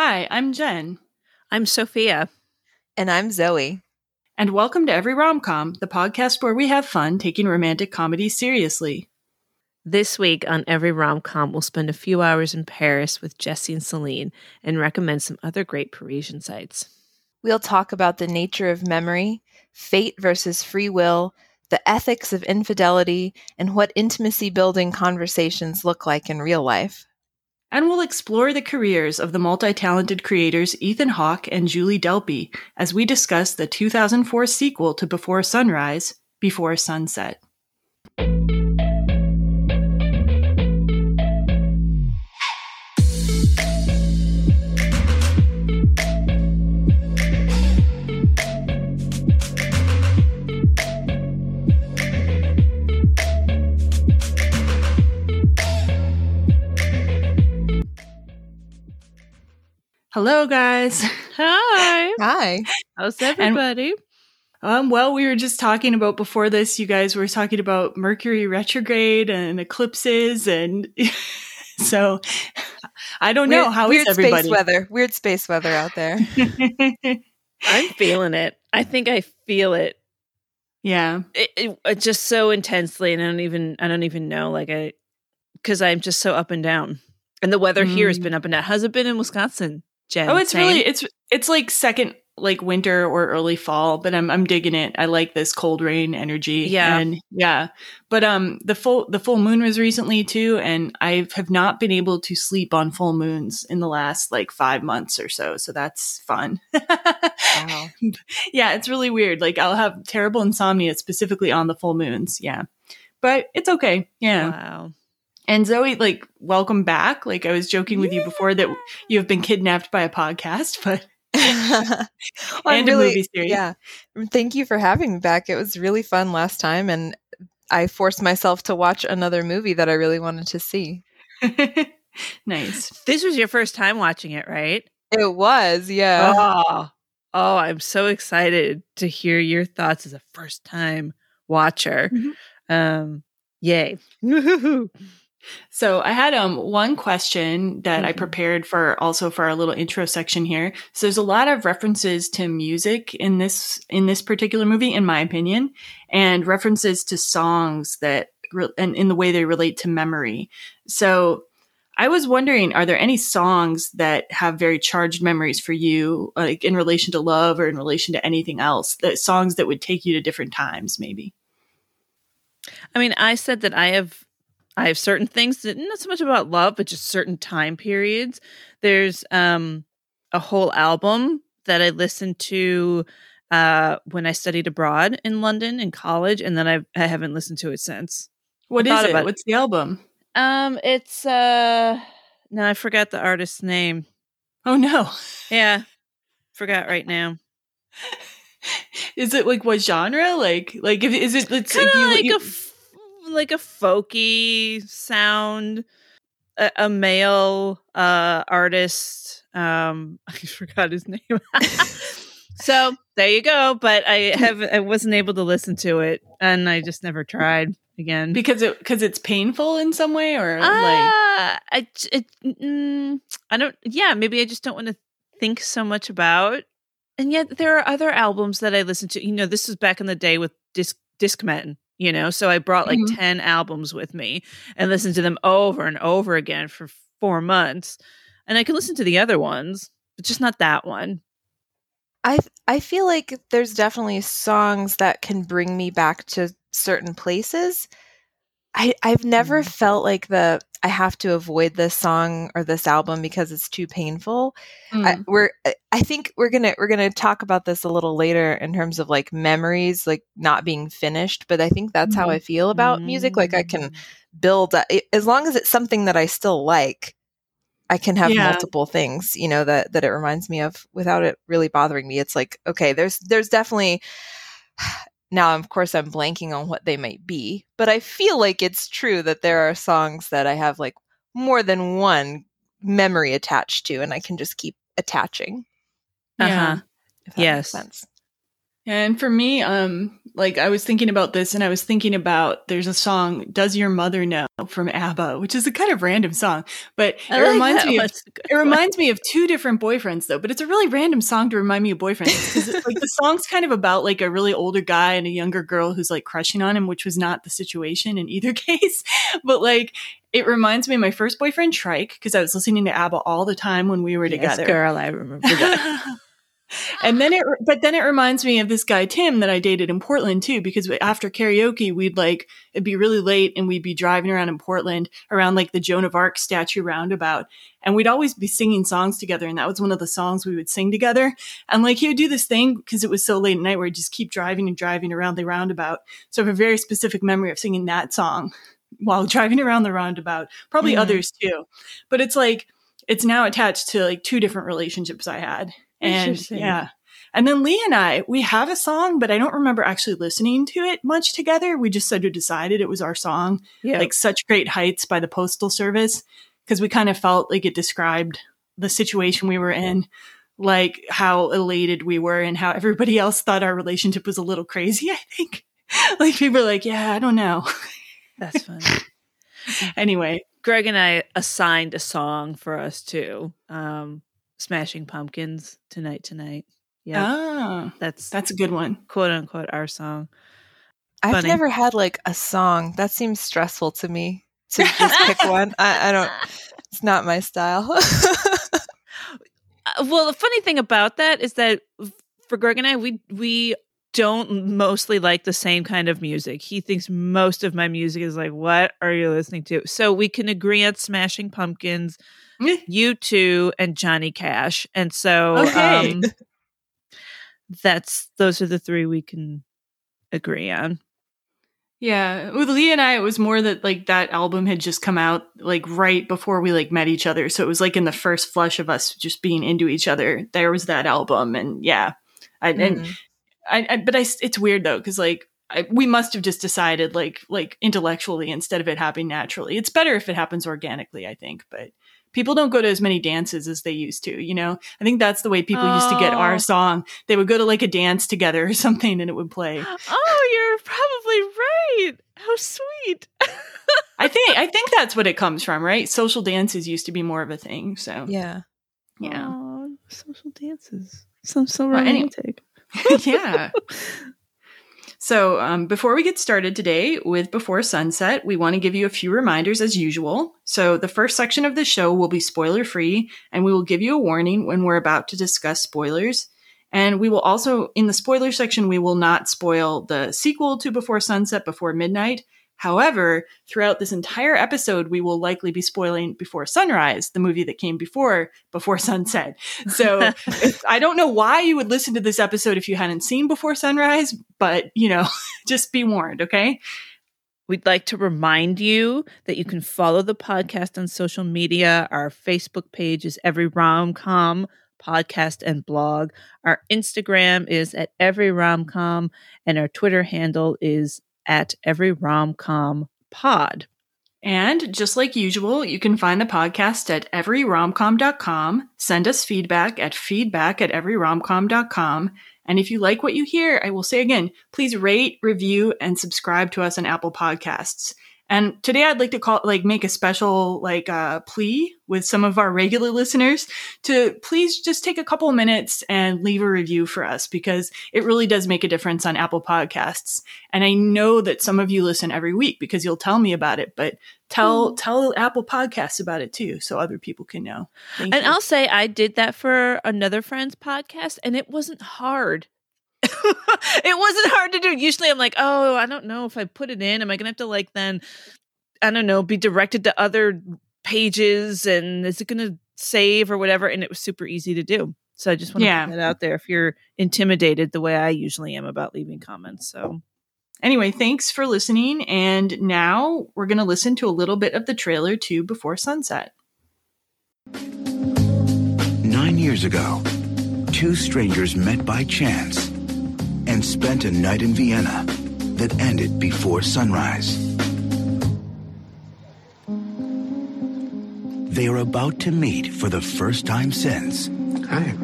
Hi, I'm Jen. I'm Sophia. And I'm Zoe. And welcome to Every Romcom, the podcast where we have fun taking romantic comedy seriously. This week on Every Romcom, we'll spend a few hours in Paris with Jesse and Celine and recommend some other great Parisian sites. We'll talk about the nature of memory, fate versus free will, the ethics of infidelity, and what intimacy building conversations look like in real life. And we'll explore the careers of the multi talented creators Ethan Hawke and Julie Delpy as we discuss the 2004 sequel to Before Sunrise, Before Sunset. Hello, guys. Hi. Hi. How's everybody? And, um, well, we were just talking about before this. You guys were talking about Mercury retrograde and eclipses, and so I don't know weird, how weird is everybody. Space weather, weird space weather out there. I'm feeling it. I think I feel it. Yeah, it, it, it just so intensely, and I don't even I don't even know like I because I'm just so up and down. And the weather mm. here has been up and down. How's it been in Wisconsin? Jen, oh, it's same? really it's it's like second like winter or early fall, but I'm I'm digging it. I like this cold rain energy. Yeah, and yeah. But um, the full the full moon was recently too, and I have not been able to sleep on full moons in the last like five months or so. So that's fun. wow. Yeah, it's really weird. Like I'll have terrible insomnia specifically on the full moons. Yeah, but it's okay. Yeah. Wow. And Zoe, like, welcome back. Like, I was joking with you before that you have been kidnapped by a podcast, but well, and really, a movie series. Yeah. Thank you for having me back. It was really fun last time, and I forced myself to watch another movie that I really wanted to see. nice. This was your first time watching it, right? It was, yeah. Oh, oh I'm so excited to hear your thoughts as a first time watcher. Mm-hmm. Um, yay. So I had um one question that mm-hmm. I prepared for also for our little intro section here. So there's a lot of references to music in this in this particular movie, in my opinion, and references to songs that re- and in the way they relate to memory. So I was wondering, are there any songs that have very charged memories for you, like in relation to love or in relation to anything else? That songs that would take you to different times, maybe. I mean, I said that I have I have certain things that not so much about love, but just certain time periods. There's um a whole album that I listened to uh when I studied abroad in London in college, and then I've I haven't listened to it since. What is it? What's the album? Um, it's uh no, I forgot the artist's name. Oh no. Yeah. Forgot right now. is it like what genre? Like like if is it it's kind of like, you, a like a folky sound. A, a male uh artist. Um, I forgot his name. so there you go. But I have I wasn't able to listen to it, and I just never tried again because it because it's painful in some way, or uh, like I it, mm, I don't. Yeah, maybe I just don't want to think so much about. And yet there are other albums that I listen to. You know, this was back in the day with disc Discman you know so i brought like mm-hmm. 10 albums with me and listened to them over and over again for four months and i could listen to the other ones but just not that one i i feel like there's definitely songs that can bring me back to certain places i i've never mm-hmm. felt like the I have to avoid this song or this album because it's too painful. Mm. I, we're I think we're gonna we're gonna talk about this a little later in terms of like memories, like not being finished. But I think that's mm. how I feel about mm. music. Like I can mm. build as long as it's something that I still like. I can have yeah. multiple things, you know, that that it reminds me of without it really bothering me. It's like okay, there's there's definitely now, of course, I'm blanking on what they might be, but I feel like it's true that there are songs that I have like more than one memory attached to, and I can just keep attaching. Uh huh. Yes. sense. And for me, um, like I was thinking about this and I was thinking about there's a song, Does Your Mother Know from ABBA, which is a kind of random song, but it like reminds me of It's a good it reminds me of two different boyfriends though, but it's a really random song to remind me of boyfriends because like the song's kind of about like a really older guy and a younger girl who's like crushing on him, which was not the situation in either case. But like it reminds me of my first boyfriend Trike because I was listening to ABBA all the time when we were Yes, together. girl, I remember that. and then it, but then it reminds me of this guy Tim that I dated in Portland too, because after karaoke, we'd like it'd be really late and we'd be driving around in Portland around like the Joan of Arc statue roundabout, and we'd always be singing songs together, and that was one of the songs we would sing together. And like he would do this thing because it was so late at night where he'd just keep driving and driving around the roundabout. So I have a very specific memory of singing that song while driving around the roundabout. Probably Mhm. others too, but it's like it's now attached to like two different relationships I had. And yeah. And then Lee and I, we have a song, but I don't remember actually listening to it much together. We just sort of decided it was our song, yeah. like Such Great Heights by the Postal Service, because we kind of felt like it described the situation we were in, like how elated we were and how everybody else thought our relationship was a little crazy, I think. like people were like, yeah, I don't know. That's funny. anyway, Greg and I assigned a song for us too. Um, Smashing Pumpkins tonight, tonight. Yeah, ah, that's that's a good one. quote unquote our song. I've Funny. never had like a song. That seems stressful to me to just pick one. I, I don't. It's not my style. Uh, well, the funny thing about that is that for Greg and I, we we don't mostly like the same kind of music. He thinks most of my music is like, "What are you listening to?" So we can agree on Smashing Pumpkins, U2, and Johnny Cash, and so Okay. um, that's those are the three we can agree on. Yeah, with Lee and I, it was more that like that album had just come out like right before we like met each other, so it was like in the first flush of us just being into each other. There was that album, and yeah, I, and Mhm. I, I but I, it's weird though because like I, we must have just decided like like intellectually instead of it happening naturally. It's better if it happens organically, I think, but. People don't go to as many dances as they used to, you know? I think that's the way people used to get Oh. our song. They would go to like a dance together or something and it would play. Oh, you're probably right. How sweet. I think I think that's what it comes from, right? Social dances used to be more of a thing. So yeah. yeah. Aw, social dances. Sounds so Well, any- romantic. yeah. So, um, before we get started today with Before Sunset, we want to give you a few reminders as usual. So, the first section of the show will be spoiler free, and we will give you a warning when we're about to discuss spoilers. And we will also, in the spoiler section, we will not spoil the sequel to Before Sunset, Before Midnight. However, throughout this entire episode, we will likely be spoiling Before Sunrise, the movie that came before Before Sunset. So, I don't know why you would listen to this episode if you hadn't seen Before Sunrise, but you know, just be warned, okay? We'd like to remind you that you can follow the podcast on social media. Our Facebook page is Every Romcom podcast and blog. Our Instagram is at Every Romcom, and our Twitter handle is at Every Romcom Pod. And just like usual, you can find the podcast at everyromcom.com. Send us feedback at feedback at everyromcom.com. And if you like what you hear, I will say again, please rate, review, and subscribe to us on Apple Podcasts. And today I'd like to call like make a special like uh, plea with some of our regular listeners to please just take a couple minutes and leave a review for us because it really does make a difference on Apple Podcasts. And I know that some of you listen every week because you'll tell me about it, but tell tell Apple Podcasts about it too so other people can know. Thank And you. I'll say I did that for another friend's podcast, and it wasn't hard. it wasn't hard to do. Usually I'm like, oh, I don't know if I put it in, am I gonna have to like then I don't know, be directed to other pages and is it gonna save or whatever? And it was super easy to do. So I just want to Yeah. put that out there if you're intimidated the way I usually am about leaving comments. So Anyway, thanks for listening. And now we're going to listen to a little bit of the trailer to Before Sunset. Nine years ago, two strangers met by chance and spent a night in Vienna that ended before sunrise. They are about to meet for the first time since Hi.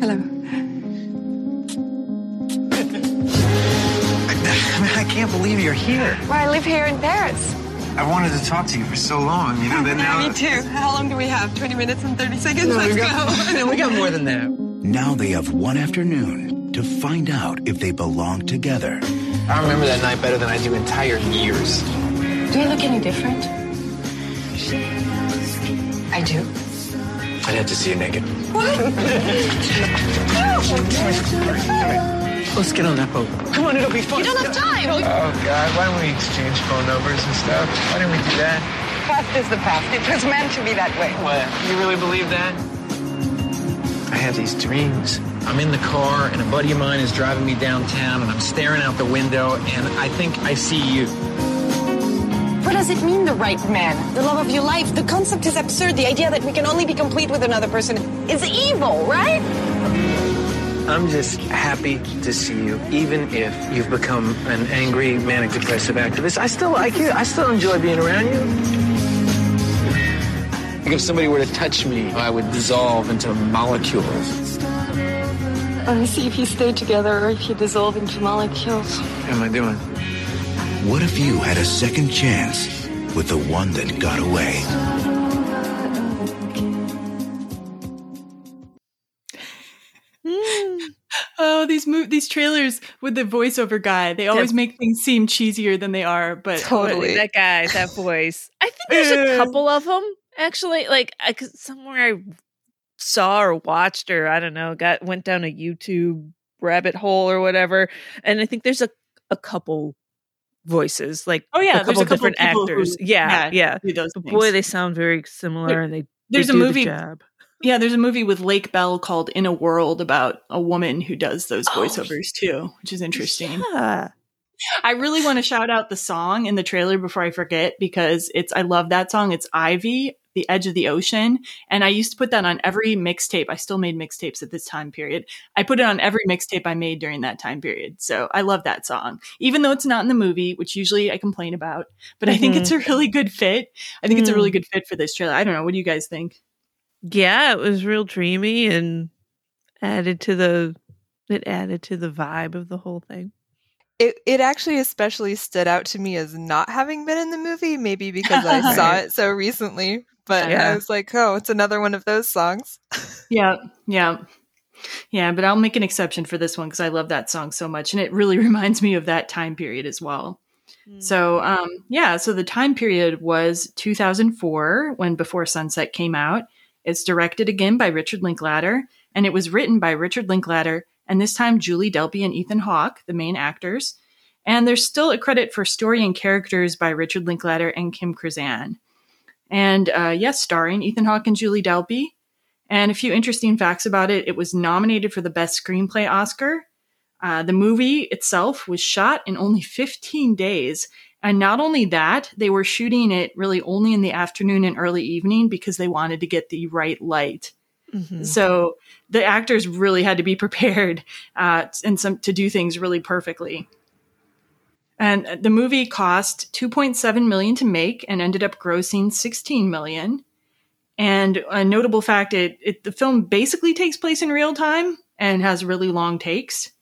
Hello. I can't believe you're here. Well, I live here in Paris. I wanted to talk to you for so long, you know, that now. Me too. How long do we have? 20 minutes and 30 seconds? No, Let's we got, go. no, we got more than that. Now they have one afternoon to find out if they belong together. I remember that night better than I do entire years. Do I look any different? I do. I'd have to see you naked. What? Let's get on that boat. Come on, it'll be fun. You don't have time. Oh, God, why don't we exchange phone numbers and stuff? Why didn't we do that? Past is the past. It was meant to be that way. What? You really believe that? I have these dreams. I'm in the car, and a buddy of mine is driving me downtown, and I'm staring out the window, and I think I see you. What does it mean, the right man? The love of your life? The concept is absurd. The idea that we can only be complete with another person is evil, right? I'm just happy to see you, even if you've become an angry, manic depressive activist. I still like you. I still enjoy being around you. Like if somebody were to touch me, I would dissolve into molecules. Let me see if you stay together or if you dissolve into molecules. What am I doing? What if you had a second chance with the one that got away? Oh, these mo- these trailers with the voiceover guy, they always make things seem cheesier than they are. But Totally. that guy, that voice. I think there's a couple of them actually. Like I could, somewhere I saw or watched or I don't know, got went down a YouTube rabbit hole or whatever, and I think there's a a couple voices, like Oh, yeah, a there's couple a couple different people who- actors. yeah, yeah, yeah. boy, they sound very similar, There- and they there's they a the movie- job. Yeah, there's a movie with Lake Bell called In a World about a woman who does those Oh, voiceovers too, which is interesting. Yeah. I really want to shout out the song in the trailer before I forget because it's I love that song. It's Ivy, The Edge of the Ocean, and I used to put that on every mixtape. I still made mixtapes at this time period. I put it on every mixtape I made during that time period. So I love that song. Even though it's not in the movie, which usually I complain about, but I think it's a mm-hmm. really good fit. I think it's a really mm-hmm. good fit for this trailer. I don't know, what do you guys think? Yeah, it was real dreamy and added to the it added to the vibe of the whole thing. It it actually especially stood out to me as not having been in the movie, maybe because I saw it so recently. But Yeah. I was like, oh, it's another one of those songs. Yeah, yeah. Yeah, but I'll make an exception for this one because I love that song so much and it really reminds me of that time period as well. So, um, yeah, so the time period was 2004 when Before Sunset came out. It's directed again by Richard Linklater, and it was written by Richard Linklater, and this time Julie Delpy and Ethan Hawke, the main actors. And there's still a credit for story and characters by Richard Linklater and Kim Krizan. And uh, yes, starring Ethan Hawke and Julie Delpy. And a few interesting facts about it it was nominated for the Best Screenplay Oscar. Uh, the movie itself was shot in only 15 days. And not only that, they were shooting it really only in the afternoon and early evening because they wanted to get the right light. Mhm. So the actors really had to be prepared uh, and some to do things really perfectly. And the movie cost 2.7 million to make and ended up grossing 16 million. And a notable fact, it, it the film basically takes place in real time and has really long takes.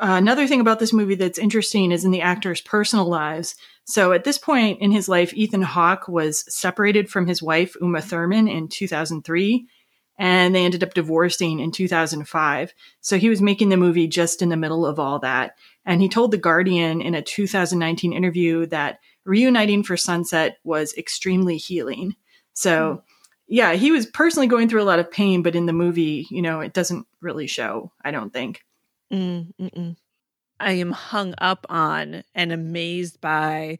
Uh, another thing about this movie that's interesting is in the actors' personal lives. So at this point in his life, Ethan Hawke was separated from his wife Uma Thurman in 2003, and they ended up divorcing in 2005. So he was making the movie just in the middle of all that. And he told The Guardian in a 2019 interview that reuniting for Sunset was extremely healing. So, yeah, he was personally going through a lot of pain, but in the movie, you know, it doesn't really show, I don't think. Mm, mm-mm. I am hung up on and amazed by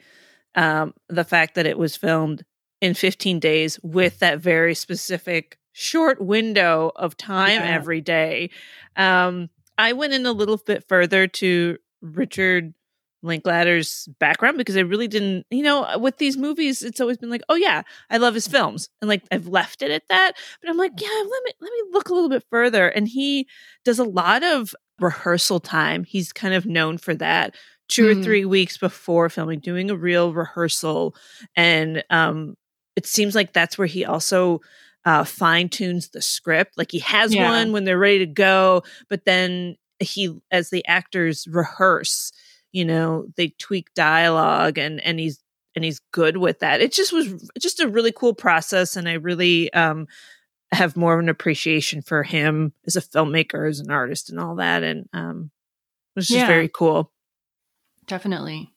um, the fact that it was filmed in 15 days with that very specific short window of time Yeah. every day. Um, I went in a little bit further to Richard Linklater's background because I really didn't, you know, with these movies, it's always been like, oh yeah, I love his films, and like I've left it at that. But I'm like, yeah, let me let me look a little bit further, and he does a lot of rehearsal time. He's kind of known for that. Two or Mhm. three weeks before filming, doing a real rehearsal, and um, it seems like that's where he also uh, fine tunes the script. Like he has Yeah. one when they're ready to go, but then he, as the actors rehearse, you know, they tweak dialogue and and he's and he's good with that. It just was just a really cool process and I really um have more of an appreciation for him as a filmmaker, as an artist and all that and um it was just Yeah. very cool. Definitely.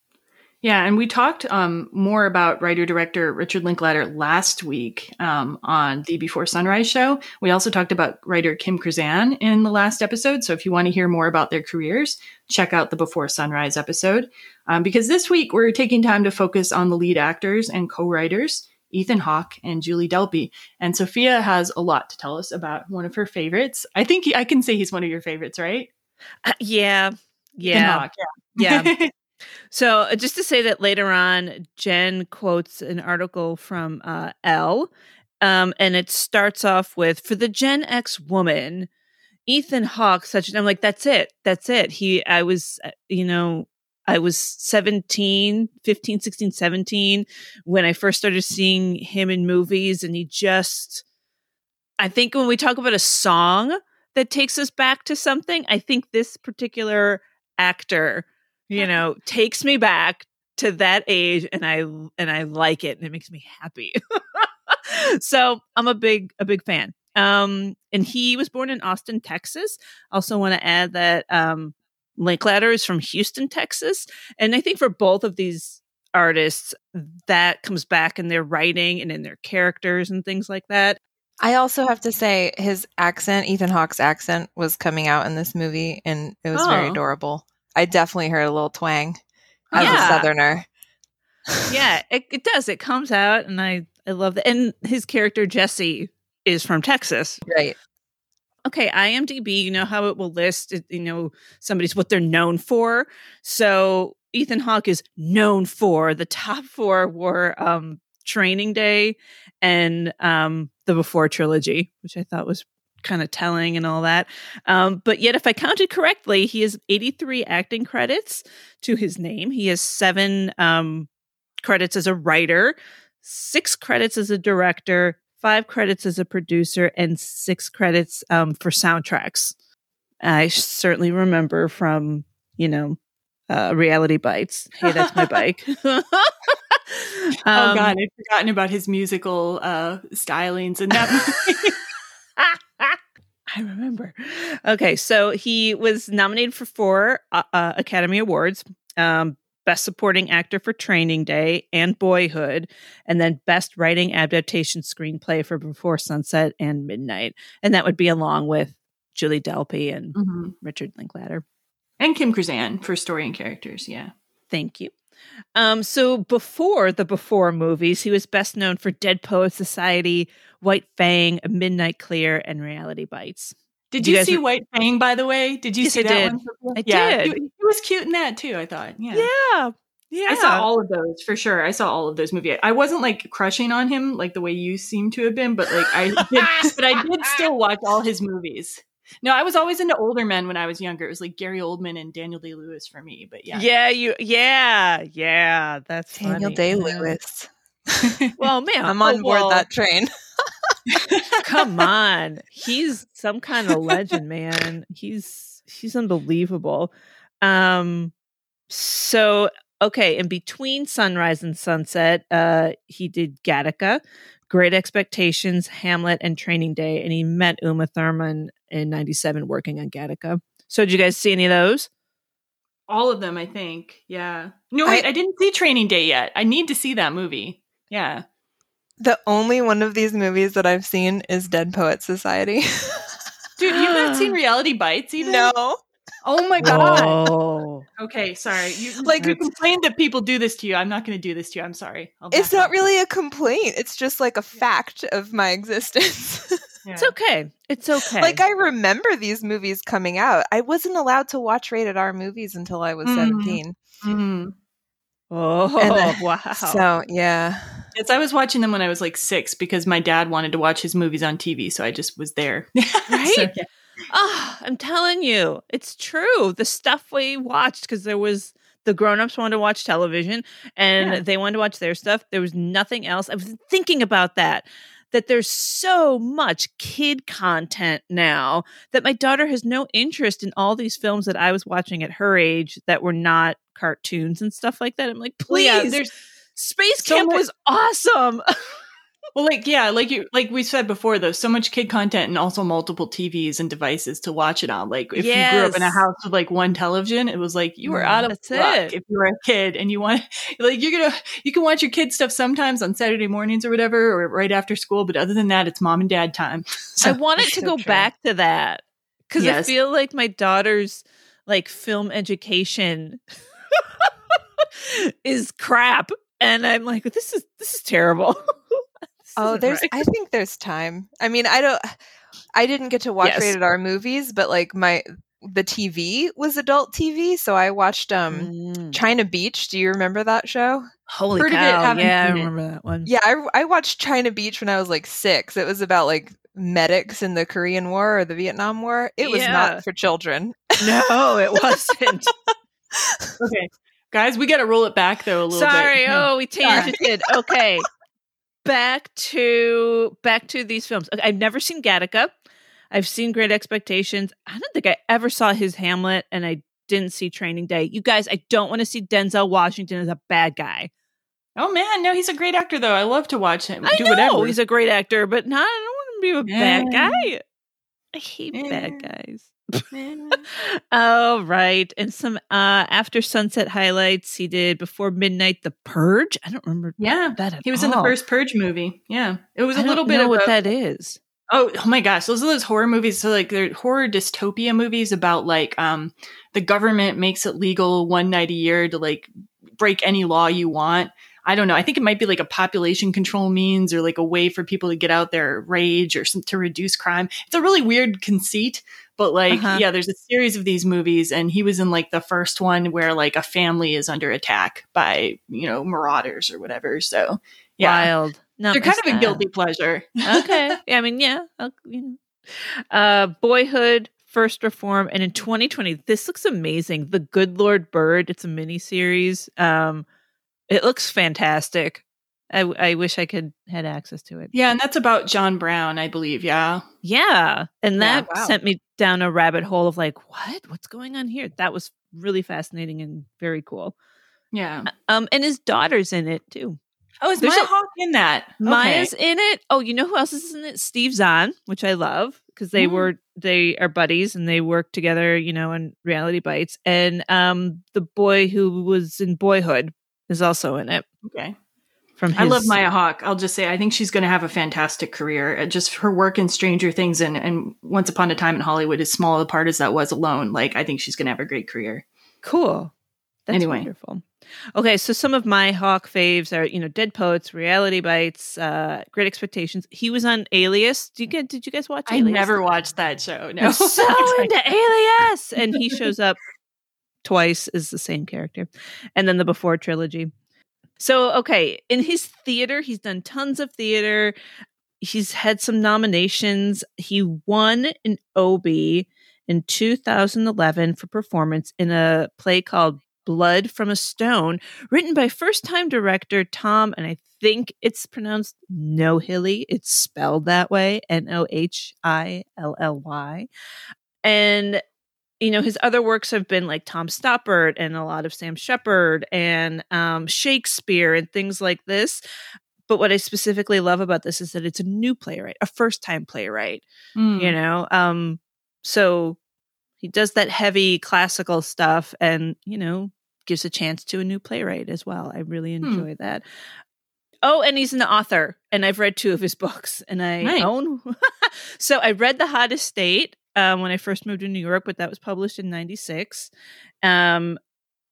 Yeah, and we talked um, more about writer director Richard Linklater last week um, on the Before Sunrise show. We also talked about writer Kim Krizan in the last episode. So if you want to hear more about their careers, check out the Before Sunrise episode. Um, because this week we're taking time to focus on the lead actors and co-writers. Ethan Hawke and Julie Delpy. And Sophia has a lot to tell us about one of her favorites. I think he, I can say he's one of your favorites, right? Uh, yeah. Ethan Yeah. Hawke, yeah. Yeah. So uh, just to say that later on, Jen quotes an article from uh, Elle, um, and it starts off with for the Gen X woman, Ethan Hawke. Such and I'm like, that's it, that's it. He, I was, uh, you know. I was 17, 15, 16, 17 when I first started seeing him in movies. And he just, I think when we talk about a song that takes us back to something, I think this particular actor you know takes me back to that age and i and i like it and it makes me happy so i'm a big a big fan um and he was born in austin texas also want to add that um linklater is from houston texas and i think for both of these artists that comes back in their writing and in their characters and things like that I also have to say his accent, Ethan Hawke's accent, was coming out in this movie, and it was very Oh. adorable. I definitely heard a little twang as Yeah. a Southerner. yeah it, it does it comes out and i i love that and his character jesse is from texas Right. okay imdb you know how it will list it, you know somebody's what they're known for so ethan hawke is known for the top four were um training day and um the before trilogy which i thought was kind of telling and all that um but yet if i counted correctly he has 83 acting credits to his name he has seven um credits as a writer six credits as a director five credits as a producer and six credits um, for soundtracks. I certainly remember from, you know, uh, Reality Bites. Hey, that's my bike. oh Um, God, I'd forgotten about his musical uh, stylings in that. I remember. Okay, so he was nominated for four uh, uh, Academy Awards. Um, Best Supporting Actor for Training Day and Boyhood, and then Best Writing Adaptation Screenplay for Before Sunset and Midnight. And that would be along with Julie Delpy and Mhm. Richard Linklater. And Kim Krizan for story and characters. Yeah. Thank you. Um, so before the before movies, he was best known for Dead Poets Society, White Fang, Midnight Clear, and Reality Bites. Did Do you you, see re- White Fang, by the way? Did you Yes, see I that did. one? I yeah, did. He, he was cute in that too, I thought. Yeah. Yeah. Yeah. I saw all of those for sure. I saw all of those movies. I wasn't like crushing on him like the way you seem to have been, but like I did, but I did still watch all his movies. No, I was always into older men when I was younger. It was like Gary Oldman and Daniel Day Lewis for me. But yeah, Yeah, you. Yeah, yeah. That's Daniel. Day Lewis. Well, man, I'm on oh, board well, that train. Come on, he's some kind of legend, man. He's he's unbelievable. Um, so okay, in between Sunrise and Sunset, uh, he did Gattaca, Great Expectations, Hamlet, and Training Day, and he met Uma Thurman in '97 working on Gattaca. So, did you guys see any of those? all of them. I think. Yeah. No, wait, I- I, didn't see Training Day yet. I need to see that movie. Yeah. The only one of these movies that I've seen is Dead Poet Society. Dude, you've not seen Reality Bites even? no. Oh my god. Oh, Okay, sorry. You Like- like you complained that people do this to you. I'm not going to do this to you. I'm sorry. It's not off. really a complaint. It's just like a fact of my existence. Yeah. it's okay. It's okay. like I remember these movies coming out. I wasn't allowed to watch rated R movies until I was Mm. 17. Mhm. oh, then- wow. So, yeah. Yes, I was watching them when I was like six because my dad wanted to watch his movies on TV, so I just was there. Right? So, yeah. Oh, I'm telling you, it's true. The stuff we watched because there was the grown-ups wanted to watch television and Yeah. they wanted to watch their stuff. There was nothing else. I was thinking about that. That there's so much kid content now that my daughter has no interest in all these films that I was watching at her age that were not cartoons and stuff like that. I'm like, Well, please, yeah, there's Space so Camp much- was awesome. well, like yeah, like you like we said before, though, so much kid content and also multiple TVs and devices to watch it on. Like if you grew up in a house with like one television, it was like you were Mm, out of that's luck it. if you were a kid and you want like you're gonna you can watch your kid stuff sometimes on Saturday mornings or whatever or right after school, but other than that, it's mom and dad time. I wanted to so go true. back to that because I feel like my daughter's like film education is crap, and I'm like, this is this is terrible. This Oh, there's. right. I think there's time. I mean, I don't. I didn't get to watch Yes. rated R movies, but like my the TV was adult TV, so I watched um Mm. China Beach. Do you remember that show? Holy Heard of it, cow! yeah, I seen it. remember that one. Yeah, I, I watched China Beach when I was like six. It was about like medics in the Korean War or the Vietnam War. It was Yeah. not for children. No, it wasn't. okay. Guys, we gotta roll it back though a little bit. Sorry. bit. Oh, we tangented. Okay. Back to back to these films. Okay, I've never seen Gattaca. I've seen Great Expectations. I don't think I ever saw his Hamlet, and I didn't see Training Day. You guys, I don't want to see Denzel Washington as a bad guy. Oh man, no, he's a great actor though. I love to watch him I do know whatever. he's a great actor, but not. I don't want to be a bad guy. I hate bad guys. Oh, right. And some uh after sunset highlights he did before midnight the purge. I don't remember yeah. that at He was in the first Purge movie. Yeah. It was I a little bit know of what a, that is. Oh, oh my gosh, those are those horror movies. So like they're horror dystopia movies about like um the government makes it legal one night a year to like break any law you want. I don't know. I think it might be like a population control means or like a way for people to get out their rage or some, to reduce crime. It's a really weird conceit, but like Uh-huh. yeah, there's a series of these movies and he was in like the first one where like a family is under attack by, you know, marauders or whatever. So, yeah. Wild. No, They're kind of a guilty pleasure. okay. Yeah, I mean, yeah. You know. Uh, Boyhood, First Reform, and in 2020, this looks amazing. The Good Lord Bird. It's a mini series. Um, it looks fantastic. I, I wish I could had access to it. Yeah, and that's about John Brown, I believe. Yeah. Yeah, and Yeah, that wow. sent me down a rabbit hole of like, what? What's going on here? That was really fascinating and very cool. Yeah. Um, and his daughter's in it too. Oh, is There's Maya a- Hawke in that? Okay. Maya's in it. Oh, you know who else is in it? Steve Zahn, which I love because they Mm. were they are buddies and they work together, you know, in Reality Bites. And um, the boy who was in Boyhood is also in it. Okay. From his, I love Maya Hawke. I'll just say I think she's going to have a fantastic career. Uh, Just her work in Stranger Things and, and Once Upon a Time in Hollywood, as small a part as that was alone, like I think she's going to have a great career. Cool. That's Anyway. wonderful. Okay, so some of my Hawke faves are, you know, Dead Poets, Reality Bites, uh, Great Expectations. He was on Alias. Did you get? Did you guys watch? Alias? I never watched that show. No. I'm so into Alias, and he shows up twice as the same character, and then the Before trilogy. So okay, in his theater, he's done tons of theater. He's had some nominations. He won an Obie in 2011 for performance in a play called Blood from a Stone, written by first-time director Tom, and I think it's pronounced Nohilly. It's spelled that way, N O H I L L Y. And you know, his other works have been like Tom Stoppard and a lot of Sam Shepard and um, Shakespeare and things like this. But what I specifically love about this is that it's a new playwright, a first time playwright, Mm. you know? Um, so he does that heavy classical stuff and, you know, gives a chance to a new playwright as well. I really Hmm. enjoy that. Oh, and he's an author, and I've read two of his books, and I Nice. own. so I read The Hottest State um, when I first moved to New York, but that was published in '96. Um,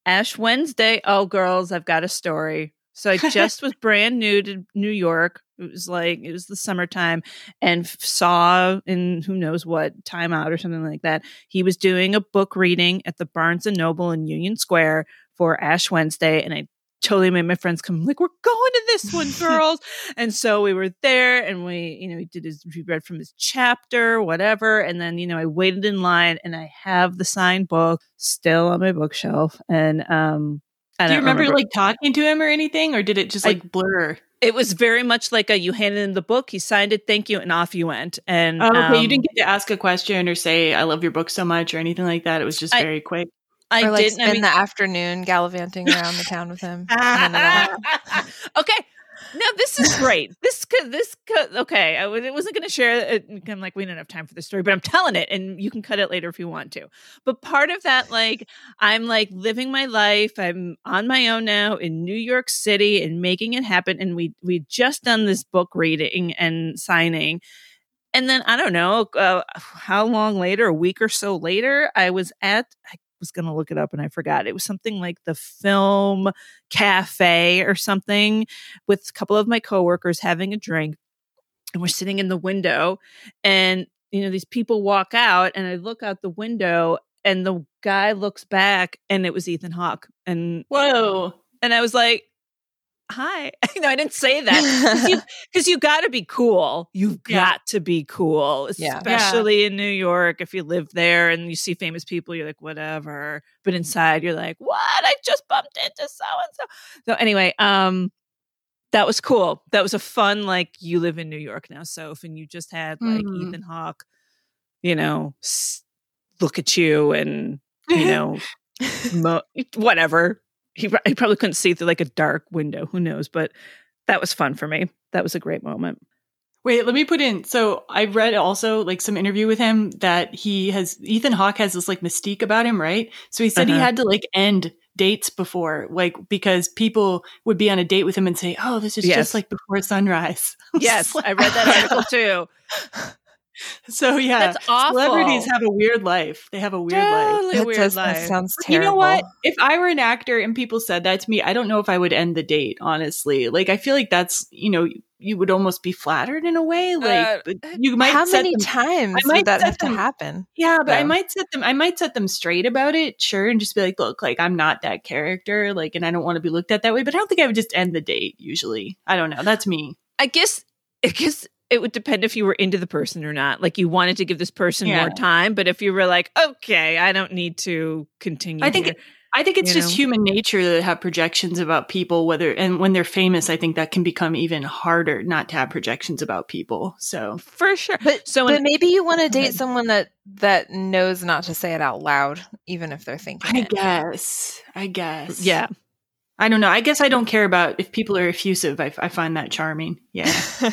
Ash Wednesday. Oh, girls, I've got a story. So I just was brand new to New York. It was like it was the summertime, and f- saw in who knows what time out or something like that. He was doing a book reading at the Barnes and Noble in Union Square for Ash Wednesday, and I totally made my friends come like we're going to this one girls and so we were there and we you know he did his he read from his chapter whatever and then you know i waited in line and i have the signed book still on my bookshelf and um I Do you don't remember, like talking to him or anything, or did it just I- like blur? it was very much like a you handed him the book he signed it thank you and off you went and Oh, okay, you um, didn't get to ask a question or say "I love your book so much" or anything like that. It was just I- very quick. I or like didn't. spend I mean, the afternoon gallivanting around the town with him. Okay. No, this is great. This could, this could, okay. I was- I wasn't going to share it. I'm like, we don't have time for the story, but I'm telling it and you can cut it later if you want to. But part of that, like, I'm like living my life. I'm on my own now in New York City and making it happen. And we, we just done this book reading and signing. And then I don't know uh, how long later, a week or so later, I was at, I was going to look it up and I forgot. It was something like the film cafe or something with a couple of my coworkers having a drink. And we're sitting in the window and, you know, these people walk out and I look out the window and the guy looks back and it was Ethan Hawke. And, Whoa. and I was like, hi. you know, I didn't say that because you, 'cause you got to be cool. You've Yeah. got to be cool, Yeah. especially in New York. If you live there and you see famous people, you're like, whatever. But inside, you're like, what? I just bumped into so and so. So anyway, um, that was cool. That was a fun, like, you live in New York now, Soph, and you just had like Mhm. Ethan Hawke, you know, s- look at you and, you know, mo- whatever. He, he probably couldn't see through like a dark window. Who knows? But that was fun for me. That was a great moment. Wait, let me put in. So I read also like some interview with him that he has Ethan Hawke has this like mystique about him, right? So he said he Uh-huh. had to like end dates before, like because people would be on a date with him and say, "Oh, this is Yes. just like before sunrise." Yes, I read that article too. So yeah, celebrities have a weird life. They have a weird life. That weird does life. that sounds You know what? If I were an actor and people said that to me, I don't know if I would end the date, honestly. Like I feel like that's, you know, you would almost be flattered in a way. Like Uh, you might How set many them- times I might would that have to happen? Yeah, but I might set them I might set them straight about it, sure, and just be like, look, like I'm not that character, like and I don't want to be looked at that way, but I don't think I would just end the date usually. I don't know. That's me. I guess I guess it would depend if you were into the person or not. Like you wanted to give this person Yeah. more time, but if you were like, okay, I don't need to continue. I think here. I think it's just know? human nature to have projections about people, whether and when they're famous, I think that can become even harder not to have projections about people. So for sure. But So but in- maybe you want to date someone that that knows not to say it out loud, even if they're thinking I it. guess. I guess. yeah, I don't know. I guess I don't care about if people are effusive. I, I find that charming. Yeah.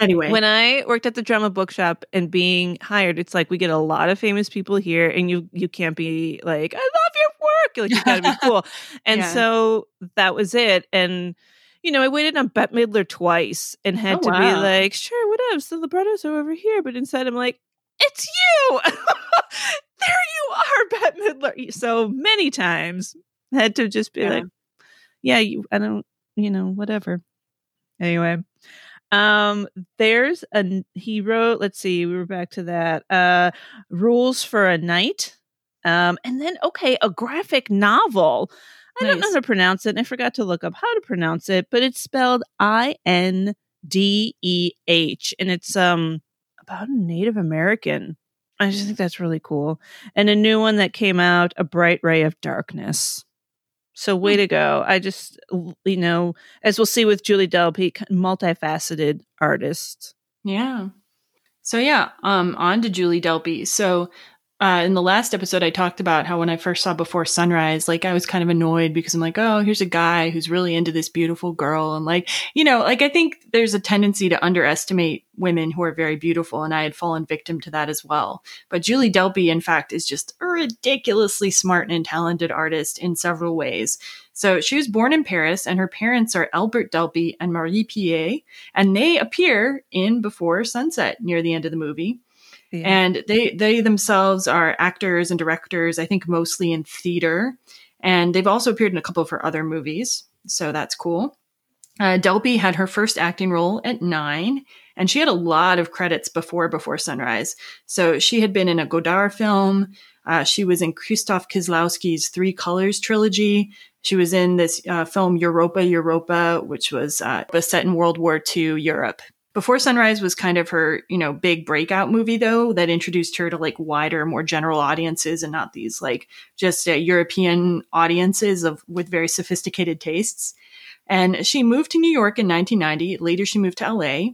Anyway. when I worked at the drama bookshop and being hired, it's like we get a lot of famous people here, and you you can't be like, I love your work. Like you gotta be cool. And Yeah. so that was it. And you know, I waited on Bette Midler twice and had Oh, to be like, sure, whatever. So the librettos are over here, but inside I'm like, it's you. there you are, Bette Midler. So many times had to just be Yeah. like, yeah, you. I don't, you know, whatever. Anyway, um, there's a he wrote. Let's see, we were back to that. Uh, rules for a knight. Um, and then okay, a graphic novel. I don't know how to pronounce it. And I forgot to look up how to pronounce it, but it's spelled I N D E H, and it's um about a Native American. I just think that's really cool. And a new one that came out, A Bright Ray of Darkness. So way to go. I just you know, as we'll see with Julie Delpy, multifaceted artist. Yeah. So yeah, um, on to Julie Delpy. So uh, in the last episode, I talked about how when I first saw Before Sunrise, like I was kind of annoyed because I'm like, oh, here's a guy who's really into this beautiful girl, and like, you know, like I think there's a tendency to underestimate women who are very beautiful, and I had fallen victim to that as well. But Julie Delpy, in fact, is just a ridiculously smart and talented artist in several ways. So she was born in Paris, and her parents are Albert Delpy and Marie Pillet, and they appear in Before Sunset near the end of the movie. And they they themselves are actors and directors, I think mostly in theater, and they've also appeared in a couple of her other movies, so that's cool. Uh, Delpy had her first acting role at nine, and she had a lot of credits before Before Sunrise. So she had been in a Godard film. Uh, she was in Krzysztof Kieslowski's Three Colors trilogy. She was in this uh, film Europa Europa, which was uh, set in World War II Europe. Before Sunrise was kind of her, you know, big breakout movie though that introduced her to like wider, more general audiences and not these like just uh, European audiences of with very sophisticated tastes. And she moved to New York in 1990. Later, she moved to LA.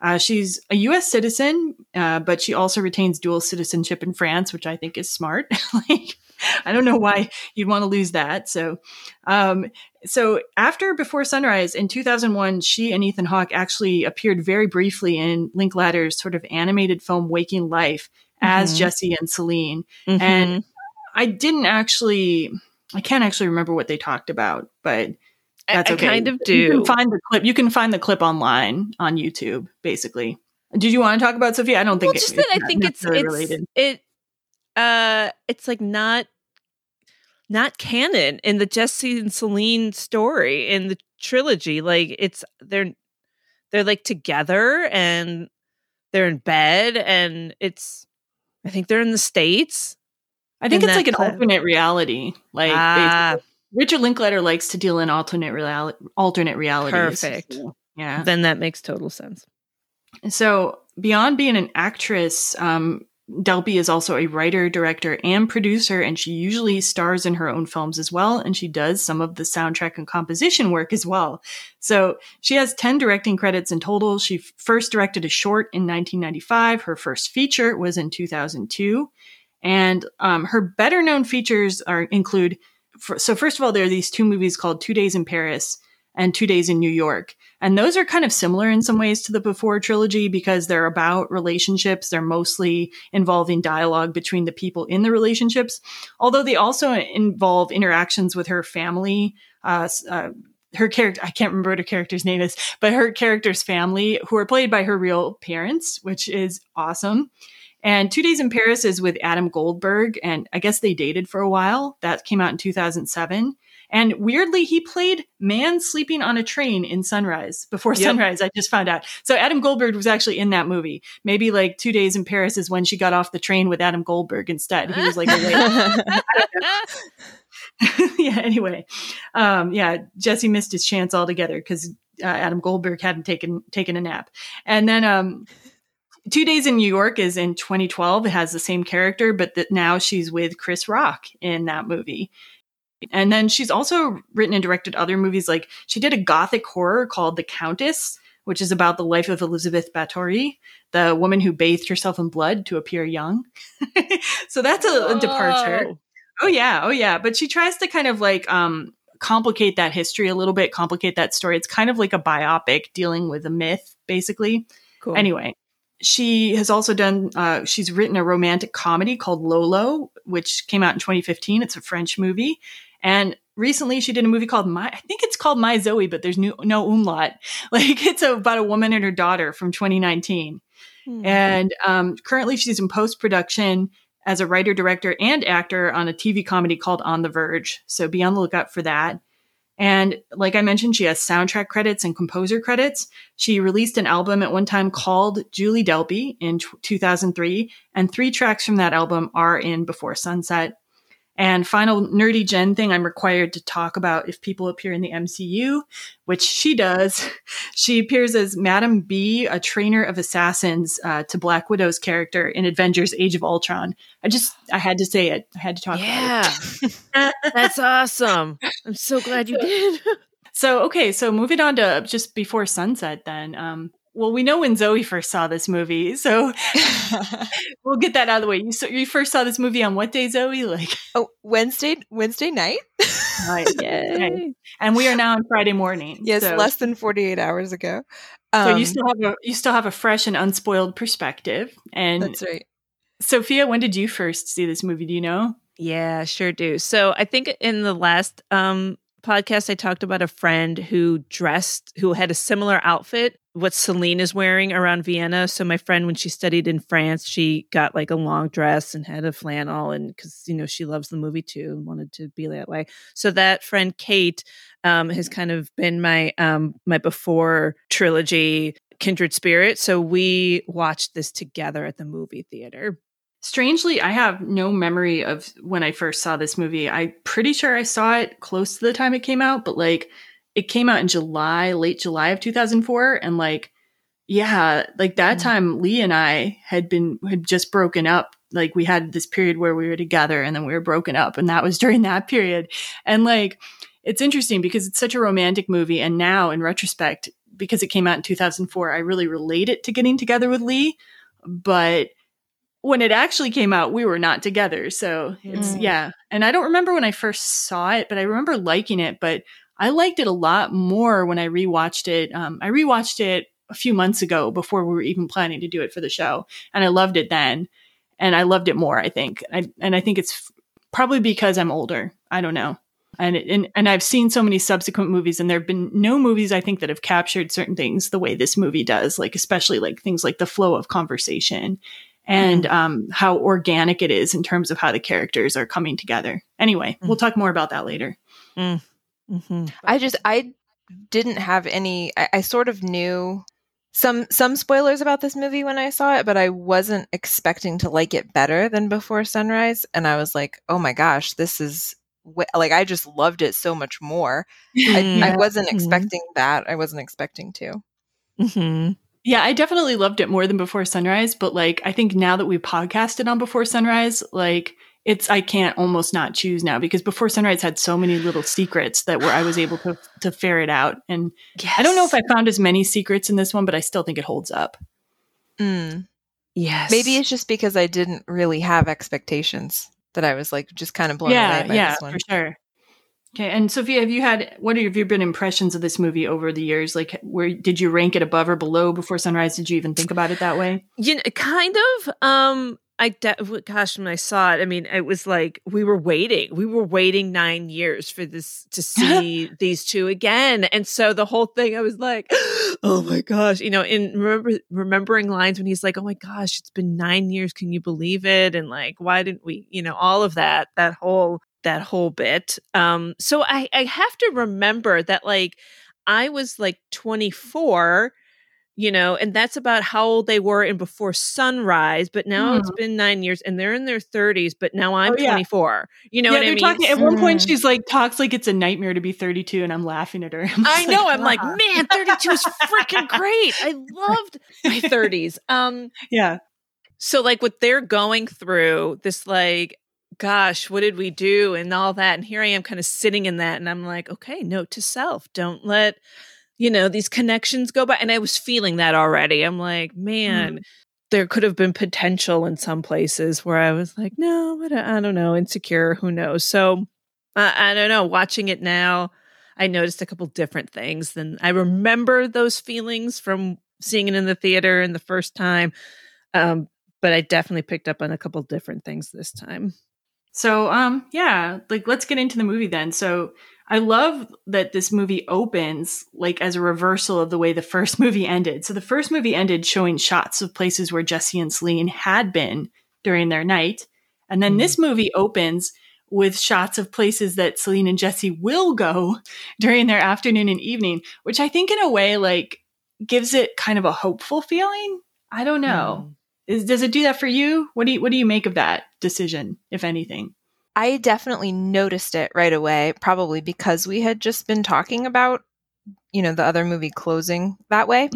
Uh, she's a U.S. citizen, uh, but she also retains dual citizenship in France, which I think is smart. like, I don't know why you'd want to lose that. So, um, so after Before Sunrise in 2001, she and Ethan Hawke actually appeared very briefly in Linklater's sort of animated film Waking Life as Mhm. Jesse and Celine. Mhm. And I didn't actually, I can't actually remember what they talked about, but I- that's I okay. kind of You do. can find the clip. You can find the clip online on YouTube, basically. Did you want to talk about Sophia? I don't think well, it- just that I think it's it's related. it uh it's like not not canon in the Jesse and Celine story in the trilogy. Like it's they're they're like together and they're in bed and it's I think they're in the states. I think it's like an alternate reality. Like Ah. Richard Linklater likes to deal in alternate reality, alternate realities. Perfect. So, yeah. Then that makes total sense. So beyond being an actress, um, Delpy is also a writer, director, and producer, and she usually stars in her own films as well. And she does some of the soundtrack and composition work as well. So she has 10 directing credits in total. She first directed a short in 1995. Her first feature was in 2002. And um, her better known features are include for, so first of all, there are these two movies called Two Days in Paris and Two Days in New York. And those are kind of similar in some ways to the Before trilogy because they're about relationships. They're mostly involving dialogue between the people in the relationships, although they also involve interactions with her family. Uh, uh, her character, I can't remember what her character's name is, but her character's family, who are played by her real parents, which is awesome. And Two Days in Paris is with Adam Goldberg, and I guess they dated for a while. That came out in 2007. And weirdly, he played Man Sleeping on a Train in Sunrise before Yep. Sunrise. I just found out. So Adam Goldberg was actually in that movie. Maybe like Two Days in Paris is when she got off the train with Adam Goldberg instead. He was like, yeah, anyway. Um, yeah, Jesse missed his chance altogether because uh, Adam Goldberg hadn't taken taken a nap. And then um, Two Days in New York is in 2012. It has the same character, but that now she's with Chris Rock in that movie. And then she's also written and directed other movies. Like she did a gothic horror called The Countess, which is about the life of Elizabeth Bathory, the woman who bathed herself in blood to appear young. so that's a, a departure. Oh yeah, oh yeah. But she tries to kind of like um complicate that history a little bit, complicate that story. It's kind of like a biopic dealing with a myth, basically. Cool. Anyway, she has also done uh she's written a romantic comedy called Lolo, which came out in 2015. It's a French movie. And recently she did a movie called My I think it's called My Zoe, but there's no no umlaut. Like it's about a woman and her daughter from 2019. Hmm. And um, currently, she's in post production as a writer, director, and actor on a TV comedy called On the Verge. So be on the lookout for that. And like I mentioned, she has soundtrack credits and composer credits. She released an album at one time called Julie Delpy in t- 2003, and three tracks from that album are in Before Sunset. And final nerdy gen thing I'm required to talk about if people appear in the MCU, which she does. She appears as Madame B, a trainer of assassins, uh, to Black Widow's character in Avengers: Age of Ultron. I just I had to say it. I had to talk about it. Yeah. That's awesome. I'm so glad you did. So okay, so moving on to just before sunset, then. Um, well, we know when Zoe first saw this movie, so we'll get that out of the way. You so you first saw this movie on what day, Zoe? Like, oh, Wednesday Wednesday night? right, okay. and we are now on Friday morning. yes, so, less than 48 hours ago. So Um, you still have a you still have a fresh and unspoiled perspective. And That's right. Sophia, when did you first see this movie? Do you know? Yeah, sure do. So I think in the last um podcast I talked about a friend who dressed who had a similar outfit what Celine is wearing around Vienna. So my friend when she studied in France, she got like a long dress and had a flannel and cuz you know she loves the movie too and wanted to be that way. So that friend Kate um has kind of been my um my before trilogy kindred spirit. So we watched this together at the movie theater. Strangely, I have no memory of when I first saw this movie. I'm pretty sure I saw it close to the time it came out, but like it came out in July, late July of 2004 and like yeah, like that Mm. time Lee and I had been had just broken up. Like we had this period where we were together and then we were broken up and that was during that period. And like it's interesting because it's such a romantic movie and now in retrospect because it came out in 2004, I really relate it to getting together with Lee, but when it actually came out, we were not together. So it's, Mm. yeah. And I don't remember when I first saw it, but I remember liking it. But I liked it a lot more when I rewatched it. Um, I rewatched it a few months ago before we were even planning to do it for the show. And I loved it then. And I loved it more, I think. I, and I think it's probably because I'm older. I don't know. And, it, and and I've seen so many subsequent movies, and there have been no movies I think that have captured certain things the way this movie does, like especially like things like the flow of conversation and um, how organic it is in terms of how the characters are coming together. Anyway, we'll talk more about that later. Mm-hmm. I just I didn't have any. I, I sort of knew some some spoilers about this movie when I saw it, but I wasn't expecting to like it better than Before Sunrise. And I was like, oh my gosh, this is wh- like I just loved it so much more. I, I wasn't Mhm. expecting that. I wasn't expecting to. Mm-hmm. Yeah, I definitely loved it more than Before Sunrise, but like I think now that we podcasted on Before Sunrise, like it's I can't almost not choose now because Before Sunrise had so many little secrets that where I was able to to ferret out. And I don't know if I found as many secrets in this one, but I still think it holds up. Mm. Yes. Maybe it's just because I didn't really have expectations that I was like just kind of blown yeah, away by yeah, this one. for sure. Okay, and Sophia, have you had what have your been impressions of this movie over the years? Like, where did you rank it above or below Before Sunrise? Did you even think about it that way? you know, kind of. Um, I de- gosh, when I saw it, I mean, it was like we were waiting. We were waiting nine years for this to see these two again, and so the whole thing, I was like, oh my gosh, you know, in remember remembering lines when he's like, oh my gosh, it's been nine years, can you believe it? And like, why didn't we, you know, all of that, that whole that whole bit. Um, so I I have to remember that like I was like 24 you know, and that's about how old they were in before sunrise. But now it's been nine years, and they're in their thirties. But now I'm Oh, yeah. 24. You know yeah, what I mean? talking at one point. Mm. She's like talks like it's a nightmare to be 32, and I'm laughing at her. I know. I'm like, man, 32 is freaking great. I loved my 30s. Um, yeah, so like what they're going through, this like, gosh, what did we do, and all that, and here I am, kind of sitting in that, and I'm like, okay, note to self: don't let you know these connections go by. And I was feeling that already. I'm like, man. There could have been potential in some places where I was like, no, I don't, I don't know, insecure, who knows? So I I don't know. Watching it now, I noticed a couple different things. Than I remember those feelings from seeing it in the theater and the first time, um, but I definitely picked up on a couple different things this time. So, um, yeah, like let's get into the movie then. So, I love that this movie opens like as a reversal of the way the first movie ended. So, the first movie ended showing shots of places where Jesse and Celine had been during their night. And then mm-hmm. this movie opens with shots of places that Celine and Jesse will go during their afternoon and evening, which I think in a way like gives it kind of a hopeful feeling. I don't know. Mm-hmm. Is, does it do that for you? What do you what do you make of that decision, if anything? I definitely noticed it right away, probably because we had just been talking about, you know, the other movie closing that way.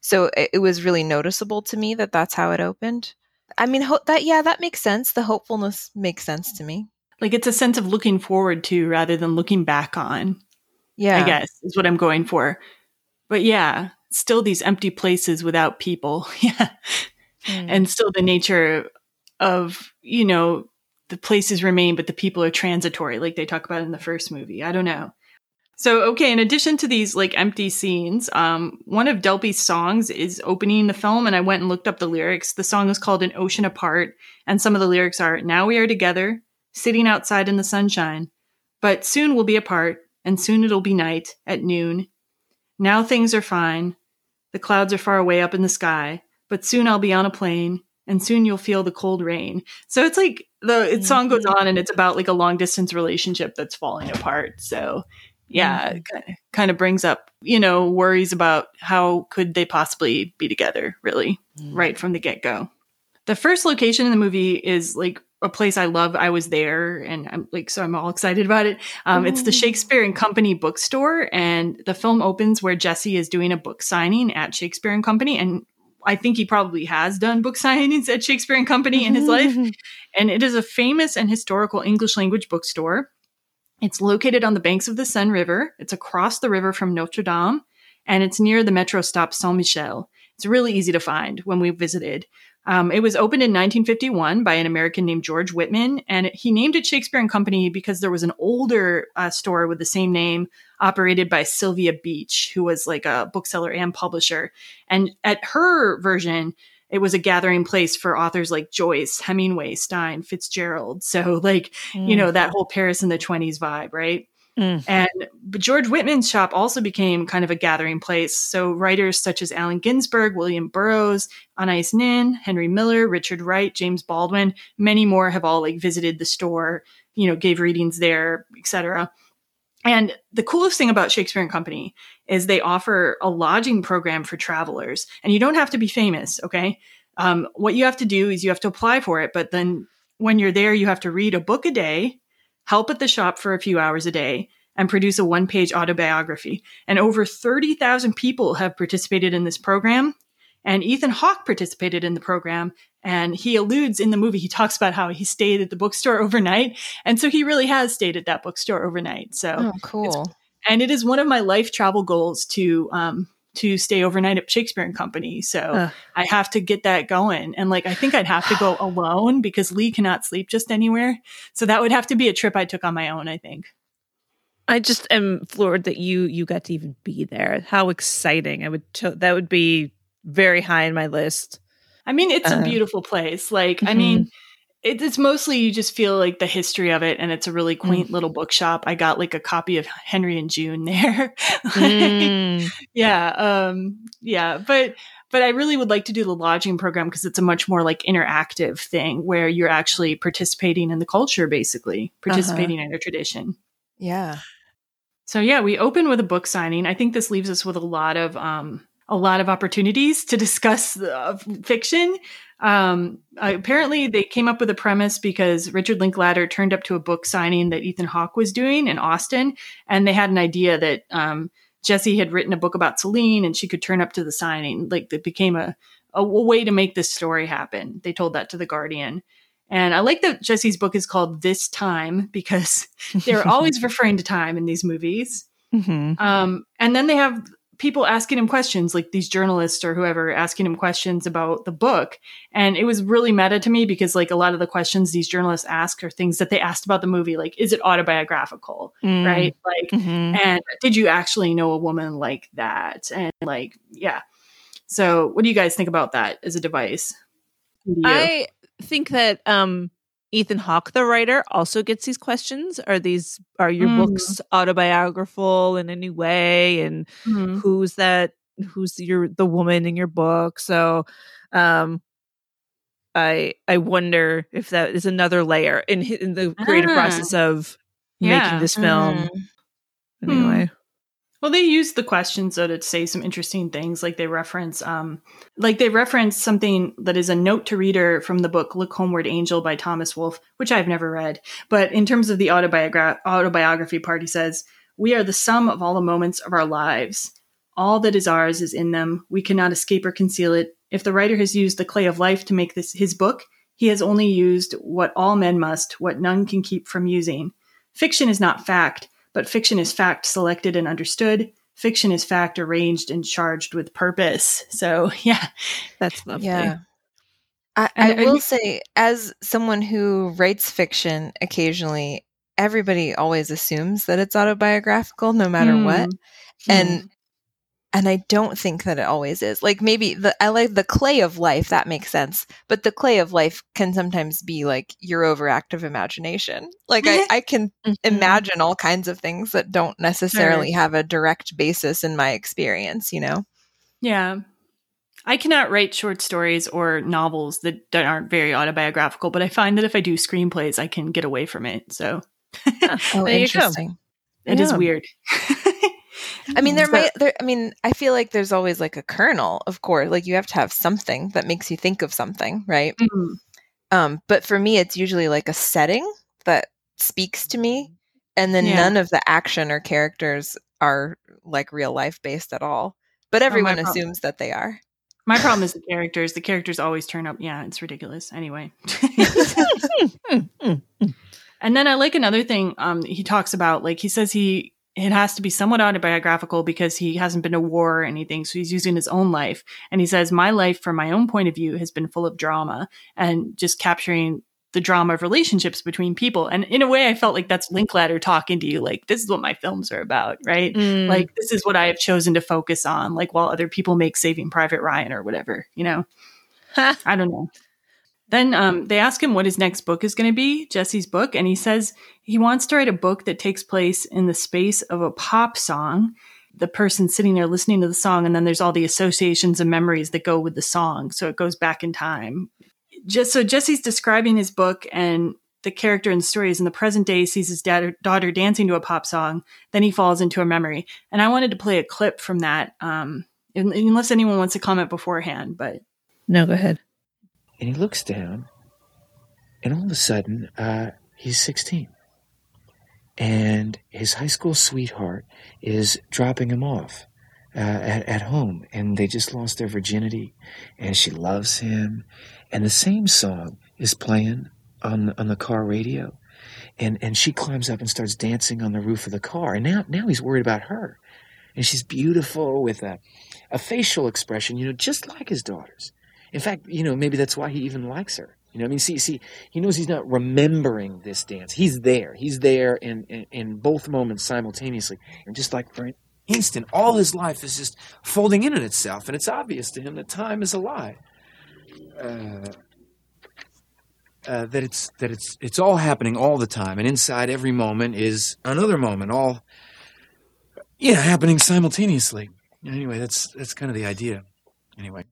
So it, it was really noticeable to me that that's how it opened. I mean, ho- that yeah, that makes sense. The hopefulness makes sense to me. Like it's a sense of looking forward to rather than looking back on. Yeah, I guess is what I'm going for. But yeah, still these empty places without people. yeah. Mm. And still the nature of, you know, the places remain, but the people are transitory, like they talk about in the first movie. I don't know. So, okay, in addition to these like empty scenes, um, one of Delpy's songs is opening the film, and I went and looked up the lyrics. The song is called An Ocean Apart, and some of the lyrics are Now we are together, sitting outside in the sunshine, but soon we'll be apart, and soon it'll be night at noon. Now things are fine. The clouds are far away up in the sky, but soon I'll be on a plane, and soon you'll feel the cold rain. So it's like the it mm-hmm. song goes on, and it's about like a long distance relationship that's falling apart. So yeah, mm-hmm. it kind of, kind of brings up you know worries about how could they possibly be together, really, mm-hmm. right from the get go. The first location in the movie is like a place I love. I was there, and I'm like, so I'm all excited about it. Um, It's the Shakespeare and Company bookstore, and the film opens where Jesse is doing a book signing at Shakespeare and Company, and I think he probably has done book signings at Shakespeare and Company in his life. And it is a famous and historical English language bookstore. It's located on the banks of the Seine River. It's across the river from Notre Dame, and it's near the metro stop Saint Michel. It's really easy to find when we visited. Um, it was opened in 1951 by an American named George Whitman, and he named it Shakespeare and Company because there was an older uh, store with the same name operated by Sylvia Beach, who was like a bookseller and publisher. And at her version, it was a gathering place for authors like Joyce, Hemingway, Stein, Fitzgerald. So, like, mm. you know, that whole Paris in the 20s vibe, right? Mm. And but George Whitman's shop also became kind of a gathering place. So writers such as Allen Ginsberg, William Burroughs, Anais Nin, Henry Miller, Richard Wright, James Baldwin, many more have all like visited the store, you know, gave readings there, etc. And the coolest thing about Shakespeare and Company is they offer a lodging program for travelers, and you don't have to be famous. Okay, um, what you have to do is you have to apply for it, but then when you're there, you have to read a book a day help at the shop for a few hours a day, and produce a one page autobiography. And over 30,000 people have participated in this program. And Ethan Hawke participated in the program. And he alludes in the movie, he talks about how he stayed at the bookstore overnight. And so he really has stayed at that bookstore overnight. So oh, cool. And it is one of my life travel goals to um, to stay overnight at Shakespeare and Company. So uh. I have to get that going. And like, I think I'd have to go alone because Lee cannot sleep just anywhere. So that would have to be a trip I took on my own, I think. I just am floored that you you got to even be there. How exciting! I would that would be very high in my list. I mean, it's uh, a beautiful place. Like, mm-hmm. I mean, it's mostly you just feel like the history of it and it's a really mm. quaint mm. little bookshop i got like a copy of henry and june there mm. yeah um yeah but but i really would like to do the lodging program because it's a much more like interactive thing where you're actually participating in the culture basically participating uh-huh. in a tradition yeah so yeah we open with a book signing i think this leaves us with a lot of um a lot of opportunities to discuss uh, fiction um, apparently, they came up with a premise because Richard Linklater turned up to a book signing that Ethan Hawke was doing in Austin, and they had an idea that um, Jesse had written a book about Celine, and she could turn up to the signing. Like it became a, a way to make this story happen. They told that to the Guardian. And I like that Jesse's book is called This Time because they're always referring to time in these movies. Mm-hmm. Um, and then they have people asking him questions, like these journalists or whoever asking him questions about the book. And it was really meta to me because like a lot of the questions these journalists ask are things that they asked about the movie, like, is it autobiographical? Mm. Right? Like, mm-hmm. and did you actually know a woman like that? And like, yeah. So what do you guys think about that as a device? I think that um Ethan Hawke, the writer, also gets these questions. Are these are your mm. books autobiographical in any way? And mm. who's that? Who's your the woman in your book? So, um, I I wonder if that is another layer in in the creative ah. process of yeah. making this film. Mm. Anyway. Well, they use the questions though to say some interesting things. Like they reference, um, like they reference something that is a note to reader from the book "Look Homeward, Angel" by Thomas Wolfe, which I've never read. But in terms of the autobiogra- autobiography part, he says, "We are the sum of all the moments of our lives. All that is ours is in them. We cannot escape or conceal it. If the writer has used the clay of life to make this his book, he has only used what all men must, what none can keep from using. Fiction is not fact." But fiction is fact selected and understood. Fiction is fact arranged and charged with purpose. So, yeah, that's lovely. Yeah. I, I will say, as someone who writes fiction occasionally, everybody always assumes that it's autobiographical no matter mm. what. And mm and I don't think that it always is. Like maybe the I like the clay of life that makes sense, but the clay of life can sometimes be like your overactive imagination. Like I, I can mm-hmm. imagine all kinds of things that don't necessarily have a direct basis in my experience. You know? Yeah. I cannot write short stories or novels that, that aren't very autobiographical, but I find that if I do screenplays, I can get away from it. So, oh, interesting. It yeah. is weird. I mean, there might. There, I mean, I feel like there's always like a kernel, of course. Like you have to have something that makes you think of something, right? Mm-hmm. Um, but for me, it's usually like a setting that speaks to me, and then yeah. none of the action or characters are like real life based at all. But oh, everyone oh, assumes that they are. My problem is the characters. The characters always turn up. Yeah, it's ridiculous. Anyway. and then I like another thing um, he talks about. Like he says he it has to be somewhat autobiographical because he hasn't been to war or anything. So he's using his own life. And he says, My life, from my own point of view, has been full of drama and just capturing the drama of relationships between people. And in a way, I felt like that's Linklater talking to you, like, this is what my films are about, right? Mm. Like, this is what I have chosen to focus on, like, while other people make Saving Private Ryan or whatever, you know? I don't know. Then um, they ask him what his next book is going to be, Jesse's book, and he says he wants to write a book that takes place in the space of a pop song. The person sitting there listening to the song, and then there's all the associations and memories that go with the song. So it goes back in time. Just so Jesse's describing his book and the character and stories in the present day sees his daughter dancing to a pop song. Then he falls into a memory. And I wanted to play a clip from that, um, unless anyone wants to comment beforehand. But No, go ahead. And he looks down, and all of a sudden, uh, he's 16. And his high school sweetheart is dropping him off uh, at, at home, and they just lost their virginity, and she loves him. And the same song is playing on, on the car radio. And, and she climbs up and starts dancing on the roof of the car. And now, now he's worried about her. And she's beautiful with a, a facial expression, you know, just like his daughter's. In fact, you know, maybe that's why he even likes her. You know, I mean, see, see, he knows he's not remembering this dance. He's there. He's there in, in, in both moments simultaneously. And just like for an instant, all his life is just folding in on itself. And it's obvious to him that time is a lie. Uh, uh, that it's that it's it's all happening all the time, and inside every moment is another moment, all yeah, happening simultaneously. Anyway, that's that's kind of the idea. Anyway.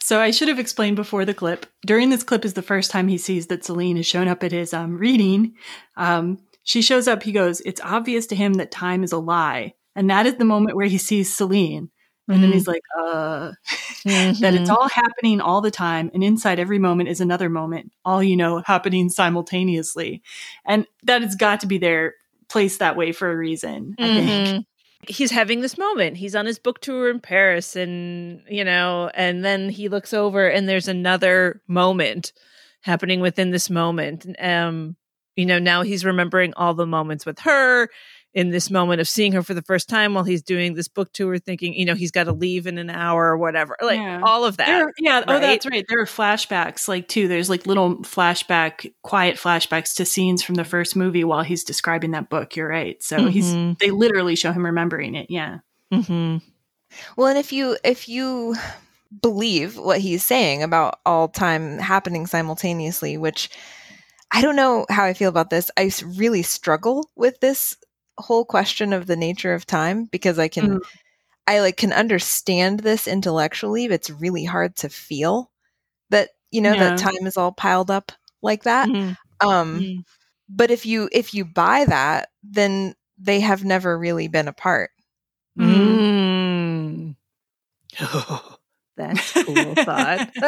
So I should have explained before the clip. During this clip is the first time he sees that Celine has shown up at his um, reading. Um, she shows up. He goes, "It's obvious to him that time is a lie," and that is the moment where he sees Celine. And then Mhm. he's like, "Uh, that it's all happening all the time, and inside every moment is another moment. All you know, happening simultaneously, and that has got to be there, placed that way for a reason. I think. He's having this moment. He's on his book tour in Paris and, you know, and then he looks over and there's another moment happening within this moment. Um, you know, now he's remembering all the moments with her in this moment of seeing her for the first time while he's doing this book tour, thinking, you know, he's got to leave in an hour or whatever. Like Yeah. all of that. There- yeah. Oh, that's right. There are flashbacks, like too. There's like little flashback, quiet flashbacks to scenes from the first movie while he's describing that book. You're right. So he's Mhm. they literally show him remembering it. Yeah. Mhm. Well, and if you if you believe what he's saying about all time happening simultaneously, which I don't know how I feel about this. I really struggle with this whole question of the nature of time because I can Mm. I like can understand this intellectually, but it's really hard to feel that, you know, Yeah. that time is all piled up like that. Mhm. Um Mhm. but if you if you buy that, then they have never really been apart. Mm. That's a cool thought.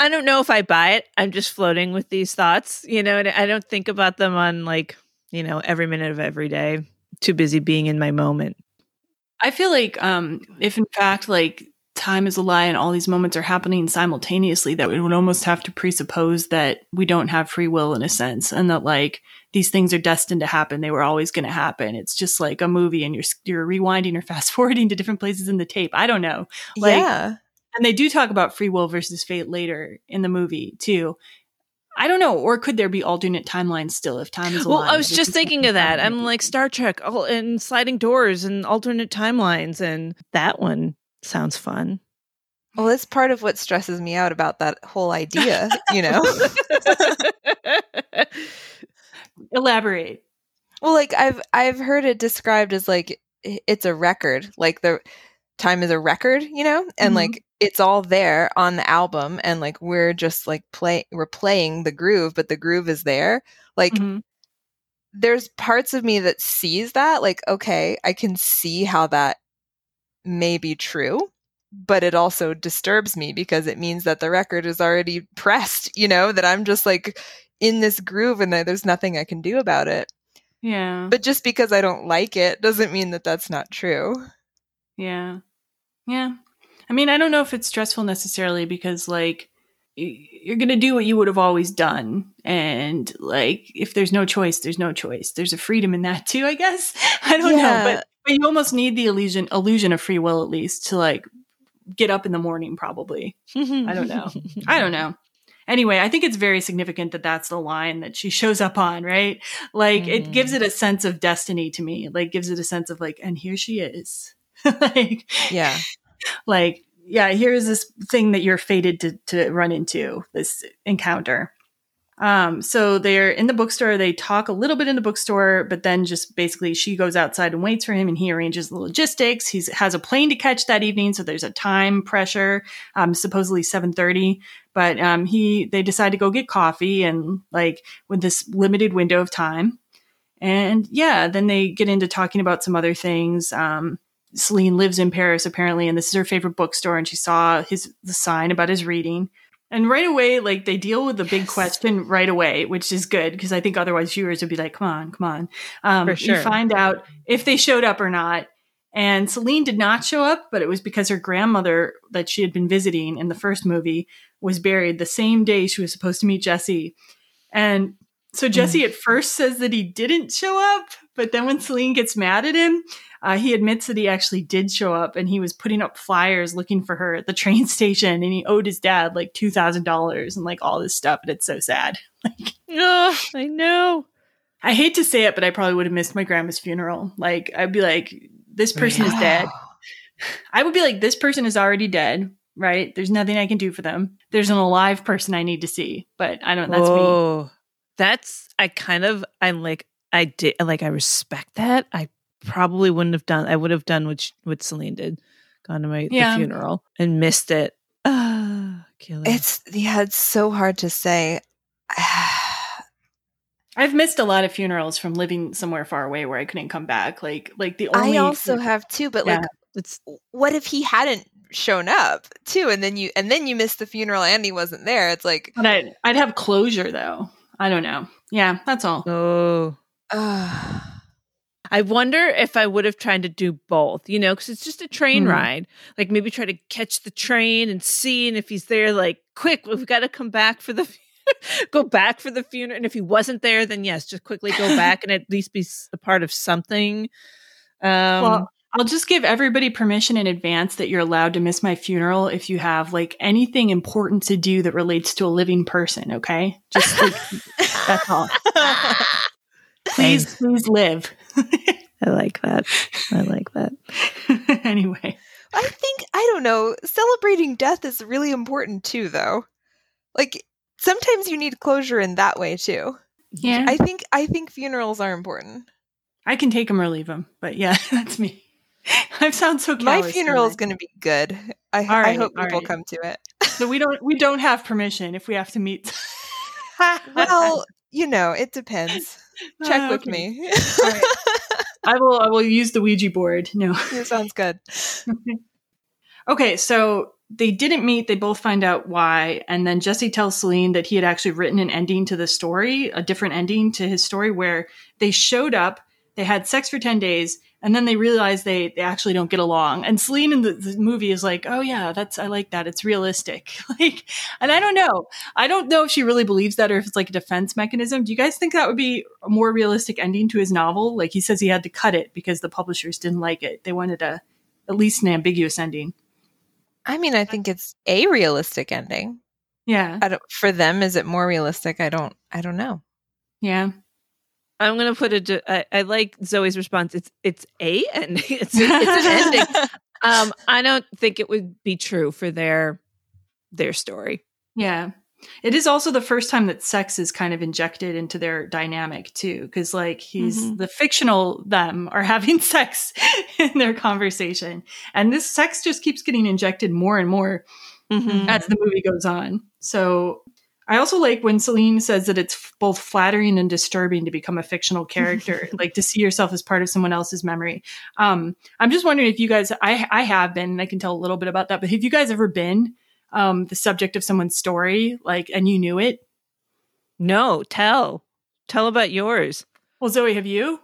I don't know if I buy it. I'm just floating with these thoughts, you know, and I don't think about them on like, you know, every minute of every day. Too busy being in my moment. I feel like um, if in fact like time is a lie and all these moments are happening simultaneously, that we would almost have to presuppose that we don't have free will in a sense, and that like these things are destined to happen. They were always going to happen. It's just like a movie, and you're you're rewinding or fast forwarding to different places in the tape. I don't know. Like, yeah. and they do talk about free will versus fate later in the movie too. I don't know, or could there be alternate timelines still if time is a Well. I was just thinking of that. I'm like Star Trek all, and sliding doors and alternate timelines, and that one sounds fun. Well, it's part of what stresses me out about that whole idea, you know? elaborate. well, like I've I've heard it described as like it's a record, like the time is a record, you know? And Mhm. like it's all there on the album and like we're just like play we're playing the groove, but the groove is there. Like Mhm. there's parts of me that sees that like okay, I can see how that may be true. But it also disturbs me because it means that the record is already pressed, you know, that I'm just like in this groove and that there's nothing I can do about it. Yeah. But just because I don't like it doesn't mean that that's not true. Yeah. Yeah. I mean, I don't know if it's stressful necessarily because, like, you're going to do what you would have always done. And like, if there's no choice, there's no choice. There's a freedom in that too, I guess. I don't Yeah. know, but, but you almost need the illusion, illusion of free will at least to like get up in the morning, probably. I don't know. I don't know. Anyway, I think it's very significant that that's the line that she shows up on, right? Like it Mhm. gives it a sense of destiny to me. Like gives it a sense of like, and here she is. like, Yeah. like, yeah, here's this thing that you're fated to to run into, this encounter. Um, so they're in the bookstore, they talk a little bit in the bookstore, but then just basically she goes outside and waits for him and he arranges the logistics. He's has a plane to catch that evening, so there's a time pressure, um, supposedly 730. But um he they decide to go get coffee and like with this limited window of time. And yeah, then they get into talking about some other things. Um Celine lives in Paris apparently, and this is her favorite bookstore, and she saw his the sign about his reading. And right away, like they deal with the big Yes. question right away, which is good because I think otherwise viewers would be like, "Come on, come on." Um, For sure. You find out if they showed up or not. And Celine did not show up, but it was because her grandmother that she had been visiting in the first movie was buried the same day she was supposed to meet Jesse. And so Jesse at first says that he didn't show up, but then when Celine gets mad at him, uh, he admits that he actually did show up and he was putting up flyers looking for her at the train station and he owed his dad like $2,000 and like all this stuff. And it's so sad. oh, I know. I hate to say it, but I probably would have missed my grandma's funeral. Like, I'd be like, this person is dead. I would be like, this person is already dead, right? There's nothing I can do for them. There's an alive person I need to see, but I don't, that's me. Whoa. That's I kind of I'm like I did like I respect that. I probably wouldn't have done I would have done what sh- what Celine did, gone to my the Yeah. funeral and missed it. Ah, killer. It's yeah, it's so hard to say. I've missed a lot of funerals from living somewhere far away where I couldn't come back. Like, like the only. I also have too, but Yeah. like it's what if he hadn't shown up too and then you and then you missed the funeral and he wasn't there? It's like But I'd, I'd have closure though. I don't know. Yeah, that's all. oh. uh, I wonder if I would have tried to do both, you know, because it's just a train Mhm. ride. Like maybe try to catch the train and see, and if he's there, like quick, we've got to come back for the go back for the funeral. And if he wasn't there, then yes, just quickly go back and at least be a part of something. Um, well, I'll just give everybody permission in advance that you're allowed to miss my funeral if you have like anything important to do that relates to a living person. Okay, just like, that's all. Please, please live. I like that. I like that. anyway, I think I don't know. Celebrating death is really important too, though. Like sometimes you need closure in that way too. yeah, I think I think funerals are important. I can take them or leave them, but yeah, that's me. I sound so. My funeral is going to be good. I, All I hope people right. come to it. So we don't we don't have permission if we have to meet. well, you know, it depends. Check ah, with okay. me. right. I will I will use the Ouija board. No. That sounds good. Okay, so they didn't meet. They both find out why, and then Jesse tells Celine that he had actually written an ending to the story, a different ending to his story, where they showed up, they had sex for ten days, and then they realize they they actually don't get along. And Celine in the, the movie is like, "Oh yeah, that's I like that. It's realistic." like, and I don't know, I don't know if she really believes that or if it's like a defense mechanism. Do you guys think that would be a more realistic ending to his novel? Like he says he had to cut it because the publishers didn't like it. They wanted a at least an ambiguous ending. I mean, I think it's a realistic ending. Yeah. I don't, for them, is it more realistic? I don't. I don't know. Yeah. I'm gonna put to- I, I like Zoe's response. It's it's a ending. It's, it's an ending. Um, I don't think it would be true for their their story. Yeah. It is also the first time that sex is kind of injected into their dynamic too. Cause like he's Mhm. the fictional them are having sex in their conversation. And this sex just keeps getting injected more and more Mm-hmm. as the movie goes on. So I also like when Celine says that it's both flattering and disturbing to become a fictional character, like to see yourself as part of someone else's memory. Um, I'm just wondering if you guys, I, I have been, and I can tell a little bit about that, but have you guys ever been um, the subject of someone's story, like, and you knew it? No, tell tell about yours. Well, Zoe, have you?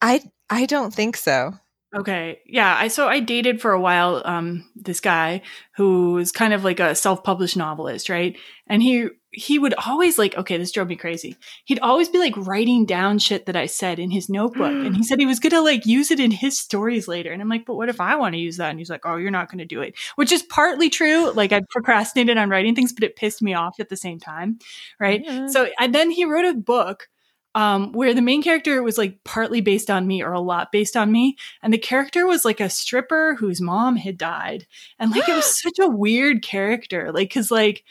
I I don't think so. Okay. Yeah. I so I dated for a while um this guy who is kind of like a self-published novelist, right? And he he would always like okay, this drove me crazy. He'd always be like writing down shit that I said in his notebook. and he said he was gonna like use it in his stories later. And I'm like, but what if I want to use that? And he's like, Oh, you're not gonna do it. Which is partly true. Like I procrastinated on writing things, but it pissed me off at the same time. Right. Yeah. So and then he wrote a book um, where the main character was like partly based on me or a lot based on me. And the character was like a stripper whose mom had died. And like it was such a weird character. Like, cause like,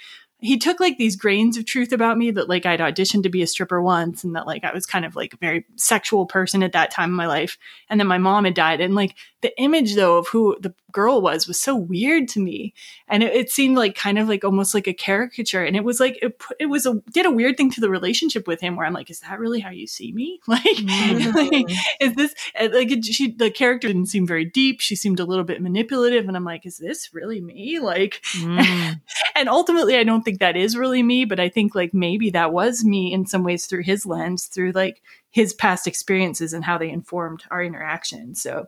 he took like these grains of truth about me that like I'd auditioned to be a stripper once and that like I was kind of like a very sexual person at that time in my life. And then my mom had died. And like the image though of who the girl was was so weird to me. And it, it seemed like kind of like almost like a caricature. And it was like, it, put, it was a, did a weird thing to the relationship with him where I'm like, is that really how you see me? Like, like, is this like it, she, the character didn't seem very deep. She seemed a little bit manipulative. And I'm like, is this really me? Like, Mm. and ultimately i don't think that is really me but i think like maybe that was me in some ways through his lens through like his past experiences and how they informed our interaction so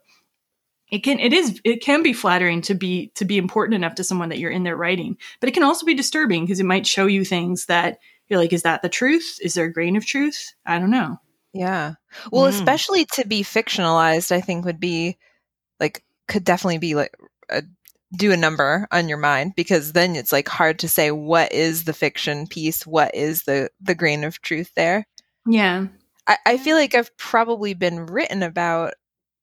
it can it is it can be flattering to be to be important enough to someone that you're in their writing but it can also be disturbing because it might show you things that you're like is that the truth is there a grain of truth i don't know Yeah. Well, Mm. especially to be fictionalized, I think would be like could definitely be like a, do a number on your mind because then it's like hard to say what is the fiction piece, what is the the grain of truth there. yeah I, I feel like I've probably been written about,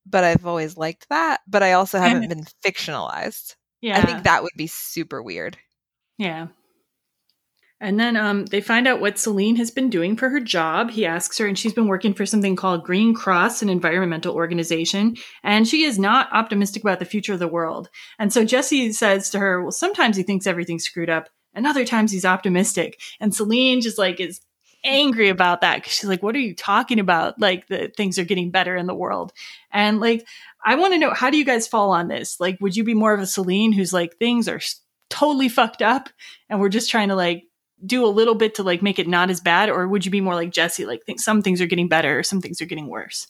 but I've always liked that. But I also haven't been fictionalized. yeah I think that would be super weird. Yeah. And then um, they find out what Celine has been doing for her job. He asks her, and she's been working for something called Green Cross, an environmental organization. And she is not optimistic about the future of the world. And so Jesse says to her, Well, sometimes he thinks everything's screwed up, and other times he's optimistic. And Celine just like is angry about that because she's like, What are you talking about? Like, the things are getting better in the world. And like, I want to know, how do you guys fall on this? Like, would you be more of a Celine who's like, things are totally fucked up and we're just trying to like do a little bit to like make it not as bad or would you be more like jesse like think some things are getting better some things are getting worse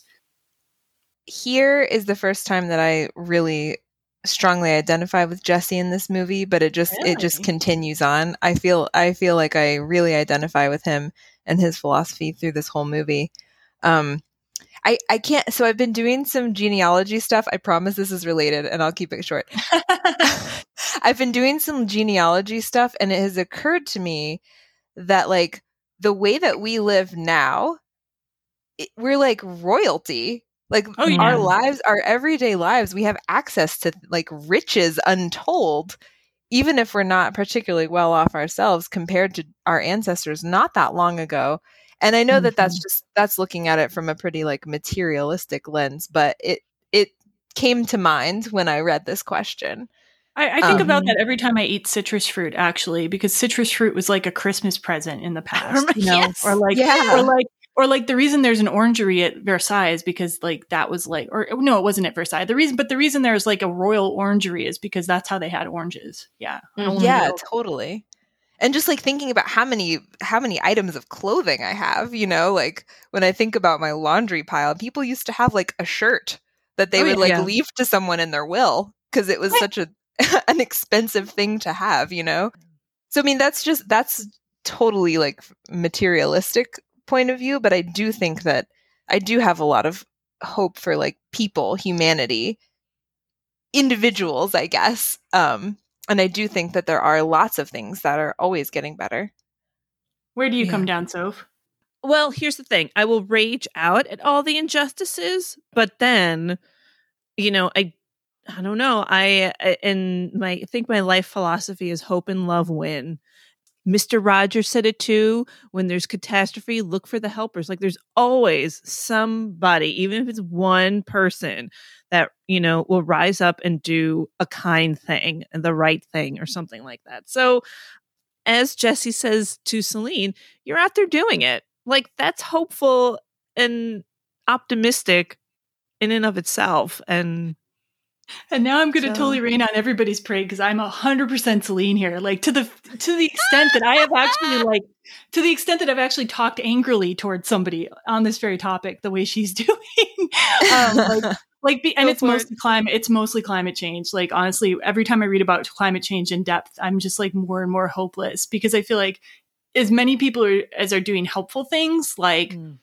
Here is the first time that I really strongly identify with Jesse in this movie, but it just it just continues on. I feel I feel like I really identify with him and his philosophy through this whole movie. Um I, I can't so I've been doing some genealogy stuff. I promise this is related and I'll keep it short. I've been doing some genealogy stuff and it has occurred to me that like the way that we live now it, we're like royalty. Like Oh, yeah. our lives, our everyday lives, we have access to like riches untold even if we're not particularly well off ourselves compared to our ancestors not that long ago. And I know that that's just that's looking at it from a pretty like materialistic lens, but it it came to mind when I read this question. I, I think about Um, that every time I eat citrus fruit, actually, because citrus fruit was like a Christmas present in the past, you know, Yes. or like, Yeah. or like, or like the reason there's an orangery at Versailles is because like that was like, or no, it wasn't at Versailles. The reason, but the reason there's like a royal orangery is because that's how they had oranges. Yeah, Mhm. Yeah, totally. And just like thinking about how many how many items of clothing I have, you know, like when I think about my laundry pile, people used to have like a shirt that they Oh, would like Yeah. leave to someone in their will because it was Right. such a an expensive thing to have, you know. So I mean, that's just that's totally like materialistic point of view, but I do think that I do have a lot of hope for like people, humanity, individuals, I guess. Um and I do think that there are lots of things that are always getting better. Where do you Yeah. come down, Soph? Well, here's the thing. I will rage out at all the injustices, but then, you know, I I don't know. I in my I think my life philosophy is hope and love win. Mr. Rogers said it too. When there's catastrophe, look for the helpers. Like there's always somebody, even if it's one person, that you know will rise up and do a kind thing and the right thing or something like that. So, as Jesse says to Celine, you're out there doing it. Like that's hopeful and optimistic in and of itself. And And now I'm going to So- totally rain on everybody's parade because I'm a hundred percent Celine here. Like to the to the extent that I have actually like to the extent that I've actually talked angrily towards somebody on this very topic, the way she's doing. um, like, like be, and Go it's for it. mostly climate it's mostly climate change like honestly every time i read about climate change in depth i'm just like more and more hopeless because i feel like as many people are, as are doing helpful things like Mm.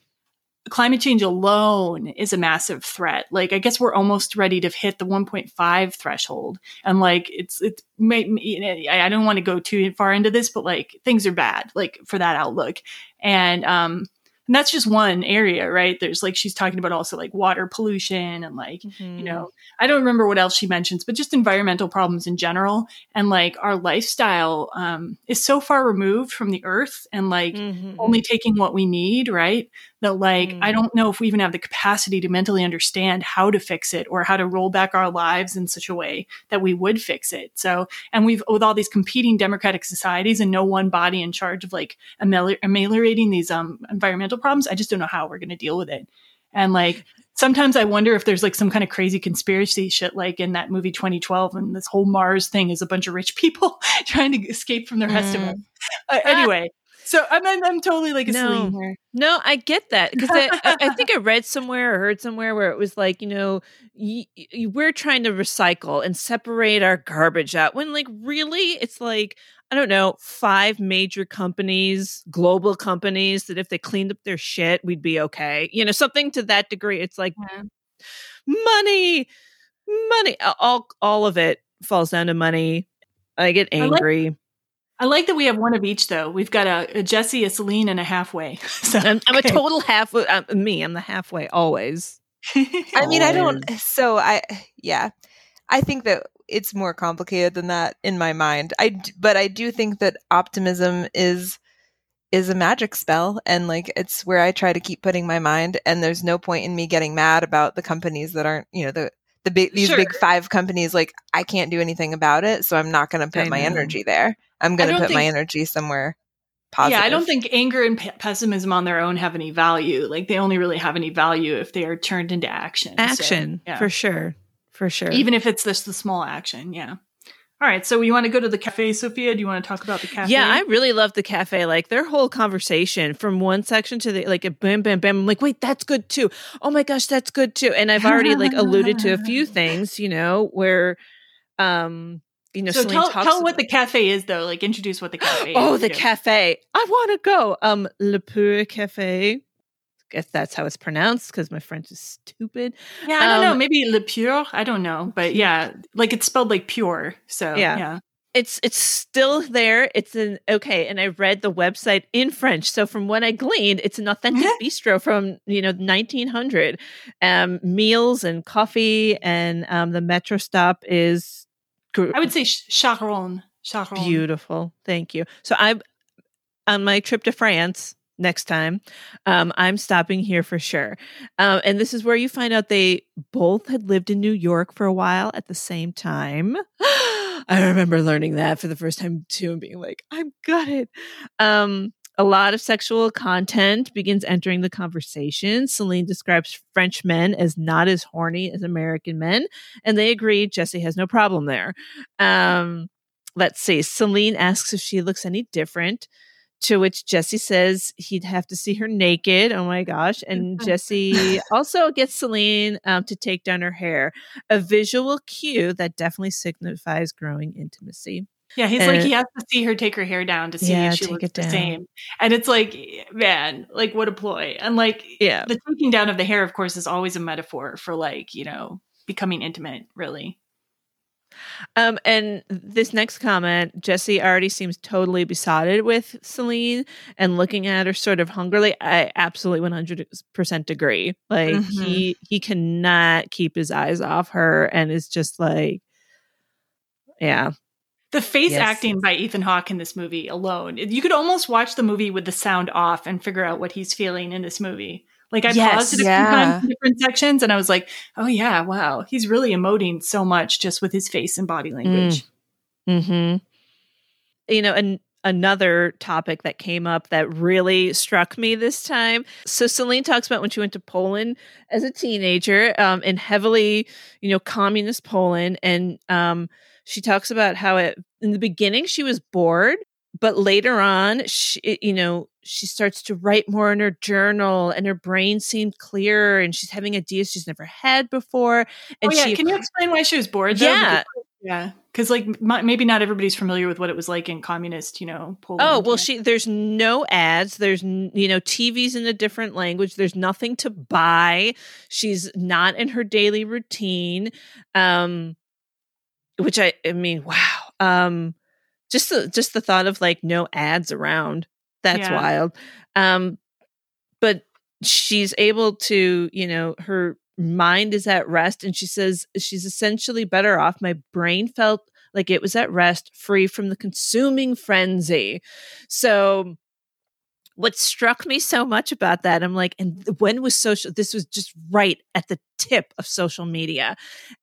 Climate change alone is a massive threat. Like i guess we're almost ready to hit the 1.5 threshold. And like it's it's may, i I don't want to go too far into this but like things are bad like for that outlook. And um and that's just one area right? There's like she's talking about also like water pollution and like Mm-hmm. you know i don't remember what else she mentions but just environmental problems in general. And like our lifestyle um is so far removed from the earth and like Mhm. only taking what we need right that like Mm. i don't know if we even have the capacity to mentally understand how to fix it or how to roll back our lives in such a way that we would fix it so and we've with all these competing democratic societies and no one body in charge of like ameli- ameliorating these um environmental problems i just don't know how we're going to deal with it and like sometimes I wonder if there's like some kind of crazy conspiracy shit, like in that movie 2012, and this whole Mars thing is a bunch of rich people trying to escape from the rest of Mm. us. Uh, anyway, so I'm, I'm, I'm totally like a No. Here. No, I get that because I, I, think I read somewhere or heard somewhere where it was like, you know, y- y- we're trying to recycle and separate our garbage out. When, like, really, it's like, I don't know, five major companies, global companies, that if they cleaned up their shit, we'd be okay. You know, something to that degree. It's like Yeah. money, money, all, all of it falls down to money. I get I like- angry. I like that we have one of each, though. We've got a, a Jesse, a Celine, and a halfway. So I'm, I'm a total half. I'm me. I'm the halfway always. I mean, I don't. So I, yeah, I think that it's more complicated than that in my mind. I, d- but I do think that optimism is is a magic spell, and like it's where I try to keep putting my mind. And there's no point in me getting mad about the companies that aren't, you know, the the big these big five companies. Like I can't do anything about it, so I'm not going to I put my know. energy there. I'm going to don't put my energy somewhere positive. Yeah, I don't think anger and pe- pessimism on their own have any value. Like they only really have any value if they are turned into action. So, Action yeah. for sure. For sure. even if it's just the small action. Yeah. All right. So you want to go to the cafe, Sophia? Do you want to talk about the cafe? Yeah, I really love the cafe. Like their whole conversation from one section to the like a bam, bam, bam. I'm like, wait, that's good too. Oh my gosh, that's good too. And I've already like alluded to a few things, you know, where, um, you know, so Celine tell, tell what the cafe is, though. Like introduce what the cafe. Oh, is. the Yeah. cafe. I want to go. Um, Le Pure Cafe. Guess that's how it's pronounced because my French is stupid. Yeah, I don't know. Um, Maybe le pure. I don't know, but yeah, like it's spelled like pure. So Yeah. yeah. it's it's still there. It's an okay, and I read the website in French. So from what I gleaned, it's an authentic bistro from you know 1900. Um, meals and coffee, and um, the metro stop is gr- I would say ch- Charonne. Charonne. beautiful. Thank you. So I'm on my trip to France next time. Um, I'm stopping here for sure. Um, and this is where you find out they both had lived in New York for a while at the same time. I remember learning that for the first time too and being like, I'm gutted. Um, a lot of sexual content begins entering the conversation. Celine describes French men as not as horny as American men, and they agree Jesse has no problem there. Um, let's see. Celine asks if she looks any different. To which Jesse says he'd have to see her naked. Oh my gosh. And Jesse also gets Celine um, to take down her hair, a visual cue that definitely signifies growing intimacy. Yeah, he's like he has to see her take her hair down to see Yeah, if she looks the same. And it's like, man, like what a ploy. And like Yeah. the taking down of the hair, of course, is always a metaphor for like, you know, becoming intimate, really. Um, and this next comment, Jesse already seems totally besotted with Celine and looking at her sort of hungrily. I absolutely one hundred percent agree. Like Mhm. he he cannot keep his eyes off her, and is just like, yeah, The face Yes. acting by Ethan Hawke in this movie alone, you could almost watch the movie with the sound off and figure out what he's feeling in this movie. Like I Yes. paused it a few times in different sections, and I was like, "Oh yeah, wow, he's really emoting so much just with his face and body language." hmm You know, and another topic that came up that really struck me this time. So Celine talks about when she went to Poland as a teenager um, in heavily, you know, communist Poland, and um, she talks about how it in the beginning she was bored but later on, she, you know, she starts to write more in her journal, and her brain seemed clearer, and she's having ideas she's never had before. And oh yeah, she, can you explain why she was bored? Though? Yeah. Because- yeah, because like maybe not everybody's familiar with what it was like in communist, you know. Poland. Oh well, Yeah. she there's no ads. There's you know TV's in a different language. There's nothing to buy. She's not in her daily routine. Um, which I I mean, wow. Um, just the just the thought of like no ads around. That's Yeah. wild. Um, but she's able to you know her mind is at rest and she says she's essentially better off my brain felt like it was at rest free from the consuming frenzy so what struck me so much about that i'm like and when was social this was just right at the tip of social media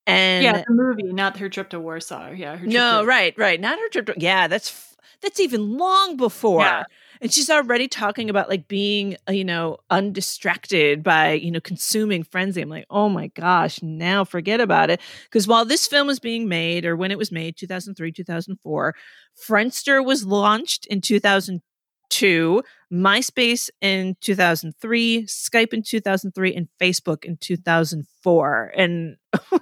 and yeah, the movie, not her trip to Warsaw. Yeah, her trip no to- right right not her trip to, yeah that's that's even long before Yeah. and she's already talking about like being uh, you know undistracted by you know consuming frenzy i'm like oh my gosh now forget about it because while this film was being made or when it was made 2003 2004 friendster was launched in 2002 myspace in 2003 skype in 2003 and facebook in 2004 and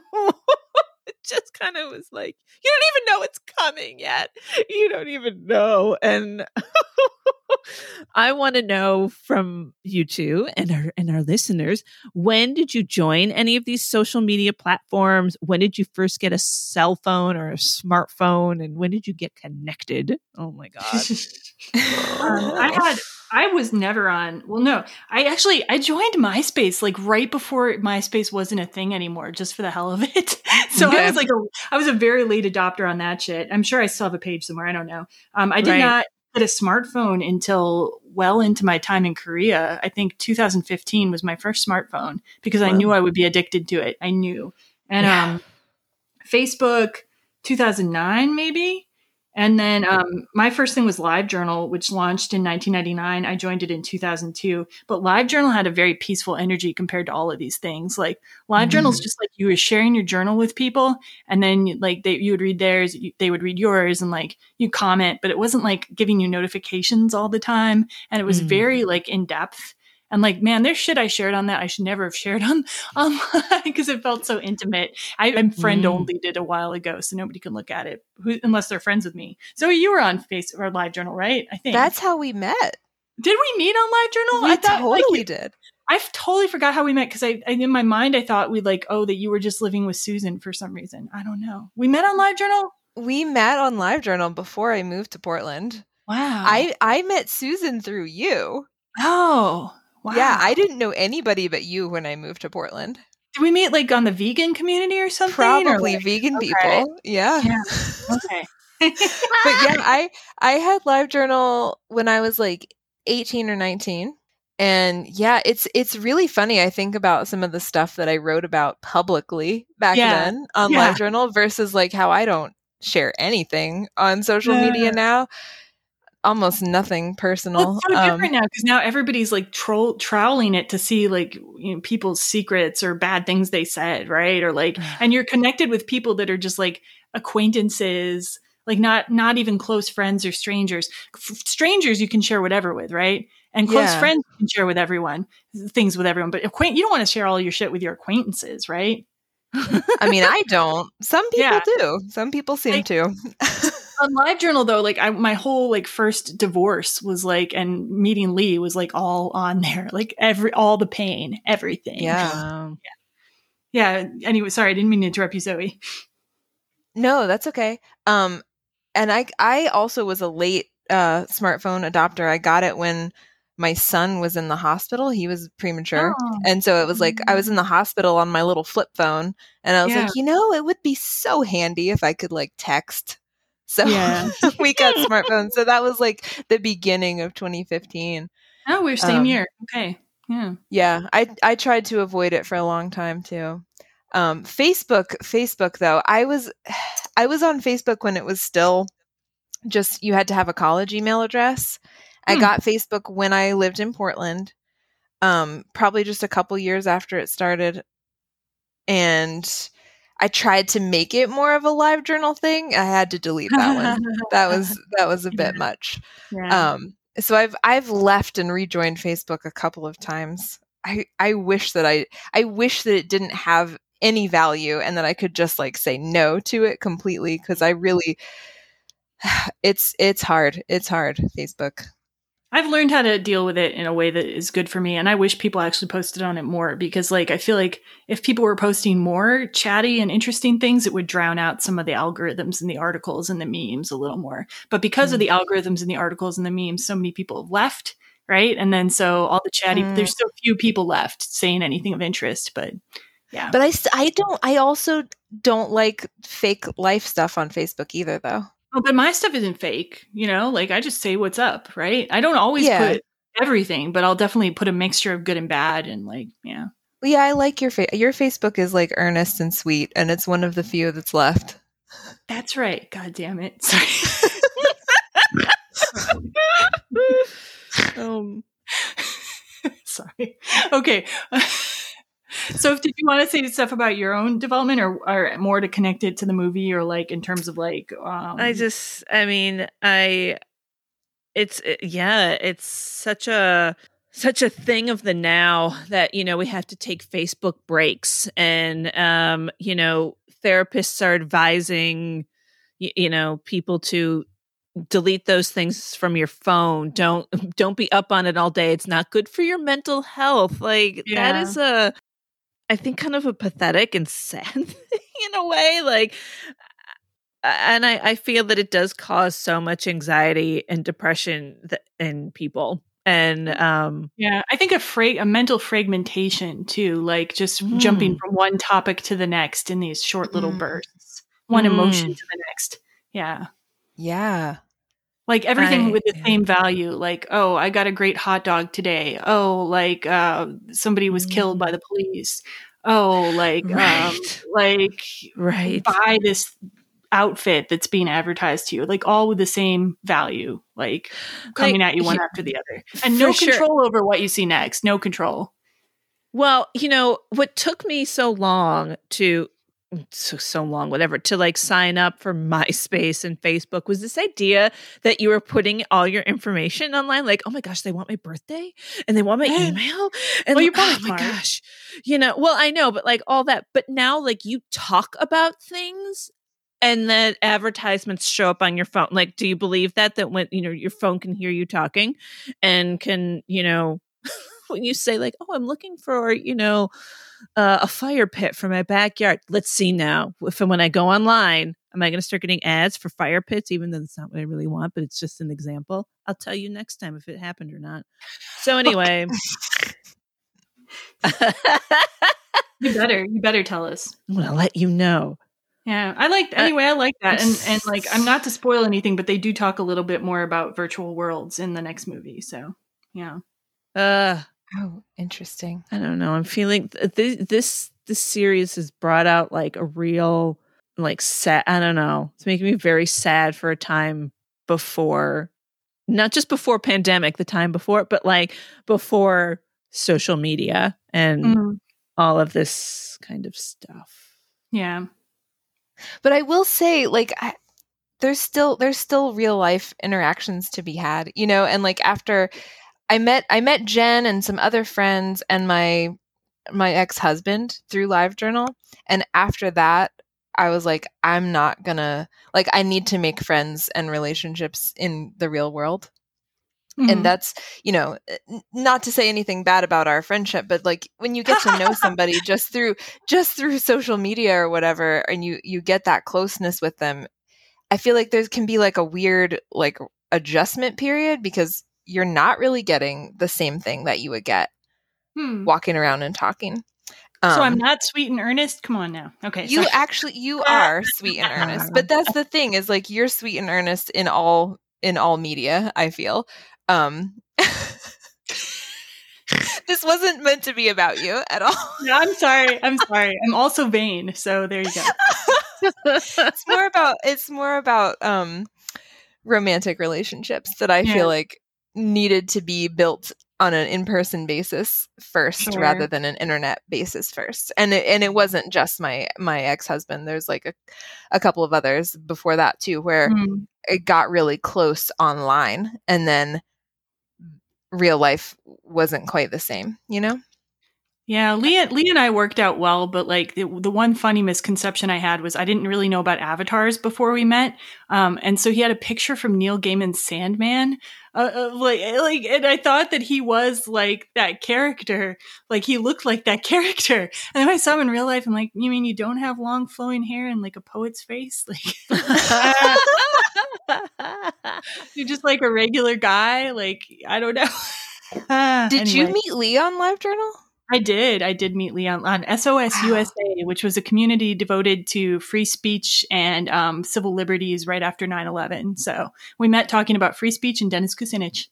it just kind of was like you don't even know it's coming yet. You don't even know. And i want to know from you two and our and our listeners when did you join any of these social media platforms when did you first get a cell phone or a smartphone and when did you get connected oh my god Um, I had I was never on. Well, no, I actually I joined MySpace like right before MySpace wasn't a thing anymore, just for the hell of it. so Okay. I was like a I was a very late adopter on that shit. I'm sure I still have a page somewhere. I don't know. Um, I did Right. not get a smartphone until well into my time in Korea. I think 2015 was my first smartphone because I knew I would be addicted to it. I knew, and Yeah. um, Facebook 2009 maybe. And then um, my first thing was LiveJournal, which launched in 1999. I joined it in 2002. But LiveJournal had a very peaceful energy compared to all of these things. Like LiveJournal is just like you were sharing your journal with people, and then like they, you would read theirs, you, they would read yours, and like you comment. But it wasn't like giving you notifications all the time, and it was Mm. very like in depth. And like, man, there's shit I shared on that I should never have shared on online because it felt so intimate. I, I'm friend Mm. only did a while ago, so nobody can look at it who, unless they're friends with me. So you were on Face or live journal right? I think That's how we met. Did we meet on LiveJournal? we I thought like, totally you- did. I totally forgot how we met because I, I in my mind I thought we like oh that you were just living with Susan for some reason. I don't know. We met on live journal We met on live journal before I moved to Portland. Wow. I I met Susan through you. oh wow. Yeah, I didn't know anybody but you when I moved to Portland. Did we meet like on the vegan community or something? or, Probably like- vegan okay. people. Yeah. Yeah. okay. but yeah, I I had LiveJournal when I was like 18 or 19. And yeah, it's it's really funny. I think about some of the stuff that I wrote about publicly back Yeah. then on Yeah. LiveJournal versus like how I don't share anything on social Yeah. media now. Almost nothing personal. Well, so Um, different now because now everybody's like troll troweling it to see like you know, people's secrets or bad things they said, right? Or like, and you're connected with people that are just like acquaintances, like not not even close friends or strangers. F- strangers you can share whatever with, right? And close Yeah. friends you can share with everyone, things with everyone. But acquaint, you don't want to share all your shit with your acquaintances, right? I mean, I don't. Some people Yeah. do. Some people seem Like- to. on LiveJournal though, like I, my whole like first divorce was like, and meeting Lee was like all on there, like every all the pain, everything. Yeah. Wow. yeah. Anyway, sorry, I didn't mean to interrupt you, Zoe. No, that's okay. Um, and I I also was a late uh smartphone adopter. I got it when my son was in the hospital. He was premature. Oh. And so it was like I was in the hospital on my little flip phone and I was Yeah. like, you know, it would be so handy if I could like text. So Yeah. we got smartphones. So that was like the beginning of 2015. Oh, we're same Um, year. Okay. Yeah. Yeah, I I tried to avoid it for a long time too. Um, Facebook, Facebook though, I was I was on Facebook when it was still just you had to have a college email address. I Hmm. got Facebook when I lived in Portland, um, probably just a couple years after it started, and I tried to make it more of a live journal thing. I had to delete that one. that was that was a bit Yeah. much. Yeah. Um, so I've I've left and rejoined Facebook a couple of times. I I wish that I I wish that it didn't have any value and that I could just like say no to it completely because I really it's it's hard. It's hard, Facebook. I've learned how to deal with it in a way that is good for me, and I wish people actually posted on it more because, like, I feel like if people were posting more chatty and interesting things, it would drown out some of the algorithms and the articles and the memes a little more. But because of the algorithms and the articles and the memes, so many people have left, right? And then so all the chatty, Mm. there's so few people left saying anything of interest. But yeah, But I I don't I also don't like fake life stuff on Facebook either though. Oh, but my stuff isn't fake, you know? Like I just say what's up, right? I don't always Yeah. put everything, but I'll definitely put a mixture of good and bad and like, yeah. Well, yeah, I like your fa- your Facebook is like earnest and sweet and it's one of the few that's left. That's right. God damn it. Sorry. um, Sorry. Okay. So did you want to say stuff about your own development or, or more to connect it to the movie or like in terms of like um I just, I mean, I, it's, it- yeah, it's such a, such a thing of the now that, you know, we have to take Facebook breaks and, um, you know, therapists are advising, you, you know, people to delete those things from your phone. Don't, don't be up on it all day. It's not good for your mental health. Like that Yeah. is a, I think kind of a pathetic and sad thing in a way. Like, and I, I feel that it does cause so much anxiety and depression th- in people. And um, yeah, I think a fra- a mental fragmentation too, like just jumping Mm. from one topic to the next in these short little Mm. bursts. One emotion Mm. to the next. Yeah. Yeah. Like everything I- with the yeah. same value like oh i got a great hot dog today. Oh like uh somebody was killed by the police. Oh like um Right. like right, buy this outfit that's being advertised to you. Like all with the same value like coming Like, at you one he- after the other. And no for sure. control over what you see next. No control. Well, you know, what took me so long to so so long whatever to like sign up for MySpace and Facebook was this idea that you were putting all your information online like, "Oh my gosh, they want my birthday and they want my Yeah. email." And Well, you're oh my gosh. You know, well, I know, but like all that, but now like you talk about things and then advertisements show up on your phone. Like, do you believe that that when, you know, your phone can hear you talking and can, you know, when you say like, "Oh, I'm looking for," you know, uh, a fire pit for my backyard. Let's see now. If when I go online, am I going to start getting ads for fire pits, even though that's not what I really want? But it's just an example. I'll tell you next time if it happened or not. So anyway, you better you better tell us I'm going to let you know. yeah i like Uh, anyway i like that and and like i'm not to spoil anything but they do talk a little bit more about virtual worlds in the next movie so yeah Uh, Oh, interesting. I don't know. I'm feeling th- th- this this series has brought out like a real like sad. I don't know. It's making me very sad for a time before, not just before pandemic, the time before, but like before social media and Mhm. all of this kind of stuff. yeah But I will say, like, I, there's still there's still real life interactions to be had, you know. And like after I met I met Jen and some other friends and my my ex husband through LiveJournal, and after that, I was like, I'm not gonna like I need to make friends and relationships in the real world. Mhm. and that's you know not to say anything bad about our friendship but like when you get to know somebody just through just through social media or whatever and you you get that closeness with them i feel like there can be like a weird like adjustment period because you're not really getting the same thing that you would get Hmm. walking around and talking. So i'm Um, not sweet and earnest? Come on now. Okay you sorry. actually you are sweet and earnest but that's the thing is like you're sweet and earnest in all in all media i feel. Um this wasn't meant to be about you at all. No, i'm sorry i'm sorry. I'm also vain so there you go. It's more about it's more about um romantic relationships that i Yeah. feel like needed to be built on an in-person basis first Sure. rather than an internet basis first and it, and it wasn't just my my ex-husband there's like a, a couple of others before that too where Mm. it got really close online and then real life wasn't quite the same you know Yeah, Lee, Lee and I worked out well, but like the, the one funny misconception I had was I didn't really know about avatars before we met, um, and so he had a picture from Neil Gaiman's Sandman, uh, uh, like like, and I thought that he was like that character, like he looked like that character, and then I saw him in real life. I'm like, you mean you don't have long flowing hair and like a poet's face, like you're just like a regular guy, like I don't know. did you meet lee on live journal I did. I did meet Lee on, SOS Wow. USA, which was a community devoted to free speech and um, civil liberties right after 9 11. So we met talking about free speech and Dennis Kucinich.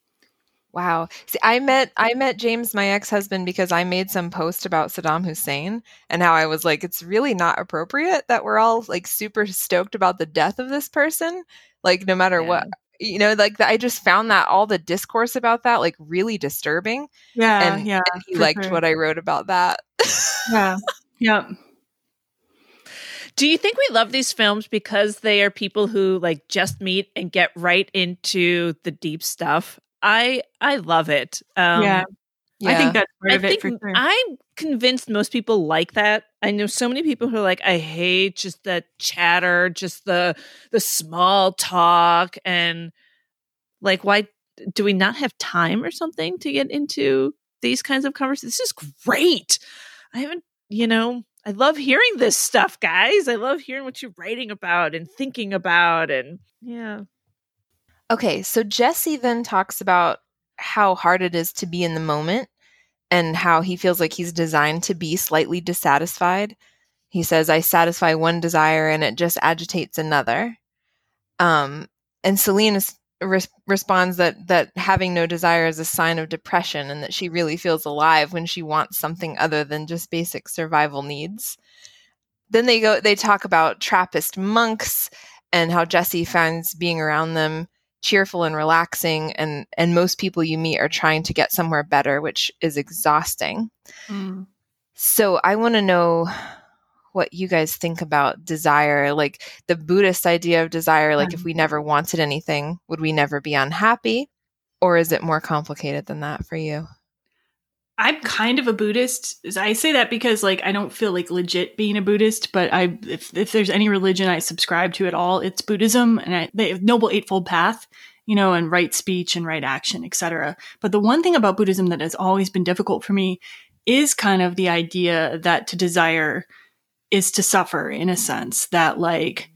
Wow. See, I met I met James, my ex-husband, because I made some post about Saddam Hussein and how I was like, it's really not appropriate that we're all like super stoked about the death of this person. Like no matter what you know, like I just found that all the discourse about that like really disturbing. Yeah. and, yeah. and he liked sure. what I wrote about that. Yeah. Yeah. Do you think we love these films because they are people who like just meet and get right into the deep stuff? I I love it. Um, yeah. I think that's part I of it for sure. I'm convinced most people like that. I know so many people who are like, I hate just the chatter, just the the small talk, and like, why do we not have time or something to get into these kinds of conversations? This is great. I haven't, you know, I love hearing this stuff, guys. I love hearing what you're writing about and thinking about, and yeah. Okay, so Jesse then talks about how hard it is to be in the moment and how he feels like he's designed to be slightly dissatisfied. He says, I satisfy one desire and it just agitates another. Um, and Celine is, res- responds that, that having no desire is a sign of depression and that she really feels alive when she wants something other than just basic survival needs. Then they go, they talk about Trappist monks and how Jesse finds being around them cheerful and relaxing and and most people you meet are trying to get somewhere better which is exhausting. Mm. so i want to know what you guys think about desire like the buddhist idea of desire like if we never wanted anything would we never be unhappy? Or is it more complicated than that for you I'm kind of a Buddhist. I say that because like I don't feel like legit being a Buddhist, but I if if there's any religion I subscribe to at all, it's Buddhism and I, they noble eightfold path, you know, and right speech and right action, etc. But the one thing about Buddhism that has always been difficult for me is kind of the idea that to desire is to suffer in a sense that like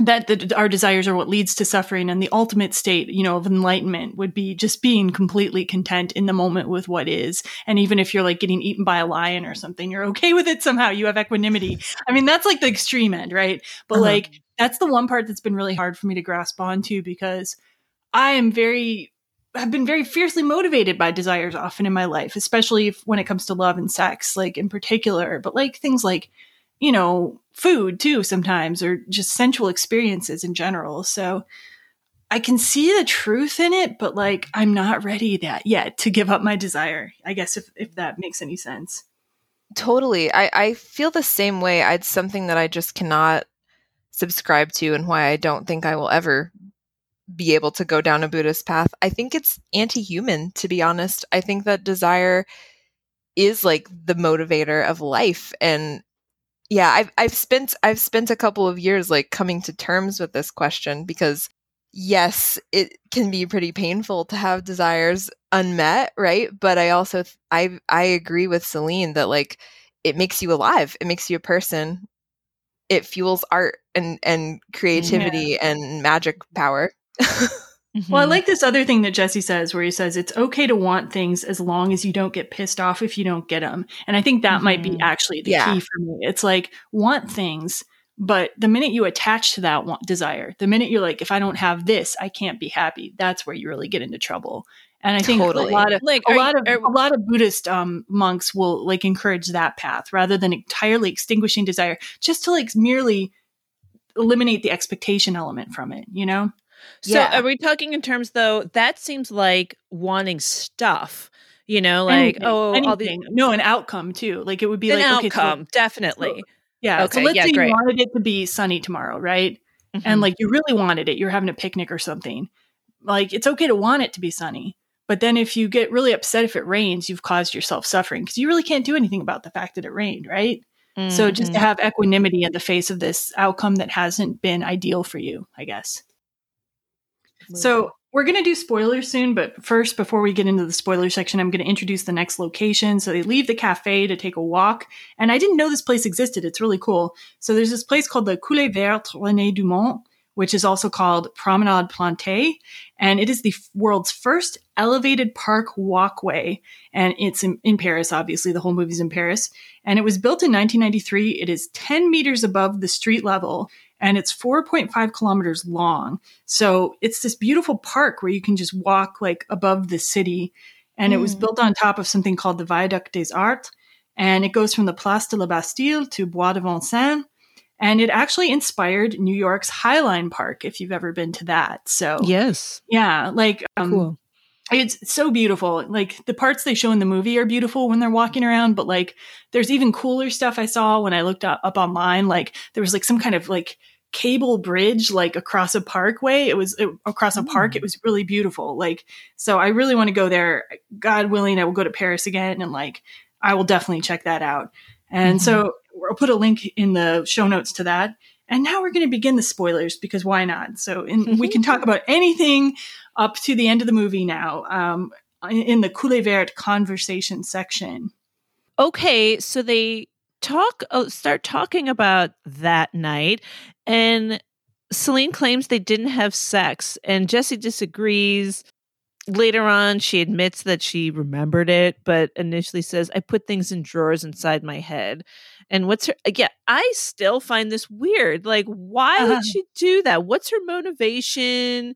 that the, our desires are what leads to suffering and the ultimate state you know of enlightenment would be just being completely content in the moment with what is. And even if you're like getting eaten by a lion or something you're okay with it somehow. You have equanimity. I mean that's like the extreme end right? But Uh-huh. like that's the one part that's been really hard for me to grasp onto because i am very have been very fiercely motivated by desires often in my life especially if, when it comes to love and sex like in particular. But like things like you know, food too sometimes, or just sensual experiences in general. So I can see the truth in it, but like I'm not ready that yet to give up my desire. I guess if if that makes any sense. totally i i feel the same way it's something that i just cannot subscribe to and why i don't think i will ever be able to go down a buddhist path i think it's anti-human to be honest i think that desire is like the motivator of life and yeah i've i've spent i've spent a couple of years like coming to terms with this question because yes it can be pretty painful to have desires unmet right? But i also i i agree with celine that like it makes you alive. It makes you a person. It fuels art and and creativity and magic power Well, I Mhm. like this other thing that Jesse says, where he says it's okay to want things as long as you don't get pissed off if you don't get them. And I think that might be Mhm. actually the Yeah. key for me. It's like want things, but the minute you attach to that want desire, the minute you're like, if I don't have this, I can't be happy. That's where you really get into trouble. And I think Totally. a lot of like a lot you- of are- a lot of Buddhist um, monks will like encourage that path rather than entirely extinguishing desire, just to like merely eliminate the expectation element from it. You know? So Yeah. are we talking in terms though that seems like wanting stuff. You know, like Anything, oh, all the anything. no, an outcome too. Like it would be an like okay, so- outcome, definitely. yeah. Okay, so let's yeah, say you wanted it to be sunny tomorrow, right? Mhm. And like you really wanted it, you're having a picnic or something. Like it's okay to want it to be sunny. But then if you get really upset if it rains, you've caused yourself suffering because you really can't do anything about the fact that it rained, right? So just to Mhm. have equanimity in the face of this outcome that hasn't been ideal for you, I guess. So we're going to do spoilers soon, but first, before we get into the spoiler section, I'm going to introduce the next location. So they leave the cafe to take a walk. And I didn't know this place existed. It's really cool. So there's this place called the Coulée Verte René Dumont, which is also called Promenade Plantée. And it is the world's first elevated park walkway. And it's in, in Paris, obviously. The whole movie's in Paris. And it was built in 1993. It is 10 meters above the street level and it's 4.5 kilometers long. So it's this beautiful park where you can just walk like above the city. And it was Mm. built on top of something called the Viaduc des Arts. And it goes from the Place de la Bastille to Bois de Vincennes. And it actually inspired New York's Highline Park, if you've ever been to that. So yes, yeah, like um, cool. it's so beautiful. Like the parts they show in the movie are beautiful when they're walking around, but like there's even cooler stuff I saw when I looked up, up online. Like there was like some kind of like cable bridge like across a parkway. It was it, across a park. Mm. It was really beautiful. Like so, I really want to go there. God willing, I will go to Paris again, and like I will definitely check that out. And so I'll put a link in the show notes to that. And now we're going to begin the spoilers because why not? So in, we can talk about anything up to the end of the movie now um, in, in the Coulée Verte conversation section. okay so they talk uh, start talking about that night and celine claims they didn't have sex and jesse disagrees. Later on she admits that she remembered it but initially says i put things in drawers inside my head. And what's her yeah i still find this weird like why Uh-huh. would she do that? What's her motivation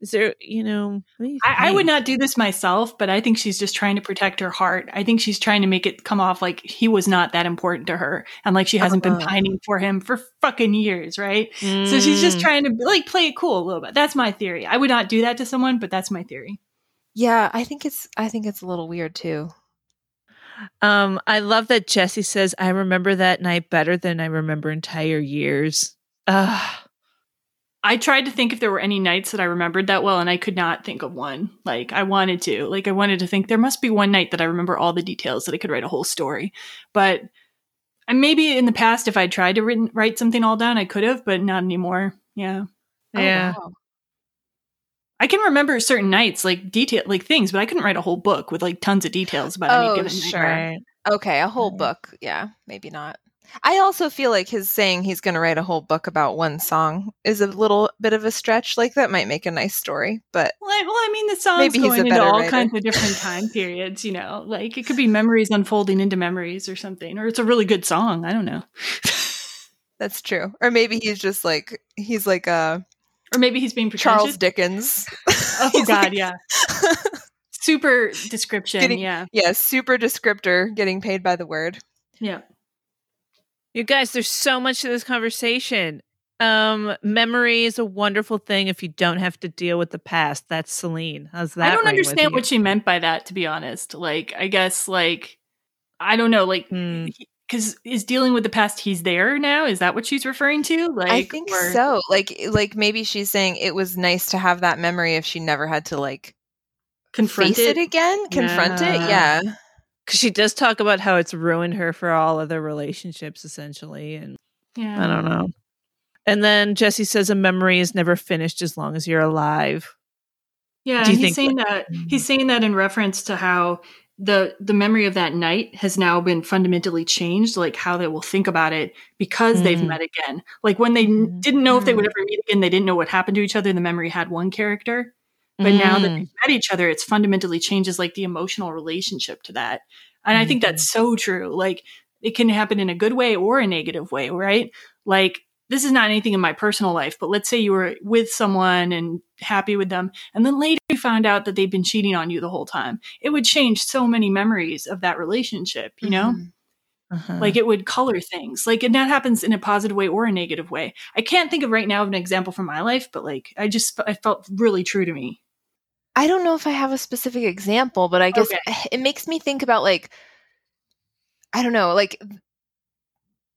is there you know you I, I would not do this myself, but I think she's just trying to protect her heart. I think she's trying to make it come off like he was not that important to her and like she hasn't been Uh-huh. pining for him for fucking years, right? So she's just Mm. trying to like play it cool a little bit. That's my theory. I would not do that to someone, but that's my theory. Yeah, I think it's I think it's a little weird too. Um, I love that Jesse says, I remember that night better than I remember entire years. Ugh. I tried to think if there were any nights that I remembered that well, and I could not think of one. Like I wanted to, like I wanted to think there must be one night that I remember all the details that I could write a whole story. But and maybe in the past, if I tried to written, write something all down, I could have, but not anymore. Yeah, Oh, Yeah. wow. I can remember certain nights, like detail, like things, but I couldn't write a whole book with like tons of details about Oh, any given sure. night. Okay, a whole book. Yeah, maybe not. I also feel like his saying he's going to write a whole book about one song is a little bit of a stretch. Like that might make a nice story, but Well, I, well, I mean, the song's Maybe he's going into all writer. kinds of different time periods. You know, like it could be memories unfolding into memories or something, or it's a really good song. I don't know. that's true. Or maybe he's just like he's like uh Or maybe he's being Charles. Dickens. Oh God, like- yeah. Super description. Getting- yeah, yeah, super descriptor, getting paid by the word. yeah. You guys, there's so much to this conversation. Um, memory is a wonderful thing if you don't have to deal with the past. That's Celine. How's that? I don't understand what she meant by that. To be honest, like I guess like I don't know, like Hmm. because is dealing with the past. He's there now. Is that what she's referring to? Like I think or- so. Like like maybe she's saying it was nice to have that memory if she never had to like Confront face it, again, confront it. Yeah. Because she does talk about how it's ruined her for all other relationships, essentially. And Yeah. I don't know. And then Jesse says a memory is never finished as long as you're alive. Yeah, he's think saying that- he's saying that in reference to how the the memory of that night has now been fundamentally changed, like how they will think about it because they've Mm. met again. Like when they Mm. didn't know if they would Mm. ever meet again, they didn't know what happened to each other. The memory had one character, but now that Mm. they've met each other, it's fundamentally changes like the emotional relationship to that. And I think that's so true. Like it can happen in a good way or a negative way, right? Like this is not anything in my personal life, but let's say you were with someone and happy with them, and then later you found out that they've been cheating on you the whole time. It would change so many memories of that relationship, you know? Mhm. Uh-huh. Like it would color things. Like and that happens in a positive way or a negative way. I can't think of right now of an example from my life, but like I just I felt really true to me. I don't know if I have a specific example, but I guess Okay. it makes me think about like I don't know, like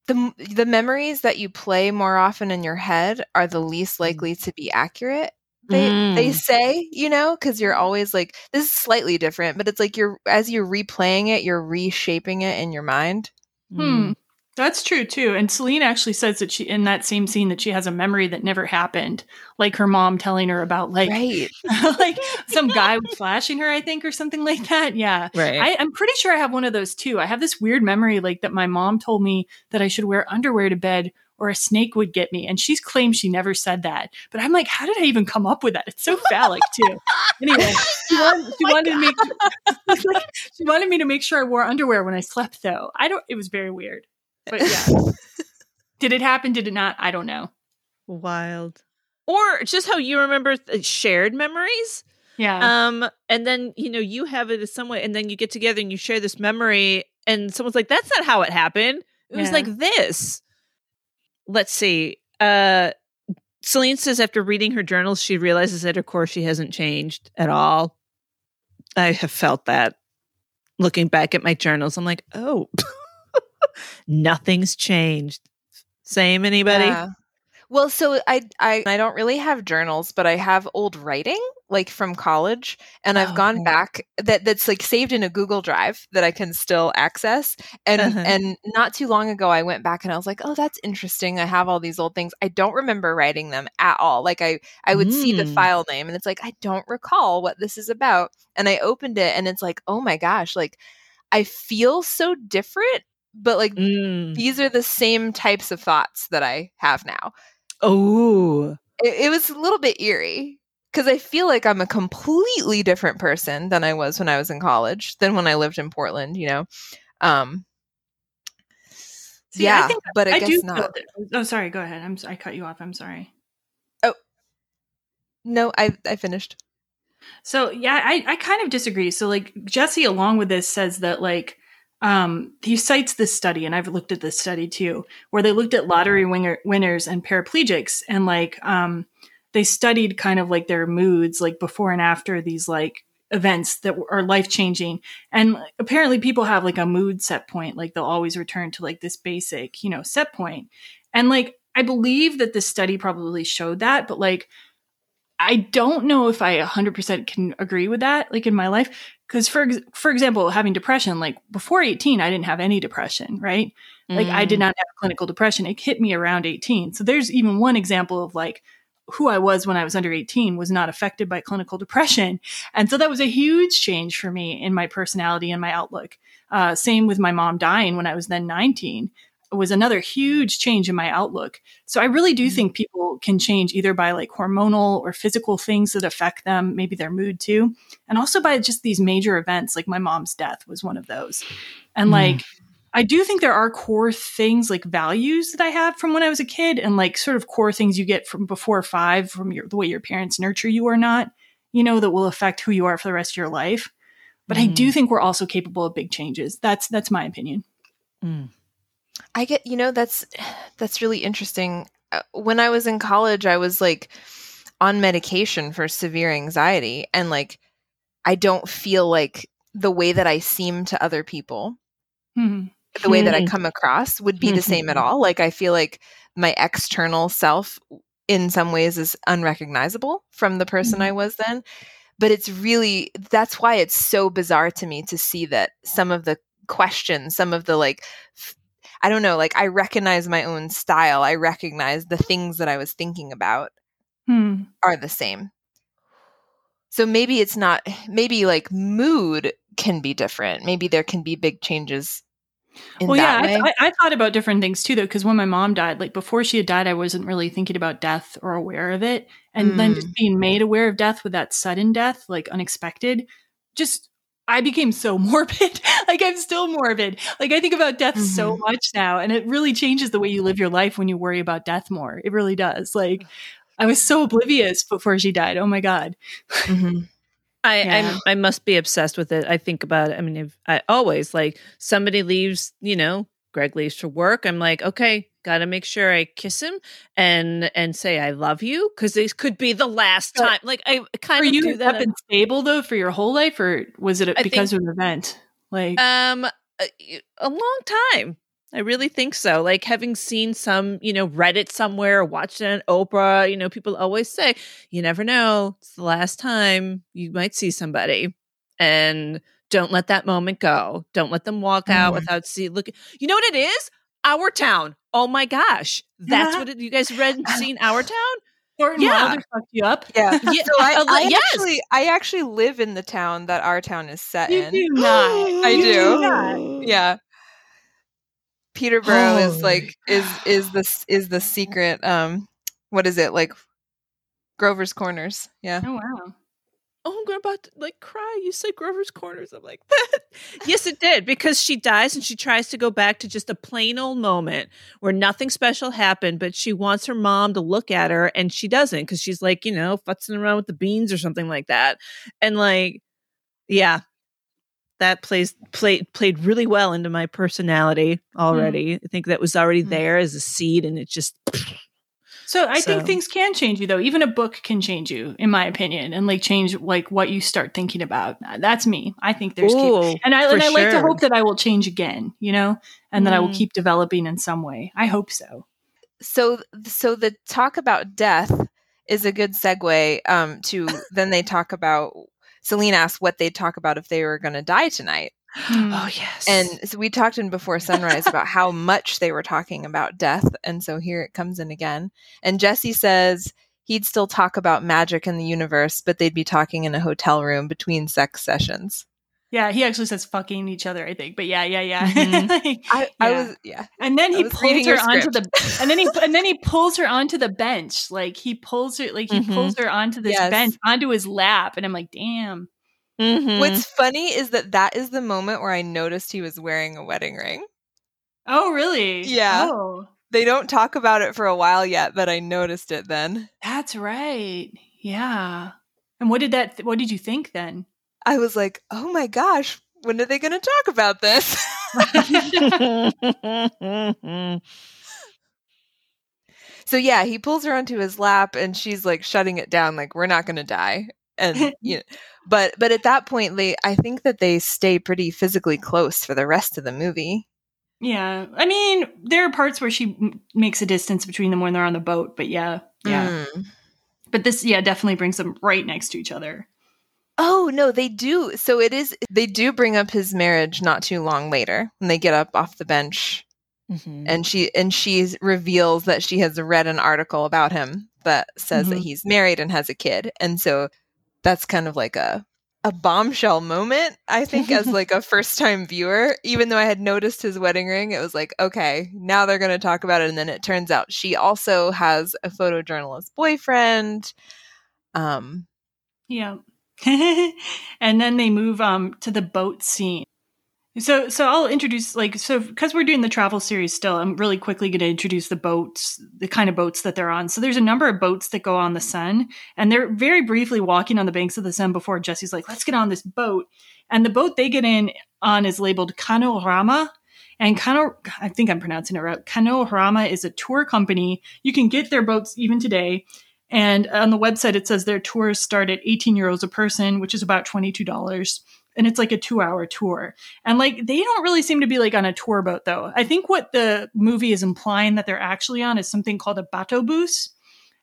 the the memories that you play more often in your head are the least likely to be accurate. They they Mm. say, you know, cuz you're always like this is slightly different, but it's like you're as you're replaying it, you're reshaping it in your mind. Hmm. That's true too. And Celine actually says that she in that same scene that she has a memory that never happened, like her mom telling her about like Right. like some guy was flashing her, I think, or something like that. Yeah. Right. I, I'm pretty sure I have one of those too. I have this weird memory like that my mom told me that I should wear underwear to bed or a snake would get me. And she's claimed she never said that. But I'm like, how did I even come up with that? It's so phallic too. Anyway, she, oh wanted, she wanted me she wanted me to make sure I wore underwear when I slept though. I don't it was very weird. But yeah. did it happen? Did it not? I don't know. Wild. Or just how you remember th- shared memories. Yeah. Um, and then you know you have it in some way, and then you get together and you share this memory, and someone's like, "That's not how it happened. It was Yeah. like this." Let's see. Uh, Celine says after reading her journals, she realizes that her core she hasn't changed at all. I have felt that looking back at my journals. I'm like, oh, nothing's changed. Same, anybody? Yeah. Well, so I I I don't really have journals, but I have old writing like from college, and I've Oh, gone back that that's like saved in a Google Drive that I can still access. And Uh-huh. and not too long ago, I went back and I was like, oh, that's interesting. I have all these old things. I don't remember writing them at all. Like I I would see the Mm. file name, and it's like I don't recall what this is about. And I opened it, and it's like, oh my gosh, like I feel so different, but like Mm. these are the same types of thoughts that I have now Oh, it, it was a little bit eerie because I feel like I'm a completely different person than I was when I was in college, than when I lived in Portland, you know? Um, See, I yeah, think but I, I guess do not. Oh, sorry. Go ahead. I'm I cut you off. I'm sorry. Oh, no, I, I finished. So yeah, I, I kind of disagree. So like Jesse, along with this, says that like um, he cites this study, and I've looked at this study too, where they looked at lottery winner, winners and paraplegics, and like um, they studied kind of like their moods, like before and after these like events that are life changing. And apparently, people have like a mood set point, like they'll always return to like this basic, you know, set point. And like I believe that this study probably showed that, but like I don't know if I 100% can agree with that, like in my life. Because, for, for example, having depression, like before 18, I didn't have any depression, right? Like I did Mm. not have clinical depression. It hit me around 18. So there's even one example of like who I was when I was under 18 was not affected by clinical depression. And so that was a huge change for me in my personality and my outlook. Uh, same with my mom dying when I was then 19 It was another huge change in my outlook. So I really do think people can change either by like hormonal or physical things that affect them, maybe their mood too, and also by just these major events like my mom's death was one of those. And Mm. like I do think there are core things like values that I have from when I was a kid and like sort of core things you get from before 5 from your the way your parents nurture you or not, you know that will affect who you are for the rest of your life. But I do think we're also capable of big changes. That's that's my opinion. Mm. I get, you know, that's that's really interesting. Uh, When I was in college, I was like on medication for severe anxiety, and like I don't feel like the way that I seem to other people, Mhm. the way that I Hmm. come across, would be the same at all. Like I feel like my external self, in some ways, is unrecognizable from the person I was then. But it's really that's why it's so bizarre to me to see that some of the questions, some of the like f- I don't know, like I recognize my own style. I recognize the things that I was thinking about Hmm. are the same. So maybe it's not, maybe like mood can be different. Maybe there can be big changes in well, yeah, I, way. I, thought about different things too, though, because when my mom died, like before she had died, I wasn't really thinking about death or aware of it. And then Mm. just being made aware of death with that sudden death, like unexpected, just I became so morbid. like I'm still morbid. Like I think about death so Mm-hmm. much now, and it really changes the way you live your life when you worry about death more. It really does. Like I was so oblivious before she died. Oh my god. Mhm. I Yeah. I'm, I must be obsessed with it. I think about it. I mean, if, I always like somebody leaves, you know, Greg leaves for work, I'm like, okay, got to make sure I kiss him and and say I love you because this could be the last But time. Like I kind Were of you do that. up and stable though for your whole life, or was it I because of an event? Like, Um, a, a long time. I really think so. Like having seen some, you know, read it somewhere, watched it on Oprah, you know, people always say, you never know. It's the last time you might see somebody. And don't let that moment go. Don't let them walk out Mm. without see look. You know what it is? Our town. Oh my gosh. That's what it, you guys read and seen Our Town? Thornton yeah. Wilder fucked you up. Yeah. Yeah, So I, I yes. actually I actually live in the town that our town is set You in. do not. I You do. not. Yeah. Peterborough is like is is this is the secret um what is it like Grover's Corners. Yeah. Oh wow. Oh, I'm about to like cry. You said Grover's Corners. I'm like, that. yes, it did because she dies and she tries to go back to just a plain old moment where nothing special happened, but she wants her mom to look at her and she doesn't because she's like, you know, futzing around with the beans or something like that. And like, yeah, that plays played played really well into my personality already. I think that was already Mm. there as a seed, and it just So I think things can change you though. Even a book can change you, in my opinion, and like change like what you start thinking about. Uh, That's me. I think there's Ooh, and I and I like to hope that I will change again, you know, and that I will Mm. keep developing in some way. I hope so. So so the talk about death is a good segue um to then they talk about Celine asked what they'd talk about if they were going to die tonight. Hmm. oh yes, And so we talked in Before Sunrise about how much they were talking about death. And so here it comes in again. And Jesse says he'd still talk about magic in the universe, but they'd be talking in a hotel room between sex sessions. Yeah, he actually says fucking each other, I think. But yeah, yeah, yeah. Mhm. Like, I, I yeah. was, yeah. and then I he pulls her onto the and then he and then he pulls her onto the bench. Like he pulls her like he Mhm. pulls her onto this Yes. bench onto his lap and I'm like, "Damn." Mhm. What's funny is that that is the moment where I noticed he was wearing a wedding ring. Oh, really? Yeah. Oh, They don't talk about it for a while yet, but I noticed it then. that's right. Yeah. And what did that what did you think then? I was like, oh my gosh, when are they going to talk about this? so yeah, he pulls her onto his lap and she's like shutting it down like we're not going to die. And you know, but but at that point they I think that they stay pretty physically close for the rest of the movie. Yeah. I mean, there are parts where she m- makes a distance between them when they're on the boat, but yeah. Yeah. Mm. But this yeah, definitely brings them right next to each other. Oh no, they do. So it is they do bring up his marriage not too long later when they get up off the bench Mhm. and she and she reveals that she has read an article about him that says that Mhm. he's married and has a kid and so that's kind of like a a bombshell moment i think as like a first time viewer even though i had noticed his wedding ring it was like okay now they're going to talk about it and then it turns out she also has a photojournalist boyfriend um Yeah. and then they move um to the boat scene. So so I'll introduce like so because we're doing the travel series still, I'm really quickly going to introduce the boats, the kind of boats that they're on. So there's a number of boats that go on the Seine, and they're very briefly walking on the banks of the Seine before Jesse's like, "Let's get on this boat." And the boat they get in on is labeled Canauxrama. And Kano, I think I'm pronouncing it right. Canauxrama is a tour company. You can get their boats even today. And on the website, it says their tours start at 18 euros a person, which is about $22. And it's like a two hour tour. And like, they don't really seem to be like on a tour boat, though. I think what the movie is implying that they're actually on is something called a Batobus.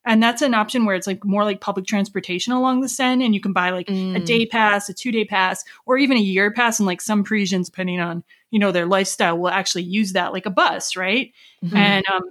And that's an option where it's like more like public transportation along the Seine. And you can buy like a Mm. day pass, a two day pass, or even a year pass. And like some Parisians, depending on, you know, their lifestyle, will actually use that like a bus, right? Mhm. and um,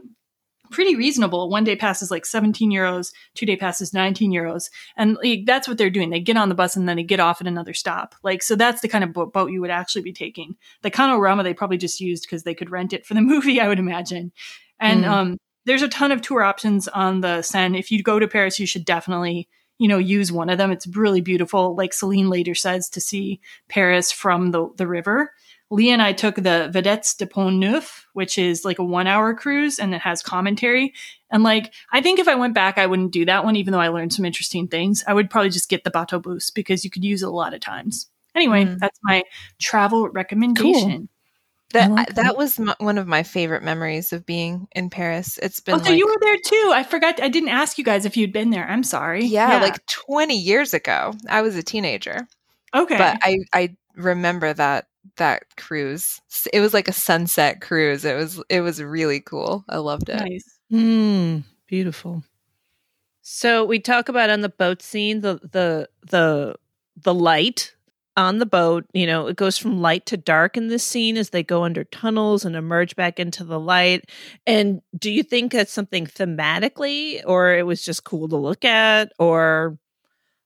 pretty reasonable. One day pass is like 17 euros, two day pass is 19 euros. And like, that's what they're doing. They get on the bus and then they get off at another stop. Like, so that's the kind of bo- boat you would actually be taking. The Canauxrama they probably just used because they could rent it for the movie, I would imagine. And Mm. um, there's a ton of tour options on the Seine. If you go to Paris, you should definitely, you know, use one of them. It's really beautiful. Like Celine later says, to see Paris from the, the river. Leah and I took the Vedettes du Pont Neuf, which is like a one hour cruise and it has commentary. And like, I think if I went back, I wouldn't do that one, even though I learned some interesting things. I would probably just get the Batobus because you could use it a lot of times. Anyway, Mm. that's my travel recommendation. That like that. that. was m one of my favorite memories of being in Paris. It's been Oh, so like you were there too. I forgot. I didn't ask you guys if you'd been there. I'm sorry. yeah, like 20 years ago. I was a teenager. okay. But I I remember that that cruise. It was like a sunset cruise. It was it was really cool. I loved it. nice. Mm, beautiful. So we talk about on the boat scene the the the the light on the boat. You know, it goes from light to dark in this scene as they go under tunnels and emerge back into the light. And do you think that's something thematically, or it was just cool to look at, or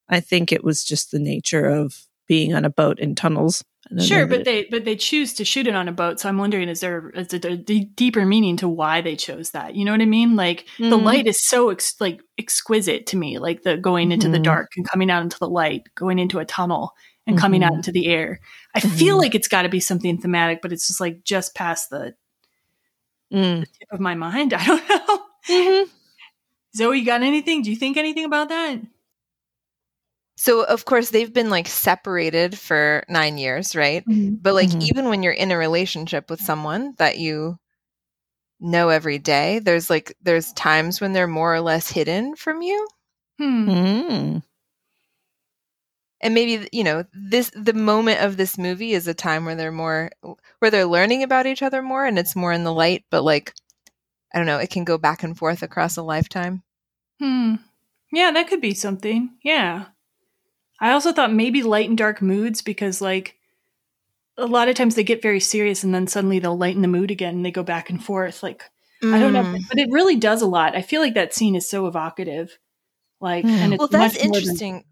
I think it was just the nature of being on a boat in tunnels. Sure, but they but they choose to shoot it on a boat. So I'm wondering, is there is a d- deeper meaning to why they chose that? You know what I mean? Like the Mhm. light is so ex- like exquisite to me. Like the going into the Mhm. dark and coming out into the light, going into a tunnel and coming out Mhm. into the air. I feel Mhm. like it's got to be something thematic, but it's just like just past the Mm. tip of my mind. I don't know. Mhm. Zoe, you got anything? Do you think anything about that? So of course they've been like separated for 9 years, right? But like Mhm. even when you're in a relationship with someone that you know every day, there's like there's times when they're more or less hidden from you. Hmm. Mm. And maybe you know, this the moment of this movie is a time where they're more where they're learning about each other more and it's more in the light, but like I don't know, it can go back and forth across a lifetime. Hmm. Yeah, that could be something. Yeah. I also thought maybe light and dark moods because like a lot of times they get very serious and then suddenly they'll lighten the mood again and they go back and forth. Like I don't know, Mm. but it really does a lot. I feel like that scene is so evocative. Like, Hmm. and it's Well, that's much more than- interesting.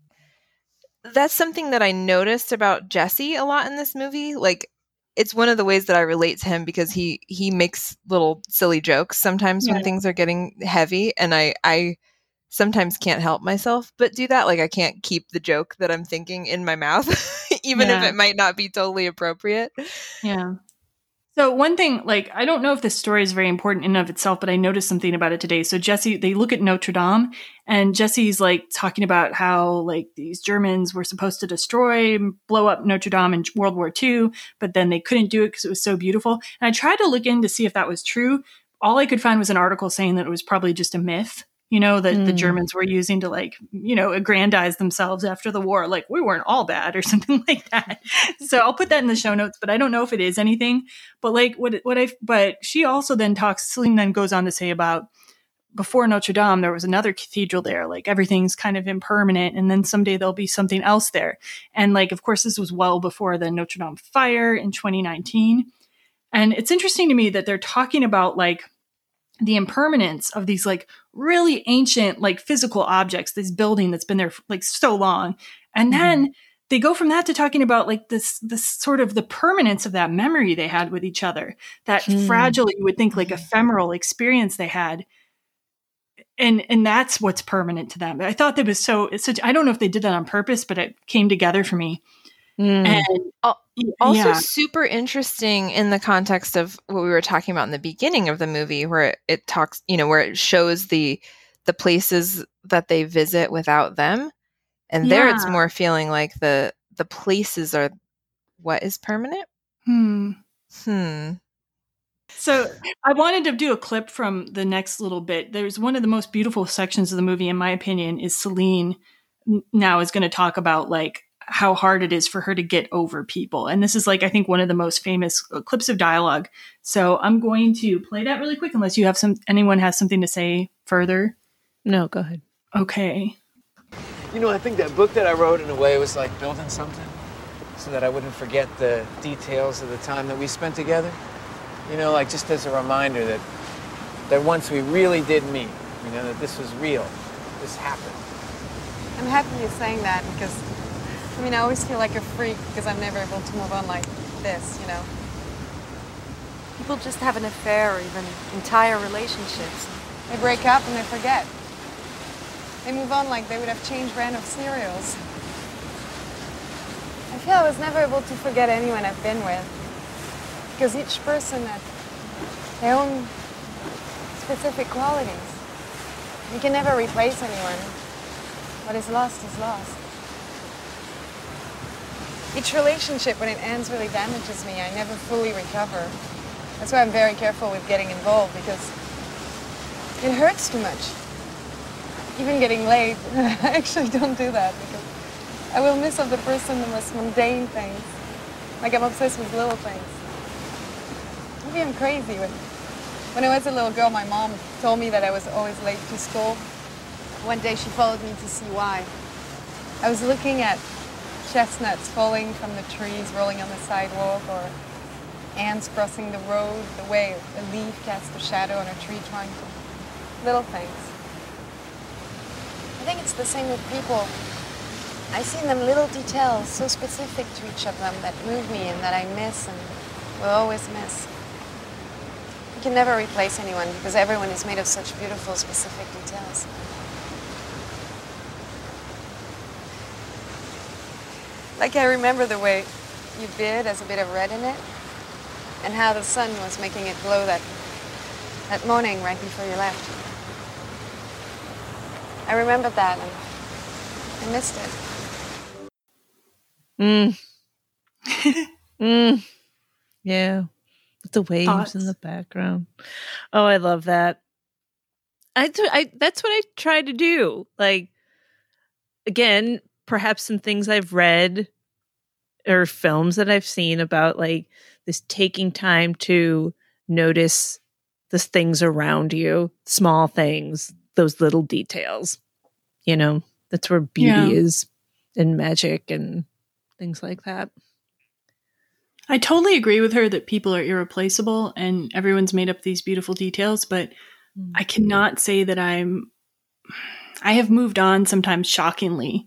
That's something that I noticed about Jesse a lot in this movie. Like, it's one of the ways that I relate to him because he he makes little silly jokes sometimes Yeah. when things are getting heavy, and I I sometimes can't help myself but do that. Like, I can't keep the joke that I'm thinking in my mouth, even Yeah. if it might not be totally appropriate. Yeah. So one thing, like, I don't know if this story is very important in and of itself, but I noticed something about it today. So Jesse, they look at Notre Dame, and Jesse's like talking about how like these Germans were supposed to destroy, blow up Notre Dame in World War II, but then they couldn't do it because it was so beautiful. And I tried to look in to see if that was true. All I could find was an article saying that it was probably just a myth. You know that the Mm. Germans were using to like you know aggrandize themselves after the war, like we weren't all bad or something like that. So I'll put that in the show notes, but I don't know if it is anything. But like what what I but she also then talks Celine then goes on to say about before Notre Dame there was another cathedral there like everything's kind of impermanent and then someday there'll be something else there. And like of course this was well before the Notre Dame fire in 2019. And it's interesting to me that they're talking about like the impermanence of these like really ancient like physical objects this building that's been there for, like so long. And then they go from that to talking about like this this sort of the permanence of that memory they had with each other that Hmm. fragile you would think like ephemeral experience they had. And and that's what's permanent to them. I thought that was so such i don't know if they did that on purpose but it came together for me Mm. and Al- Also, yeah. super interesting in the context of what we were talking about in the beginning of the movie, where it, it talks, you know, where it shows the the places that they visit without them, and there it's more feeling like the the places are what is permanent. hmm Hmm. So I wanted to do a clip from the next little bit. There's one of the most beautiful sections of the movie, in my opinion, is Celine now is going to talk about like how hard it is for her to get over people. And this is like, I think one of the most famous uh, clips of dialogue. So I'm going to play that really quick unless you have some, anyone has something to say further. no, go ahead. Okay. You know, I think that book that I wrote in a way was like building something so that I wouldn't forget the details of the time that we spent together. You know, like just as a reminder that that once we really did meet, you know, that this was real. This happened. I'm happy you're saying that because, I mean, I always feel like a freak because I'm never able to move on like this, you know. People just have an affair or even entire relationships. They break up and they forget. They move on like they would have changed brand of cereals. I feel I was never able to forget anyone I've been with. Because each person had their own specific qualities. You can never replace anyone. What is lost is lost. Each relationship, when it ends, really damages me. I never fully recover. That's why I'm very careful with getting involved because it hurts too much. Even getting laid, I actually don't do that because I will miss of the person the most mundane things. Like I'm obsessed with little things. Maybe I'm crazy. But when I was a little girl, my mom told me that I was always late to school. One day she followed me to see why. I was looking at chestnuts falling from the trees, rolling on the sidewalk, or ants crossing the road, the way a leaf casts a shadow on a tree trunk. Little things. I think it's the same with people. I see in them little details so specific to each of them that move me and that I miss and will always miss. You can never replace anyone because everyone is made of such beautiful, specific details. Like I remember the way you bid as a bit of red in it, and how the sun was making it glow that that morning right before you left. I remembered that and I missed it. Mm. mm. Yeah. With the waves Thoughts? in the background. Oh, I love that. I, I that's what I try to do. Like again, perhaps some things I've read or films that I've seen about like this taking time to notice the things around you, small things, those little details. You know, that's where beauty Yeah. is and magic and things like that. I totally agree with her that people are irreplaceable and everyone's made up these beautiful details, but Mm. I cannot say that I'm. I have moved on sometimes shockingly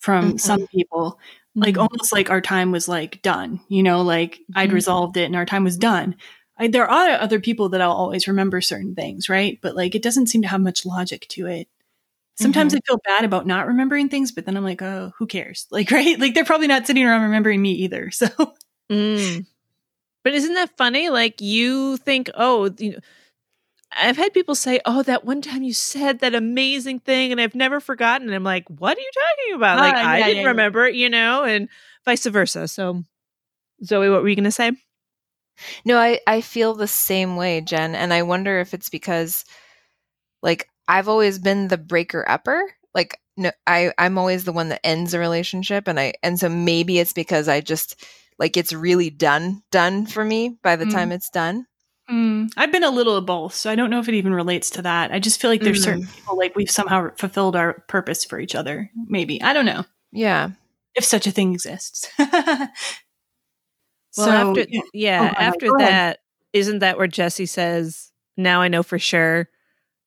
from Mhm. some people. Like Mhm. almost like our time was like done, you know, like I'd Mhm. resolved it and our time was done. I, there are other people that I'll always remember certain things, right? But like it doesn't seem to have much logic to it. Sometimes I feel bad about not remembering things, but then I'm like, oh, who cares? Like, right? Like they're probably not sitting around remembering me either. So Mm. But isn't that funny? Like you think, oh, you know, I've had people say, "Oh, that one time you said that amazing thing, and I've never forgotten." And I'm like, "What are you talking about?" Like Ah, I didn't yeah, yeah. remember it, you know, and vice versa. So, Zoe, what were you going to say? No, I, I feel the same way, Jen. And I wonder if it's because, like, I've always been the breaker upper. Like, no, I, I'm always the one that ends a relationship. And I, and so maybe it's because I just, like, it's really done, done for me by the Mm. time it's done. Mm, I've been a little of both, so I don't know if it even relates to that. I just feel like there's Mm. certain people like we've somehow fulfilled our purpose for each other. Maybe I don't know Yeah. if such a thing exists. Well, So, after yeah. yeah, Oh, after go ahead. that, isn't that where Jesse says, "Now I know for sure."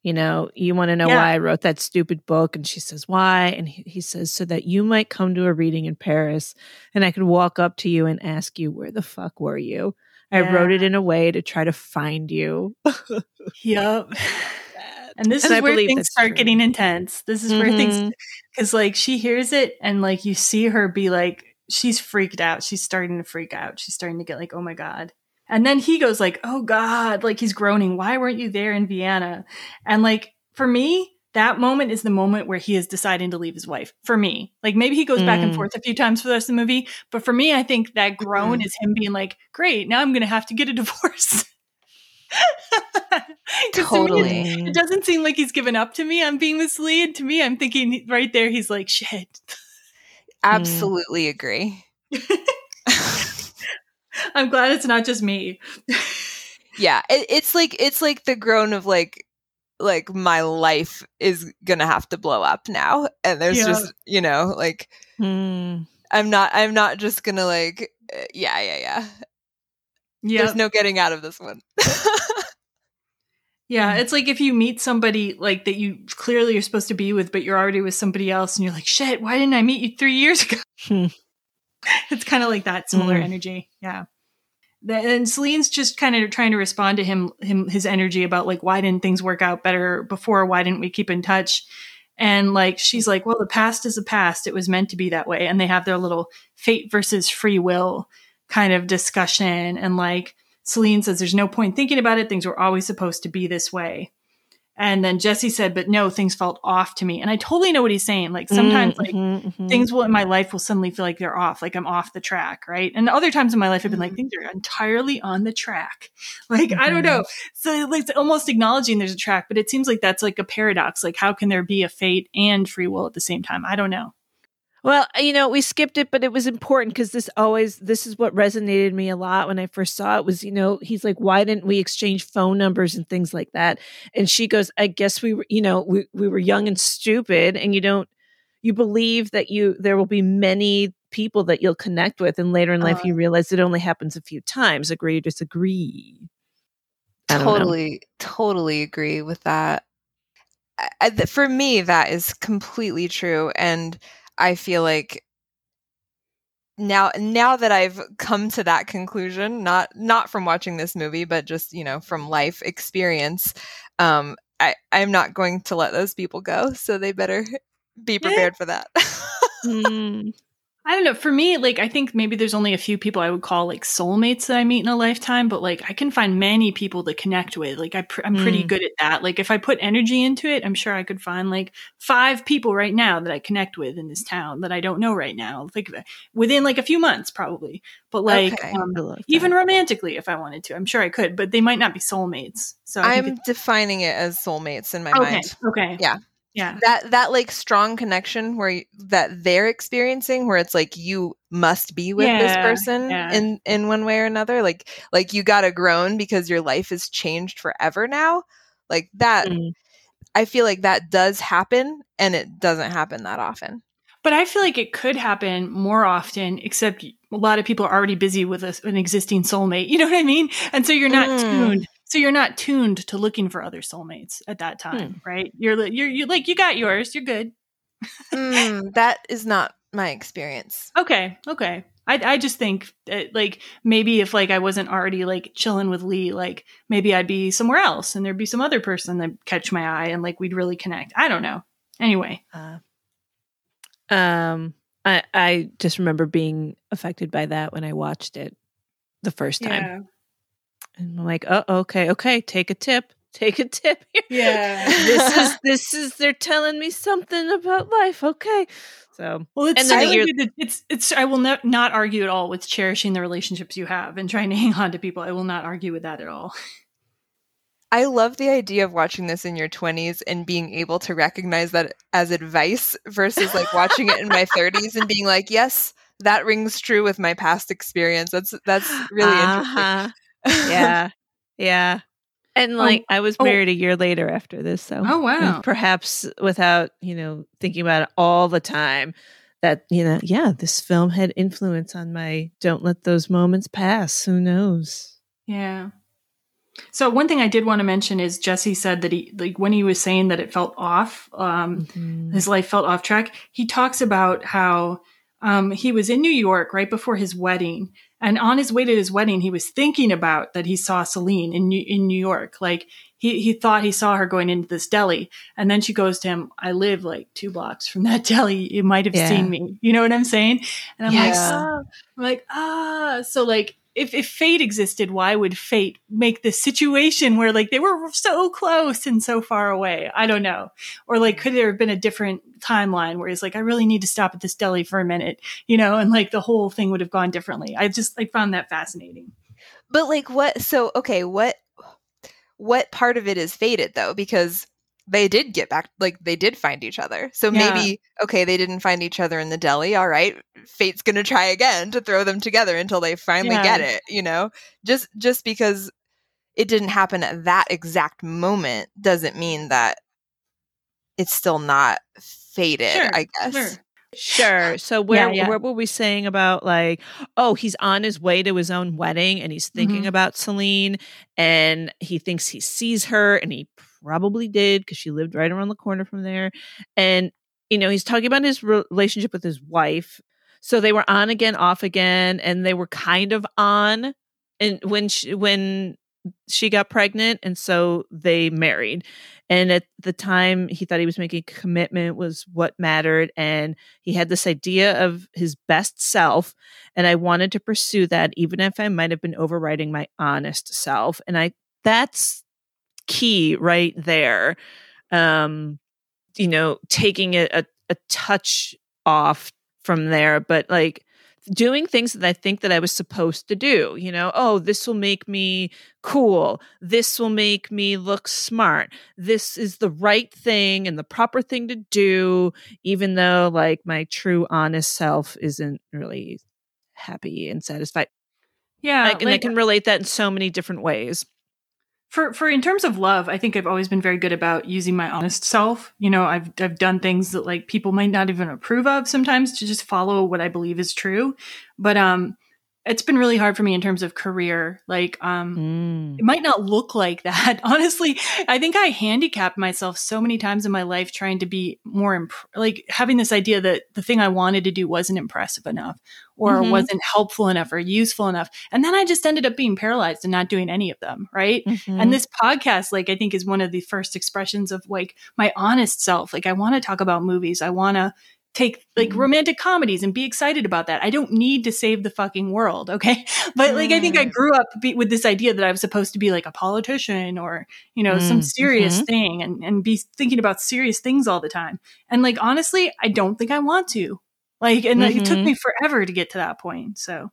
You know, you want to know Yeah. why I wrote that stupid book, and she says, "Why?" And he, he says, "So that you might come to a reading in Paris, and I could walk up to you and ask you, where the fuck were you?" I wrote it in a way to try to find you. Yep. And this And is I where things start true. getting intense. This is where things Mhm. because like she hears it and like you see her be like she's freaked out. She's starting to freak out. She's starting to get like, oh my god. And then he goes like, oh god, like he's groaning. Why weren't you there in Vienna? And like for me, that moment is the moment where he is deciding to leave his wife. For me, like maybe he goes back and Mm. forth a few times for the rest of the movie, but for me, I think that groan is him being like, great, now I'm going to have to get a divorce. 'Cause to me, Totally. it doesn't seem like he's given up to me. I'm being misled. To me, I'm thinking right there, he's like, shit. Absolutely agree. I'm glad it's not just me. Yeah. It, it's like, it's like the groan of like, like my life is gonna have to blow up now. And there's Yeah. just, you know, like, Hmm. I'm not, I'm not just gonna like, uh, yeah, yeah, yeah. yeah. There's no getting out of this one. yeah. It's like if you meet somebody like that you clearly are supposed to be with, but you're already with somebody else and you're like, shit, why didn't I meet you three years ago? Hmm. it's kind of like that similar Mm. energy. Yeah. And Celine's just kind of trying to respond to him, him, his energy about like, why didn't things work out better before? Why didn't we keep in touch? And like, she's like, well, the past is the past. It was meant to be that way. And they have their little fate versus free will kind of discussion. And like, Celine says, there's no point thinking about it. Things were always supposed to be this way. And then Jesse said, but no, things felt off to me. And I totally know what he's saying. Like sometimes like Mhm, mhm. things will in my life will suddenly feel like they're off, like I'm off the track, right? And other times in my life I've been Mm-hmm. like, things are entirely on the track. Like, I don't know. So like it's almost acknowledging there's a track, but it seems like that's like a paradox. Like how can there be a fate and free will at the same time? I don't know. Well, you know, we skipped it, but it was important because this always this is what resonated me a lot when I first saw it was, you know, he's like, why didn't we exchange phone numbers and things like that? And she goes, I guess we were, you know, we, we were young and stupid, and you don't you believe that you there will be many people that you'll connect with, and later in life Uh. you realize it only happens a few times. Agree or disagree? I totally totally agree with that I, I- th- for me that is completely true and i feel like now now that i've come to that conclusion not not from watching this movie but just you know from life experience um i i'm not going to let those people go so they better be prepared for that. Mm, I don't know. For me, like I think maybe there's only a few people I would call like soulmates that I meet in a lifetime, but like I can find many people to connect with. Like I pr- I'm pretty Mm. good at that. Like if I put energy into it, I'm sure I could find like five people right now that I connect with in this town that I don't know right now. Like within like a few months, probably. But like Okay. um, I love that. even romantically, if I wanted to, I'm sure I could. But they might not be soulmates. So I i'm defining it as soulmates in my okay. mind Okay. Yeah. Yeah. that that like strong connection where y- that they're experiencing where it's like you must be with this person yeah. in in one way or another like like you got to groan because your life has changed forever now like that Mm. i feel like that does happen and it doesn't happen that often But I feel like it could happen more often, except a lot of people are already busy with a, an existing soulmate. You know what I mean? And so you're not Mm. tuned. So you're not tuned to looking for other soulmates at that time, right? You're you're you like you got yours. You're good. Mm, that is not my experience Okay, okay. I I just think that like maybe if like I wasn't already like chilling with Lee, like maybe I'd be somewhere else and there'd be some other person that catch my eye and like we'd really connect. I don't know. Anyway, Uh, um, I I just remember being affected by that when I watched it the first time, and I'm like, oh, okay, okay, take a tip, take a tip here. Yeah. this is this is they're telling me something about life. Okay, so Well, it's And then I the year- it's it's I will ne- not argue at all with cherishing the relationships you have and trying to hang on to people. I will not argue with that at all. I love the idea of watching this in your 20s and being able to recognize that as advice versus like watching it in my 30s and being like, yes, that rings true with my past experience. That's that's really uh-huh. interesting. Yeah, yeah. And like I was oh. married a year later after this, so Oh, wow. perhaps without you know thinking about it all the time. That you know, yeah, this film had influence on my. Don't let those moments pass. Who knows? Yeah. So one thing I did want to mention is Jesse said that he like when he was saying that it felt off, um, Mhm. his life felt off track. He talks about how um, he was in New York right before his wedding, and on his way to his wedding, he was thinking about that he saw Celine in New, in New York. Like he he thought he saw her going into this deli, and then she goes to him, "I live like two blocks from that deli. You might have Yeah. seen me." You know what I'm saying? And I'm like, ah. I'm like, ah. So like, if if fate existed, why would fate make this situation where like they were so close and so far away? I don't know. Or like, could there have been a different timeline where he's like, I really need to stop at this deli for a minute, you know, and like the whole thing would have gone differently. I just like found that fascinating. But like what so okay, what what part of it is fated though? Because they did get back like they did find each other. So Yeah. maybe okay, they didn't find each other in the deli. All right. Fate's going to try again to throw them together until they finally Yeah. get it, you know? Just just because it didn't happen at that exact moment doesn't mean that it's still not fated, Sure, I guess. Sure. Sure. So where yeah. what were we saying about like, oh, he's on his way to his own wedding and he's thinking Mhm. about Celine and he thinks he sees her and he probably did because she lived right around the corner from there. And you know, he's talking about his relationship with his wife. So they were on again, off again, and they were kind of on and when she, when she got pregnant and so they married. And at the time he thought he was making commitment was what mattered and he had this idea of his best self and i wanted to pursue that even if i might have been overriding my honest self and i that's key right there. Um, you know, taking a, a, a touch off from there, but like doing things that I think that I was supposed to do. You know, oh, this will make me cool. This will make me look smart. This is the right thing and the proper thing to do, even though like my true honest self isn't really happy and satisfied. Yeah, like, and I can relate that in so many different ways for for in terms of love i think i've always been very good about using my honest self. You know i've i've done things that like people might not even approve of sometimes to just follow what i believe is true. But um it's been really hard for me in terms of career. Like, um, mm. it might not look like that. Honestly, I think I handicapped myself so many times in my life trying to be more, imp- like having this idea that the thing I wanted to do wasn't impressive enough or mm-hmm. wasn't helpful enough or useful enough. And then I just ended up being paralyzed and not doing any of them. Right. Mm-hmm. And this podcast, like, I think is one of the first expressions of like my honest self. Like, I want to talk about movies. I want to take like mm. romantic comedies and be excited about that. I don't need to save the fucking world, okay? But like I think I mm. grew up be, with this idea that I was supposed to be like a politician or, you know, mm. some serious mm-hmm. thing and and be thinking about serious things all the time. And like honestly, I don't think I want to. Like and mm-hmm. it took me forever to get to that point. So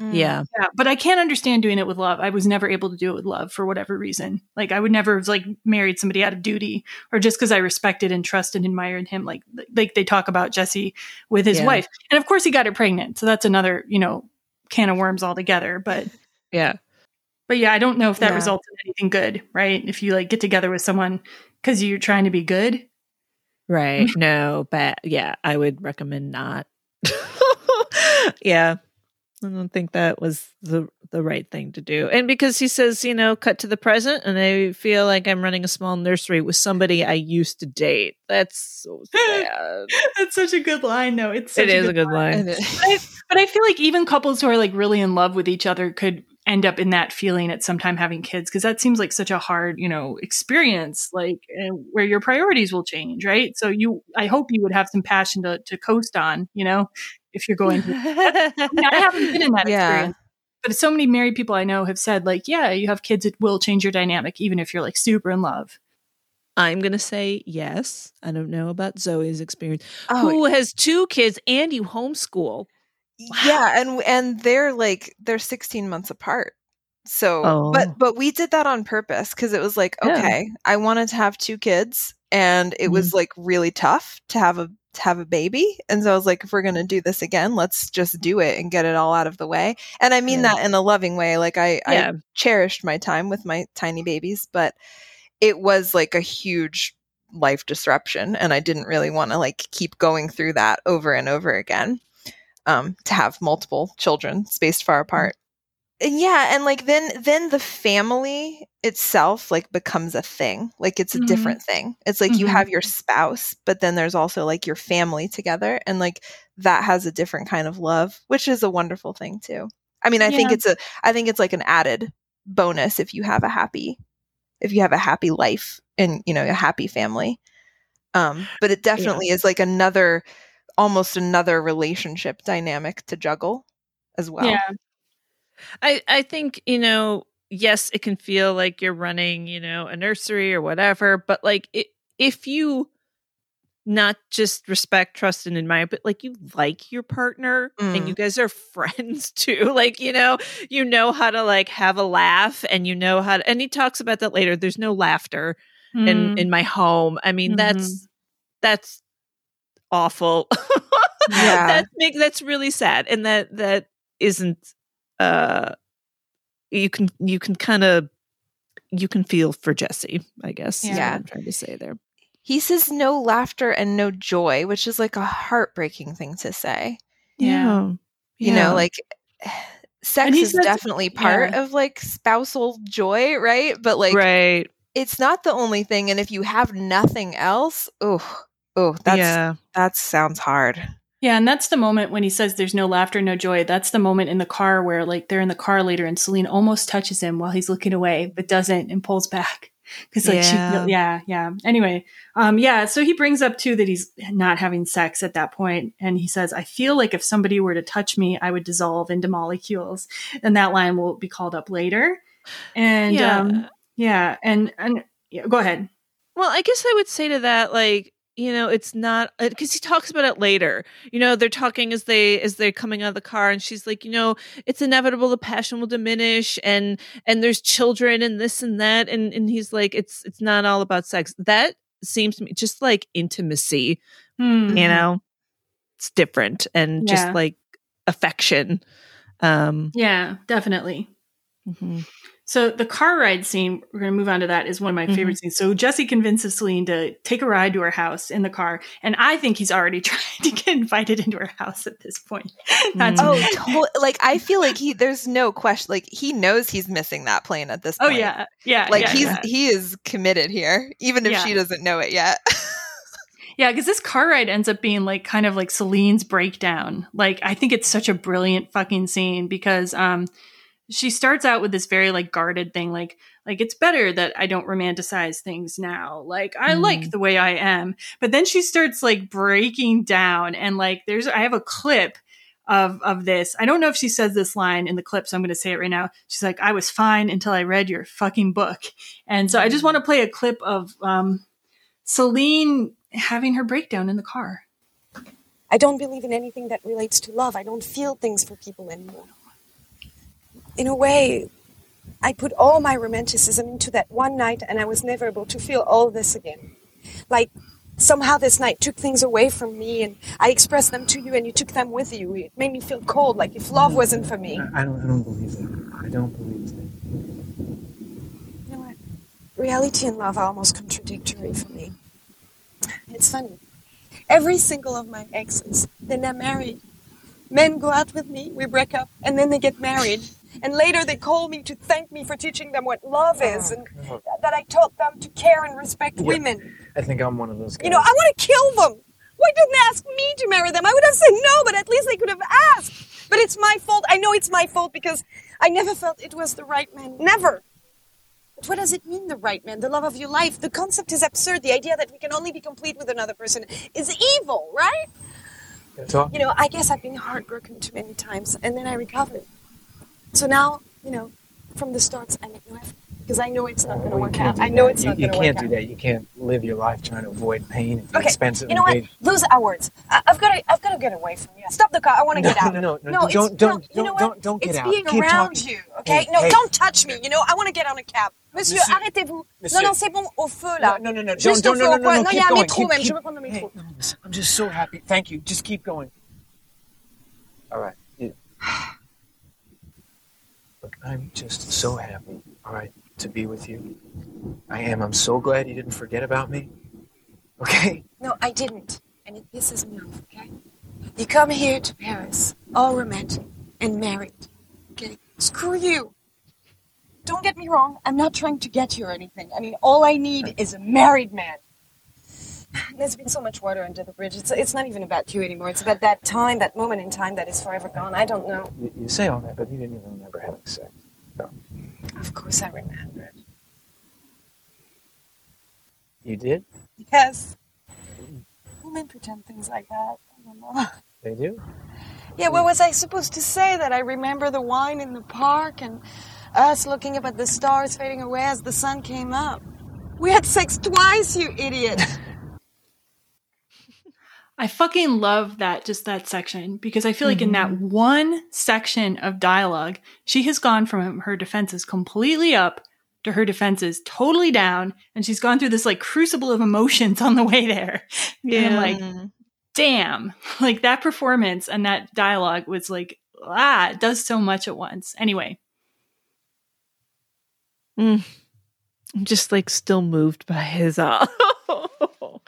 Mm. Yeah. Yeah. But I can't understand doing it with love. I was never able to do it with love for whatever reason. Like I would never have like married somebody out of duty or just because I respected and trusted and admired him. Like like they talk about Jesse with his yeah. wife. And of course he got her pregnant. So that's another, you know, can of worms altogether. But yeah. But yeah, I don't know if that yeah. results in anything good, right? If you like get together with someone because you're trying to be good. Right. no, but yeah, I would recommend not. yeah. I don't think that was the the right thing to do. And because he says, you know, cut to the present, and I feel like I'm running a small nursery with somebody I used to date. That's so sad. That's such a good line, though. It's it is a good, line. line. But, I, but I feel like even couples who are like really in love with each other could end up in that feeling at some time having kids because that seems like such a hard you know experience like where your priorities will change right so you i hope you would have some passion to, to coast on you know if you're going to. I, mean, I haven't been in that yeah. experience. But so many married people I know have said, like, yeah, you have kids, it will change your dynamic, even if you're like super in love. I'm going to say yes. I don't know about Zoe's experience. Oh, Who has two kids and you homeschool? Wow. Yeah, and and they're like they're 16 months apart. So, oh. but but we did that on purpose cuz it was like, okay, yeah. I wanted to have two kids and it mm-hmm. was like really tough to have a to have a baby. And so I was like, if we're going to do this again, let's just do it and get it all out of the way. And I mean yeah. that in a loving way. Like I, yeah. I cherished my time with my tiny babies, but it was like a huge life disruption. And I didn't really want to like keep going through that over and over again. Um, to have multiple children spaced far mm. apart yeah and like then then the family itself like becomes a thing like it's a mm-hmm. different thing it's like mm-hmm. you have your spouse but then there's also like your family together and like that has a different kind of love which is a wonderful thing too i mean i yeah. think it's a i think it's like an added bonus if you have a happy if you have a happy life and you know a happy family um but it definitely yeah. is like another almost another relationship dynamic to juggle as well yeah I I think, you know, yes, it can feel like you're running, you know, a nursery or whatever, but like it, if you not just respect, trust, and admire, but like you like your partner mm. and you guys are friends too. Like, you know, you know how to like have a laugh and you know how to, and he talks about that later. There's no laughter mm. in, in my home. I mean, mm-hmm. that's, that's awful. yeah. That make, that's really sad. And that, that isn't uh you can you can kind of you can feel for Jesse, I guess. Yeah. I'm trying to say there. He says no laughter and no joy, which is like a heartbreaking thing to say. Yeah. You know, like sex is says, definitely part yeah. of like spousal joy, right? But like right. it's not the only thing. And if you have nothing else, oh, oh, that's yeah. that sounds hard. Yeah, and that's the moment when he says there's no laughter, no joy. That's the moment in the car where like they're in the car later and Celine almost touches him while he's looking away, but doesn't and pulls back. Cause like yeah. she yeah, yeah. Anyway, um yeah, so he brings up too that he's not having sex at that point and he says, I feel like if somebody were to touch me, I would dissolve into molecules. And that line will be called up later. And yeah. um Yeah, and and yeah, go ahead. Well, I guess I would say to that, like, you know, it's not because he talks about it later. You know, they're talking as they as they're coming out of the car, and she's like, you know, it's inevitable the passion will diminish, and and there's children and this and that, and and he's like, it's it's not all about sex. That seems to me just like intimacy. Hmm. You know, it's different and Yeah. just like affection. Um, Yeah, definitely. mhm. So the car ride scene, we're going to move on to that, is one of my Mhm. favorite scenes. So Jesse convinces Celine to take a ride to her house in the car, and I think he's already trying to get invited into her house at this point. That's Oh, to- like I feel like he there's no question like he knows he's missing that plane at this Point. oh yeah, yeah, Like yeah, he's yeah. he is committed here even if Yeah. she doesn't know it yet. Yeah, because this car ride ends up being like kind of like Celine's breakdown. Like I think it's such a brilliant fucking scene because um she starts out with this very like guarded thing, like like it's better that I don't romanticize things now. Like I like the way I am. But then she starts like breaking down and like there's I have a clip of of this. I don't know if she says this line in the clip, so I'm going to say it right now. She's like, "I was fine until I read your fucking book," and so I just want to play a clip of um, Celine having her breakdown in the car. I don't believe in anything that relates to love. I don't feel things for people anymore. In a way, I put all my romanticism into that one night and I was never able to feel all this again. Like somehow this night took things away from me and I expressed them to you and you took them with you. It made me feel cold, like if love wasn't for me. I don't, I don't believe that. I don't believe that. You know what? Reality and love are almost contradictory for me. It's funny. Every single of my exes, then they're married. Men go out with me, we break up, and then they get married. And later they call me to thank me for teaching them what love is ah. and that I taught them to care and respect Yeah. women. I think I'm one of those guys. You know, I want to kill them. Why didn't they ask me to marry them? I would have said no, but at least they could have asked. But it's my fault. I know it's my fault because I never felt it was the right man. Never. But what does it mean, the right man? The love of your life? The concept is absurd. The idea that we can only be complete with another person is evil, right? You know, I guess I've been heartbroken too many times and then I recovered. So now, you know, from the starts, I make no effort because I know it's not going to work out. I know it's you, not going to work out. You can't do that. You can't live your life trying to avoid pain the Okay, expense of you know what? Those are words. I, I've got to. I've got to get away from you. Stop the car. I want to No, get out. no, no, no, it's- don't- don't- no, you know don't- don't- don't get it's out. being Keep around talking. you. Okay? Hey, no, hey. don't touch me. You know, I want to get on a cab. Monsieur, Monsieur. arrêtez-vous. Non, non, c'est bon. Au feu là. No, no, no, no, Juste don't, au feu, no, au no, point. Non, il y a un métro même. Je veux prendre le métro. no, I'm just so happy. Thank you. Just keep going. All right. I'm just so happy. All right, to be with you. I am. I'm so glad you didn't forget about me. Okay. No, I didn't. And it pisses me off, okay? You come here to Paris, all romantic and married. Okay? Screw you. Don't get me wrong, I'm not trying to get you or anything. I mean, all I need is a married man. There's been so much water under the bridge. It's, it's not even about you anymore. It's about that time, that moment in time that is forever gone. I don't know. You, you say all that, but you didn't even remember having sex. No. Of course I remember it. You did? Yes. Women pretend things like that. I don't know. They do? Yeah, what was I supposed to say? That I remember the wine in the park and us looking up at the stars fading away as the sun came up. We had sex twice, you idiot. I fucking love that just that section because I feel like in that one section of dialogue, she has gone from her defenses completely up to her defenses totally down, and she's gone through this like crucible of emotions on the way there. And I'm like, damn, like that performance and that dialogue was like, ah, it does so much at once. Anyway, Mm. I'm just like still moved by his. Uh,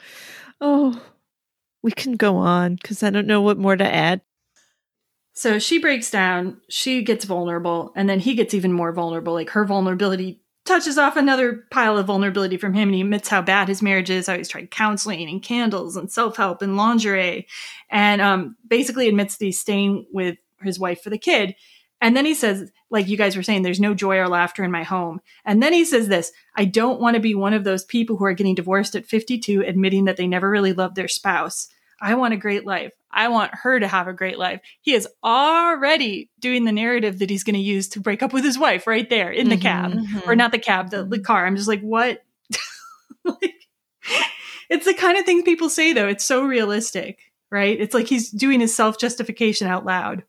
oh, we can go on because I don't know what more to add. So she breaks down, she gets vulnerable, and then he gets even more vulnerable. Like her vulnerability touches off another pile of vulnerability from him, and he admits how bad his marriage is, how he's tried counseling and candles and self help and lingerie, and um, basically admits that he's staying with his wife for the kid. And then he says, like you guys were saying, there's no joy or laughter in my home. And then he says this I don't want to be one of those people who are getting divorced at 52, admitting that they never really loved their spouse. I want a great life. I want her to have a great life. He is already doing the narrative that he's going to use to break up with his wife right there in the Mhm, cab mm-hmm. or not the cab, the, the car. I'm just like, what? like, it's the kind of thing people say though. It's so realistic, right? It's like he's doing his self justification out loud.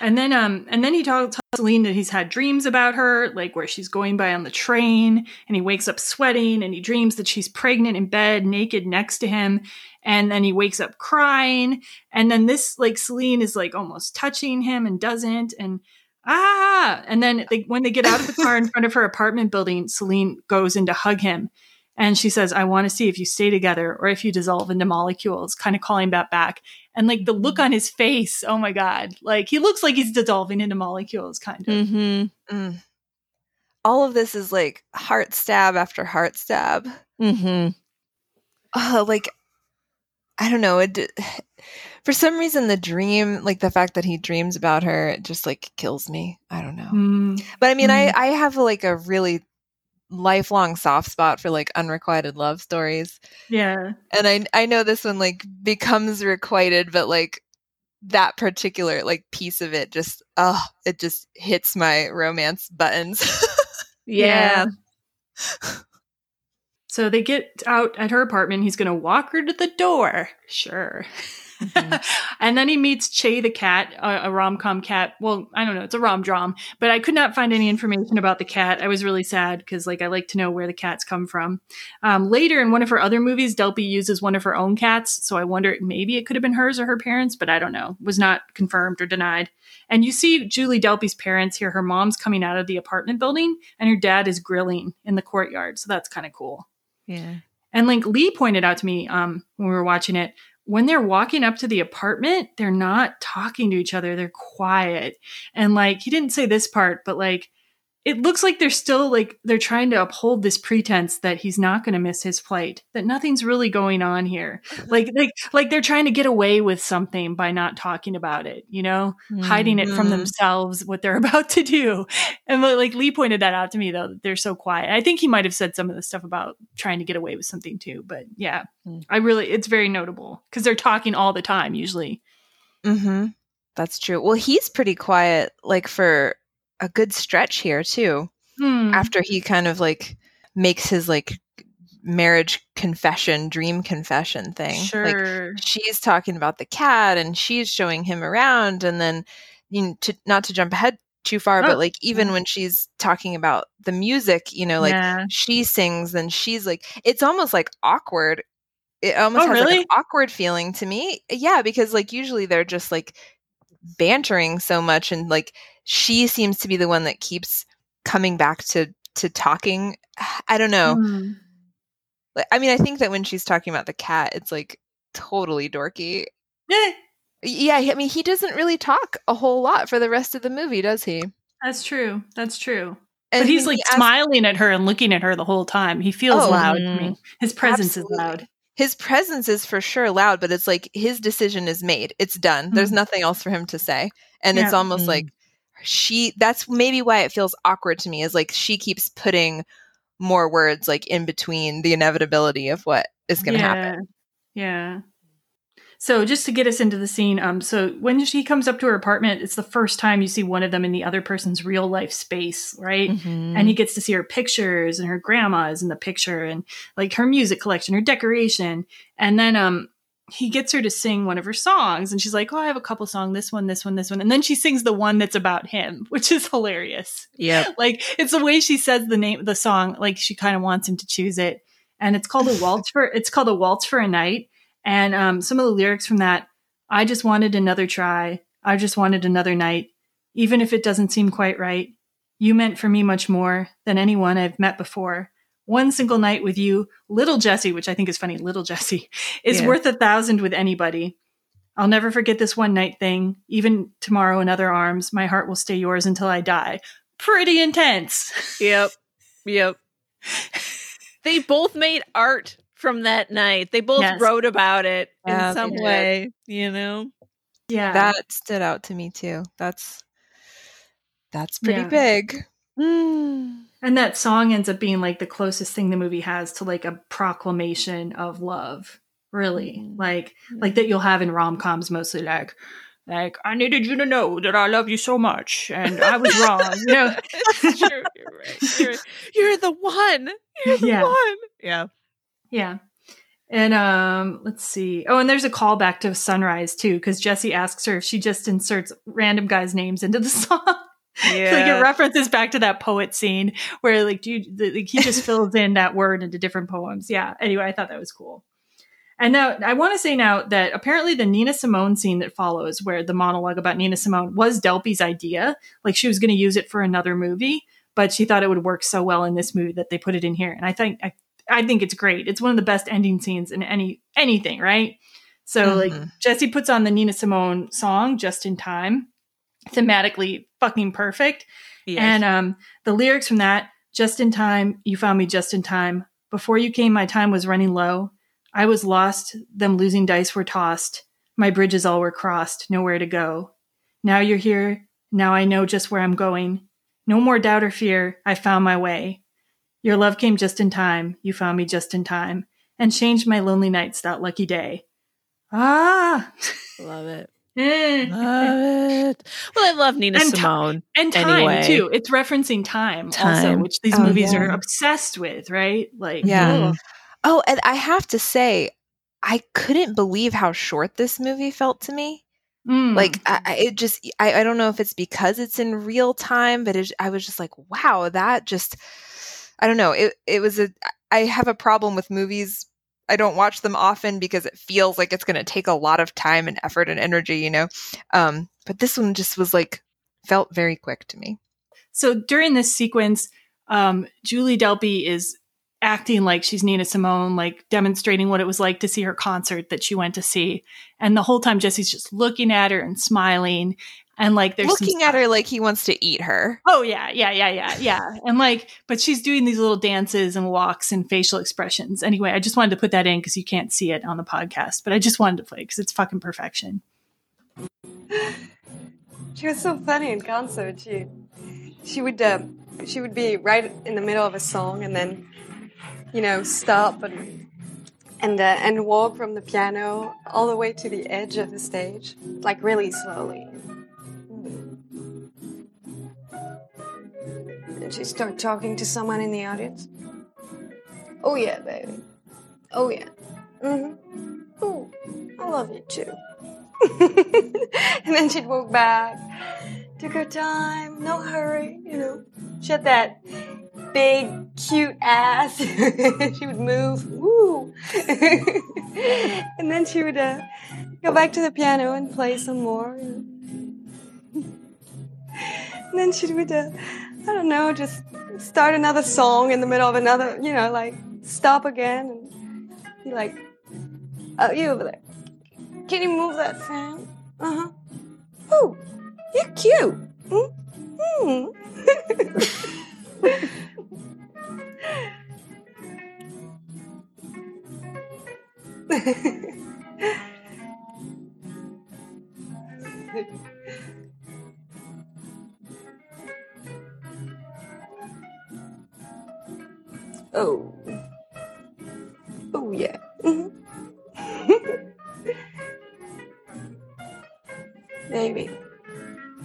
And then, um, and then he tells Celine that he's had dreams about her, like where she's going by on the train, and he wakes up sweating, and he dreams that she's pregnant in bed, naked next to him, and then he wakes up crying, and then this, like, Celine is like almost touching him and doesn't, and ah, and then they, when they get out of the car in front of her apartment building, Celine goes in to hug him, and she says, "I want to see if you stay together or if you dissolve into molecules," kind of calling that back. And like the look on his face, oh my god, like he looks like he's dissolving into molecules, kind of. Mm-hmm. Mm. All of this is like heart stab after heart stab. Mm-hmm. uh, like I don't know. It for some reason the dream, like the fact that he dreams about her, it just like kills me. I don't know. Mm. But I mean, I Mm. I have like a really lifelong soft spot for like unrequited love stories, Yeah. and I I know this one like becomes requited, but like that particular like piece of it just oh it just hits my romance buttons. Yeah. So they get out at her apartment. He's going to walk her to the door. Sure. and then he meets Che the cat, a, a rom com cat. Well, I don't know. It's a rom drom, but I could not find any information about the cat. I was really sad because, like, I like to know where the cats come from. Um, later in one of her other movies, Delpy uses one of her own cats. So I wonder maybe it could have been hers or her parents, but I don't know. Was not confirmed or denied. And you see Julie Delpy's parents here. Her mom's coming out of the apartment building, and her dad is grilling in the courtyard. So that's kind of cool. Yeah. And like Lee pointed out to me um, when we were watching it, when they're walking up to the apartment, they're not talking to each other. They're quiet. And like, he didn't say this part, but like, it looks like they're still like, they're trying to uphold this pretense that he's not going to miss his flight, that nothing's really going on here. Like, like, like they're trying to get away with something by not talking about it, you know, hiding it from Mhm. themselves, what they're about to do. And like Lee pointed that out to me though, that they're so quiet. I think he might have said some of the stuff about trying to get away with something too, but yeah, Mm. I really, it's very notable because they're talking all the time usually. Mm-hmm. That's true. Well, he's pretty quiet, like for a good stretch here too. Hmm. After he kind of like makes his like marriage confession, dream confession thing. Like Sure. she's talking about the cat and she's showing him around, and then you know, to not to jump ahead too far, Oh, but like even when she's talking about the music, you know, like Yeah. she sings and she's like, it's almost like awkward. It almost Oh, has like an awkward feeling to me. Yeah, because like usually they're just like bantering so much and like she seems to be the one that keeps coming back to to talking. I don't know. Like, I mean, I think that when she's talking about the cat, it's like totally dorky. Eh, Yeah, I mean, he doesn't really talk a whole lot for the rest of the movie, does he? that's true. That's true. And but he's like he asks- smiling at her and looking at her the whole time. He feels Oh, loud to mm. me. His presence Absolutely. is loud. His presence is for sure loud, but it's like his decision is made. It's done. There's Mhm. nothing else for him to say. And it's almost Mm. like she that's maybe why it feels awkward to me is like she keeps putting more words like in between the inevitability of what is going to happen. Yeah. So just to get us into the scene, um, so when she comes up to her apartment, it's the first time you see one of them in the other person's real life space, right? Mhm. And he gets to see her pictures and her grandma is in the picture and like her music collection, her decoration. And then um he gets her to sing one of her songs and she's like, Oh, I have a couple songs, this one, this one, this one. And then she sings the one that's about him, which is hilarious yeah like it's the way she says the name of the song like she kind of wants him to choose it and it's called a waltz for it's called a waltz for a night and um, some of the lyrics from that i just wanted another try i just wanted another night even if it doesn't seem quite right you meant for me much more than anyone i've met before one single night with you little jesse which i think is funny little jesse is Yeah. worth a thousand with anybody I'll never forget this one night thing. Even tomorrow in other arms, my heart will stay yours until I die pretty intense. Yep. Yep. they both made art from that night. They both Yes. wrote about it Yeah, in they some did. way, you know? Yeah. That stood out to me too. That's that's pretty Yeah. big. Mm. and that song ends up being like the closest thing the movie has to like a proclamation of love, really. Mm. Like like that you'll have in rom coms mostly like like I needed you to know that I love you so much and I was wrong. You know, You're, right. You're, you're the one. You're the Yeah. one. Yeah. Yeah. And um, let's see. Oh, and there's a callback to Sunrise too, because Jesse asks her if she just inserts random guys' names into the song. Yeah, like it references back to that poet scene where like the, like he just fills in that word into different poems. Yeah. Anyway, I thought that was cool. And now I want to say now that apparently the Nina Simone scene that follows, where the monologue about Nina Simone was Delpy's idea. Like she was going to use it for another movie, but she thought it would work so well in this movie that they put it in here. And I think I, I think it's great. It's one of the best ending scenes in any anything, right? So like Mhm. Jesse puts on the Nina Simone song just in time, thematically fucking perfect. Yes. And um, the lyrics from that, just in time, you found me just in time. Before you came, my time was running low. I was lost, them losing dice were tossed. My bridges all were crossed, nowhere to go. Now you're here, now I know just where I'm going. No more doubt or fear, I found my way. Your love came just in time, you found me just in time, and changed my lonely nights that lucky day. Ah! love it. Eh. Love it. Well, I love Nina And Simone. and time Anyway. too. It's referencing time, also, Time. which these Oh, movies yeah. are obsessed with, right? Like, Yeah. ugh. Oh, and I have to say, I couldn't believe how short this movie felt to me. Mm. Like, I, I- it just, I, I don't know if it's because it's in real time, but it, I was just like, wow, that just, I don't know. It, it was a, I have a problem with movies. I don't watch them often because it feels like it's going to take a lot of time and effort and energy, you know? Um, but this one just was like, felt very quick to me. so during this sequence, um, Julie Delpy is acting like she's Nina Simone, like demonstrating what it was like to see her concert that she went to see. And the whole time, Jesse's just looking at her and smiling. And like, there's some Looking at her like he wants to eat her. Oh yeah, yeah, yeah, yeah, yeah. And like, but she's doing these little dances and walks and facial expressions. Anyway, I just wanted to put that in because you can't see it on the podcast, but I just wanted to play because it's fucking perfection. She was so funny in concert. She she would uh, she would be right in the middle of a song and then you know stop and and uh, and walk from the piano all the way to the edge of the stage, like really slowly. And she start talking to someone in the audience. Oh yeah, baby. Oh yeah. Mm-hmm. Oh, I love you too. and then she'd walk back. Took her time, no hurry, you know. She had that big, cute ass. she would move, woo. and then she would uh, go back to the piano and play some more. And then she would, uh, I don't know, just start another song in the middle of another, you know, like stop again and be like, oh, you over there. Can you move that fan? Uh huh. Oh, you're cute. Mm. Mm. oh. Oh, yeah. Baby,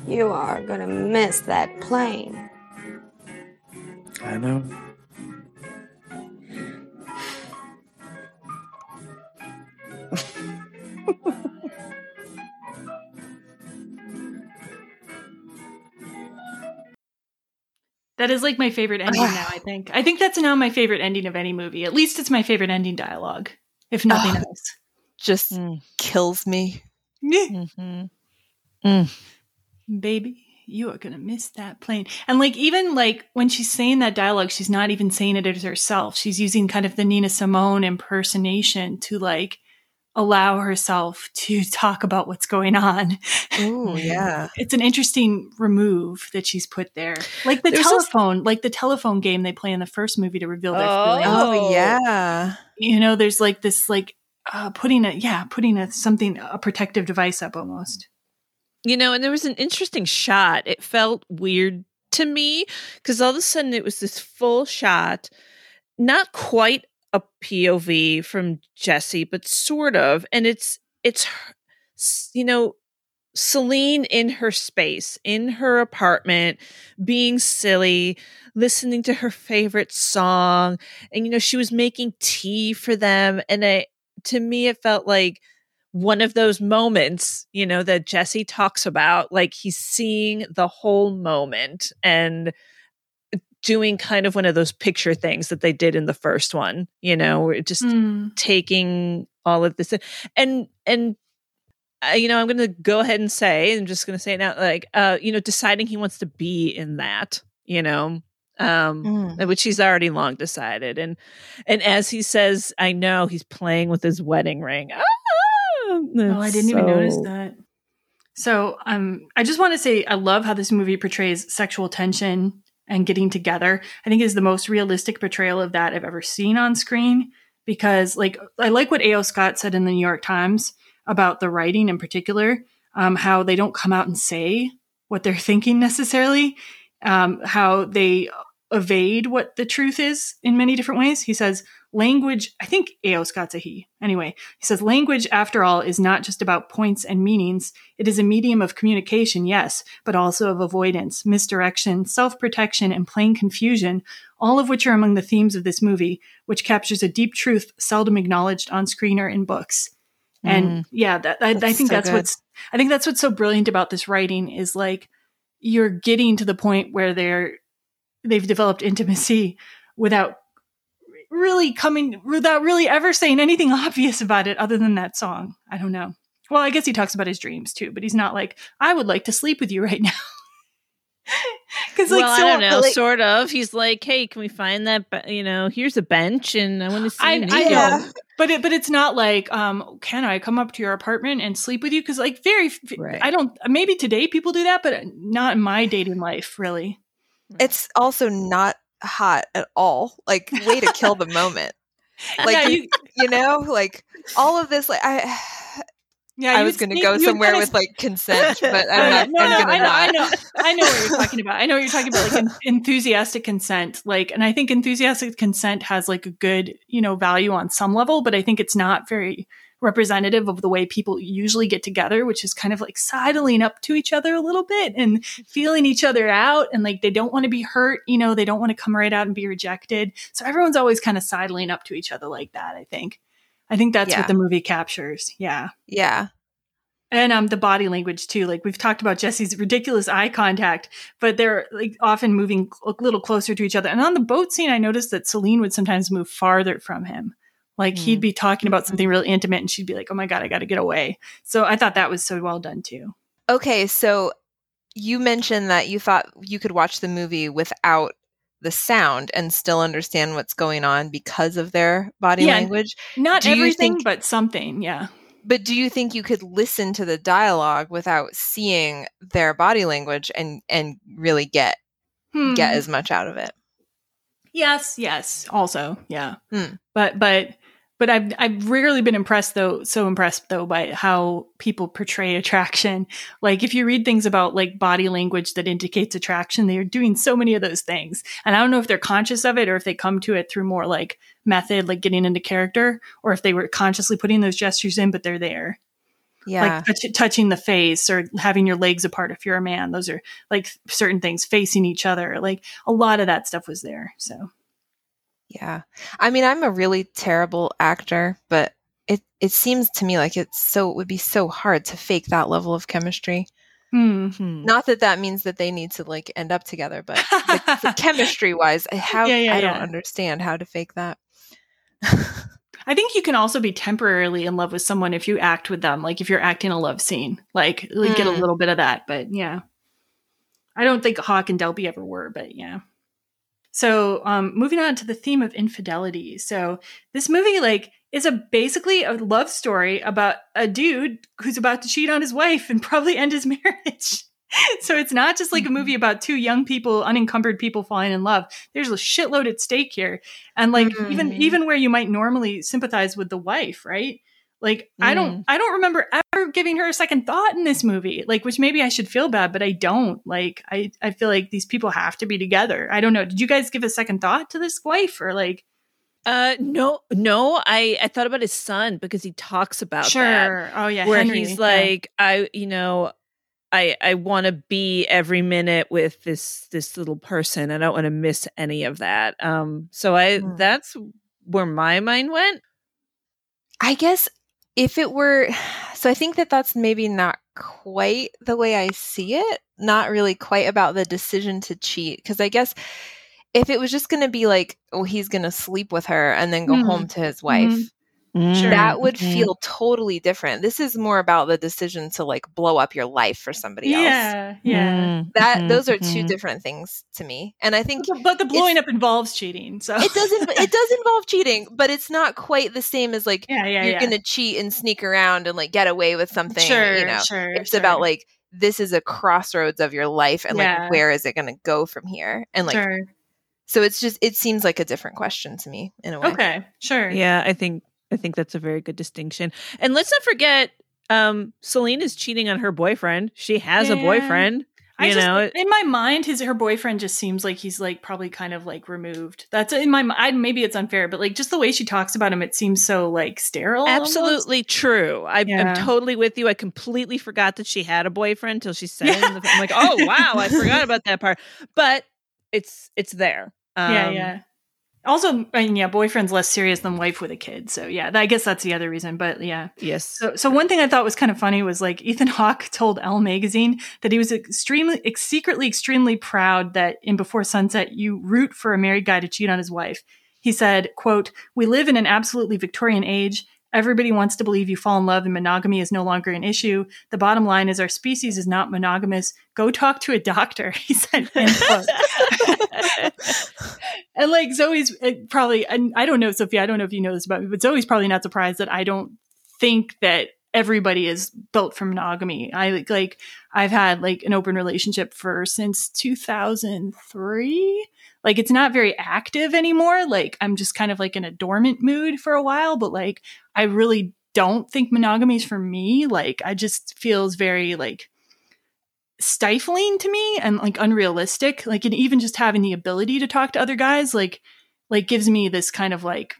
you are gonna miss that plane. I know. That is like my favorite ending now, I think. I think that's now my favorite ending of any movie. At least it's my favorite ending dialogue, if nothing Ah. else. Just Mm. kills me. Mm-hmm. Baby, you are going to miss that plane. And like, even like when she's saying that dialogue, she's not even saying it as herself. She's using kind of the Nina Simone impersonation to like allow herself to talk about what's going on. Oh, yeah. It's an interesting remove that she's put there. Like the There's also- telephone, like the telephone game they play in the first movie to reveal their Oh. feelings. Oh, Oh. yeah. You know, there's like this like uh putting a yeah, putting a something a protective device up almost. You know, and there was an interesting shot. It felt weird to me because all of a sudden it was this full shot, not quite a POV from Jesse, but sort of, and it's it's you know Celine in her space, in her apartment, being silly, listening to her favorite song, and you know she was making tea for them, and I, to me it felt like one of those moments, you know, that Jesse talks about, like he's seeing the whole moment and doing kind of one of those picture things that they did in the first one, you know, just mm. taking all of this and and uh, you know, I'm going to go ahead and say, I'm just going to say it now, like, uh, you know, deciding he wants to be in that, you know, um, mm. which he's already long decided, and and as he says, I know he's playing with his wedding ring. Ah, oh, I didn't so... even notice that. So, um, I just want to say, I love how this movie portrays sexual tension and getting together. I think is the most realistic portrayal of that I've ever seen on screen because like I like what A.O. Scott said in the New York Times about the writing in particular, um, how they don't come out and say what they're thinking necessarily, um, how they evade what the truth is in many different ways. He says, language, I think A.O. Scott's a he. Anyway, he says, language, after all, is not just about points and meanings. It is a medium of communication, yes, but also of avoidance, misdirection, self protection, and plain confusion, all of which are among the themes of this movie, which captures a deep truth seldom acknowledged on screen or in books. And mm. yeah, that, I, I, think so that's good. what's, I think that's what's so brilliant about this writing is like, you're getting to the point where they're, they've developed intimacy without really coming without really ever saying anything obvious about it other than that song. I don't know. Well, I guess he talks about his dreams too, but he's not like, I would like to sleep with you right now. Because like, well, so, I don't know, like, sort of. He's like, "Hey, can we find that? Be- you know, here's a bench, and I want to see." I, I know, but it, but it's not like, um, can I come up to your apartment and sleep with you? Because like, very, right. I don't. Maybe today people do that, but not in my dating life, really. It's also not hot at all. Like way to kill the moment. Like you, you know, like all of this like I yeah, I was going to go somewhere with like consent, but I'm not. no, I'm no, I know, not. I know, I know what you're talking about. I know what you're talking about, like enthusiastic consent. Like, and I think enthusiastic consent has like a good, you know, value on some level, but I think it's not very representative of the way people usually get together, which is kind of like sidling up to each other a little bit and feeling each other out. And like they don't want to be hurt, you know, they don't want to come right out and be rejected. So everyone's always kind of sidling up to each other like that, I think. I think that's yeah. what the movie captures. Yeah. Yeah. And um the body language too. Like we've talked about Jesse's ridiculous eye contact, but they're like often moving a little closer to each other. And on the boat scene, I noticed that Celine would sometimes move farther from him. Like mm. he'd be talking about something really intimate and she'd be like, "Oh my god, I got to get away." So I thought that was so well done too. Okay, so you mentioned that you thought you could watch the movie without the sound and still understand what's going on because of their body yeah, language. Not do everything, think, but something, yeah. But do you think you could listen to the dialogue without seeing their body language and and really get hmm. get as much out of it? Yes, yes. Also, yeah. Hmm. But but but I've I've rarely been impressed though so impressed though by how people portray attraction. Like if you read things about like body language that indicates attraction, they are doing so many of those things. And I don't know if they're conscious of it or if they come to it through more like method, like getting into character, or if they were consciously putting those gestures in, but they're there. Yeah. Like touch, touching the face or having your legs apart if you're a man. Those are like certain things facing each other. Like a lot of that stuff was there. So yeah. I mean, I'm a really terrible actor, but it it seems to me like it's so it would be so hard to fake that level of chemistry. Mm-hmm. Not that that means that they need to like end up together, but chemistry wise, how yeah, yeah, I don't understand how to fake that. I think you can also be temporarily in love with someone if you act with them, like if you're acting a love scene, like, like mm. get a mm. little bit of that. But yeah, I don't think Hawke and Delpy ever were, but yeah. So, um, moving on to the theme of infidelity. So, this movie, like, is a basically a love story about a dude who's about to cheat on his wife and probably end his marriage. so it's not just like a movie mm-hmm. about two young people, unencumbered people falling in love. There's a shitload at stake here, and like mm-hmm. even even where you might normally sympathize with the wife, right? Like mm. I don't I don't remember ever giving her a second thought in this movie. Like which maybe I should feel bad, but I don't. Like I I feel like these people have to be together. I don't know. Did you guys give a second thought to this wife or like Uh, no, no. I I thought about his son because he talks about that, Sure. Oh yeah. where Henry, he's yeah. like, I, you know, I I want to be every minute with this this little person. I don't want to miss any of that. Um, so I Hmm. that's where my mind went. I guess if it were, so I think that that's maybe not quite the way I see it. Not really quite about the decision to cheat. Because I guess if it was just going to be like, oh, he's going to sleep with her and then go Mhm. home to his wife, Mhm. Mm. Sure. that would feel totally different. This is more about the decision to like blow up your life for somebody else. Yeah. Yeah. Mm, That mhm, those are two mhm. different things to me. And I think But the, but the blowing up involves cheating. So it doesn't it does involve cheating, but it's not quite the same as like Yeah. Yeah. you're yeah. gonna cheat and sneak around and like get away with something. Sure. you know, Sure. it's sure. about like this is a crossroads of your life and Yeah. like where is it gonna go from here? And like sure. so it's just it seems like a different question to me in a way. Okay. Sure. Yeah, I think I think that's a very good distinction. And let's not forget, um, Celine is cheating on her boyfriend. She has a Yeah. boyfriend. I You just, know, in my mind, his her boyfriend just seems like he's like probably kind of like removed. That's in my mind. Maybe it's unfair, but like just the way she talks about him, it seems so like sterile. almost. Absolutely true. I, Yeah. I'm totally with you. I completely forgot that she had a boyfriend until she said it. The, I'm like, oh wow, I forgot about that part. But it's it's there. yeah, Um, yeah. Also, I mean, yeah, boyfriend's less serious than wife with a kid. So yeah, I guess that's the other reason. But yeah, Yes. So, so one thing I thought was kind of funny was like Ethan Hawke told Elle magazine that he was extremely, ex- secretly extremely proud that in Before Sunset you root for a married guy to cheat on his wife. He said, "quote We live in an absolutely Victorian age. Everybody wants to believe you fall in love and monogamy is no longer an issue. The bottom line is our species is not monogamous. Go talk to a doctor." He said. and like Zoe's uh, probably, and I don't know, Sophia, I don't know if you know this about me, but Zoe's probably not surprised that I don't think that everybody is built for monogamy. I like, like I've had like an open relationship for since 2003. Like it's not very active anymore. Like I'm just kind of like in a dormant mood for a while, but like I really don't think monogamy is for me. Like I just feels very like stifling to me and like unrealistic. Like and even just having the ability to talk to other guys like like gives me this kind of like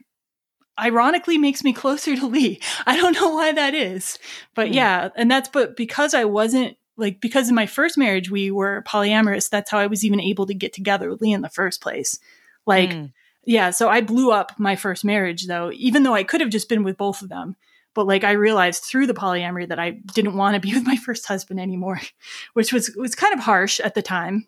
ironically makes me closer to Lee. I don't know why that is. But Hmm. yeah, and that's but because I wasn't like because in my first marriage we were polyamorous, that's how I was even able to get together with Lee in the first place. Like Mm. yeah, so I blew up my first marriage though, even though I could have just been with both of them. But like I realized through the polyamory that I didn't want to be with my first husband anymore, which was was kind of harsh at the time.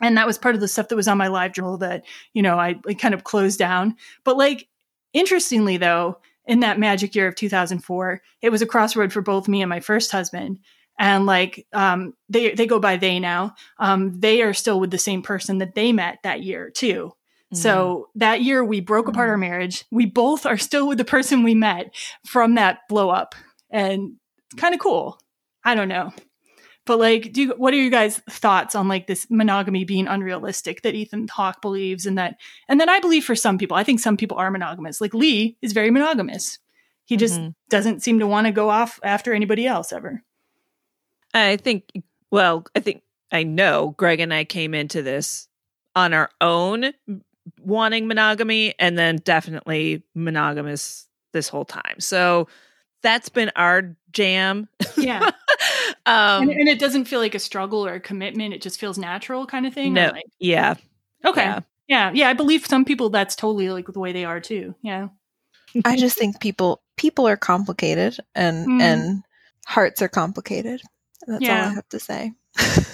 And that was part of the stuff that was on my live journal that, you know, I like, kind of closed down. But like interestingly though, in that magic year of 2004, it was a crossroad for both me and my first husband. And like um they they go by they now. Um they are still with the same person that they met that year too. So that year we broke apart our marriage. We both are still with the person we met from that blow up. And it's kind of cool. I don't know. But like do you, what are you guys thoughts on like this monogamy being unrealistic that Ethan Hawke believes and that and that I believe for some people. I think some people are monogamous. Like Lee is very monogamous. He just Mhm. doesn't seem to want to go off after anybody else ever. I think, well, I think I know Greg and I came into this on our own wanting monogamy and then definitely monogamous this whole time. So that's been our jam. Yeah. um, and, and it doesn't feel like a struggle or a commitment. It just feels natural kind of thing. no, like- yeah. okay. Yeah. Yeah. yeah. I believe some people that's totally like the way they are too. Yeah. I just think people people are complicated and Mm. and hearts are complicated. That's all I have to say.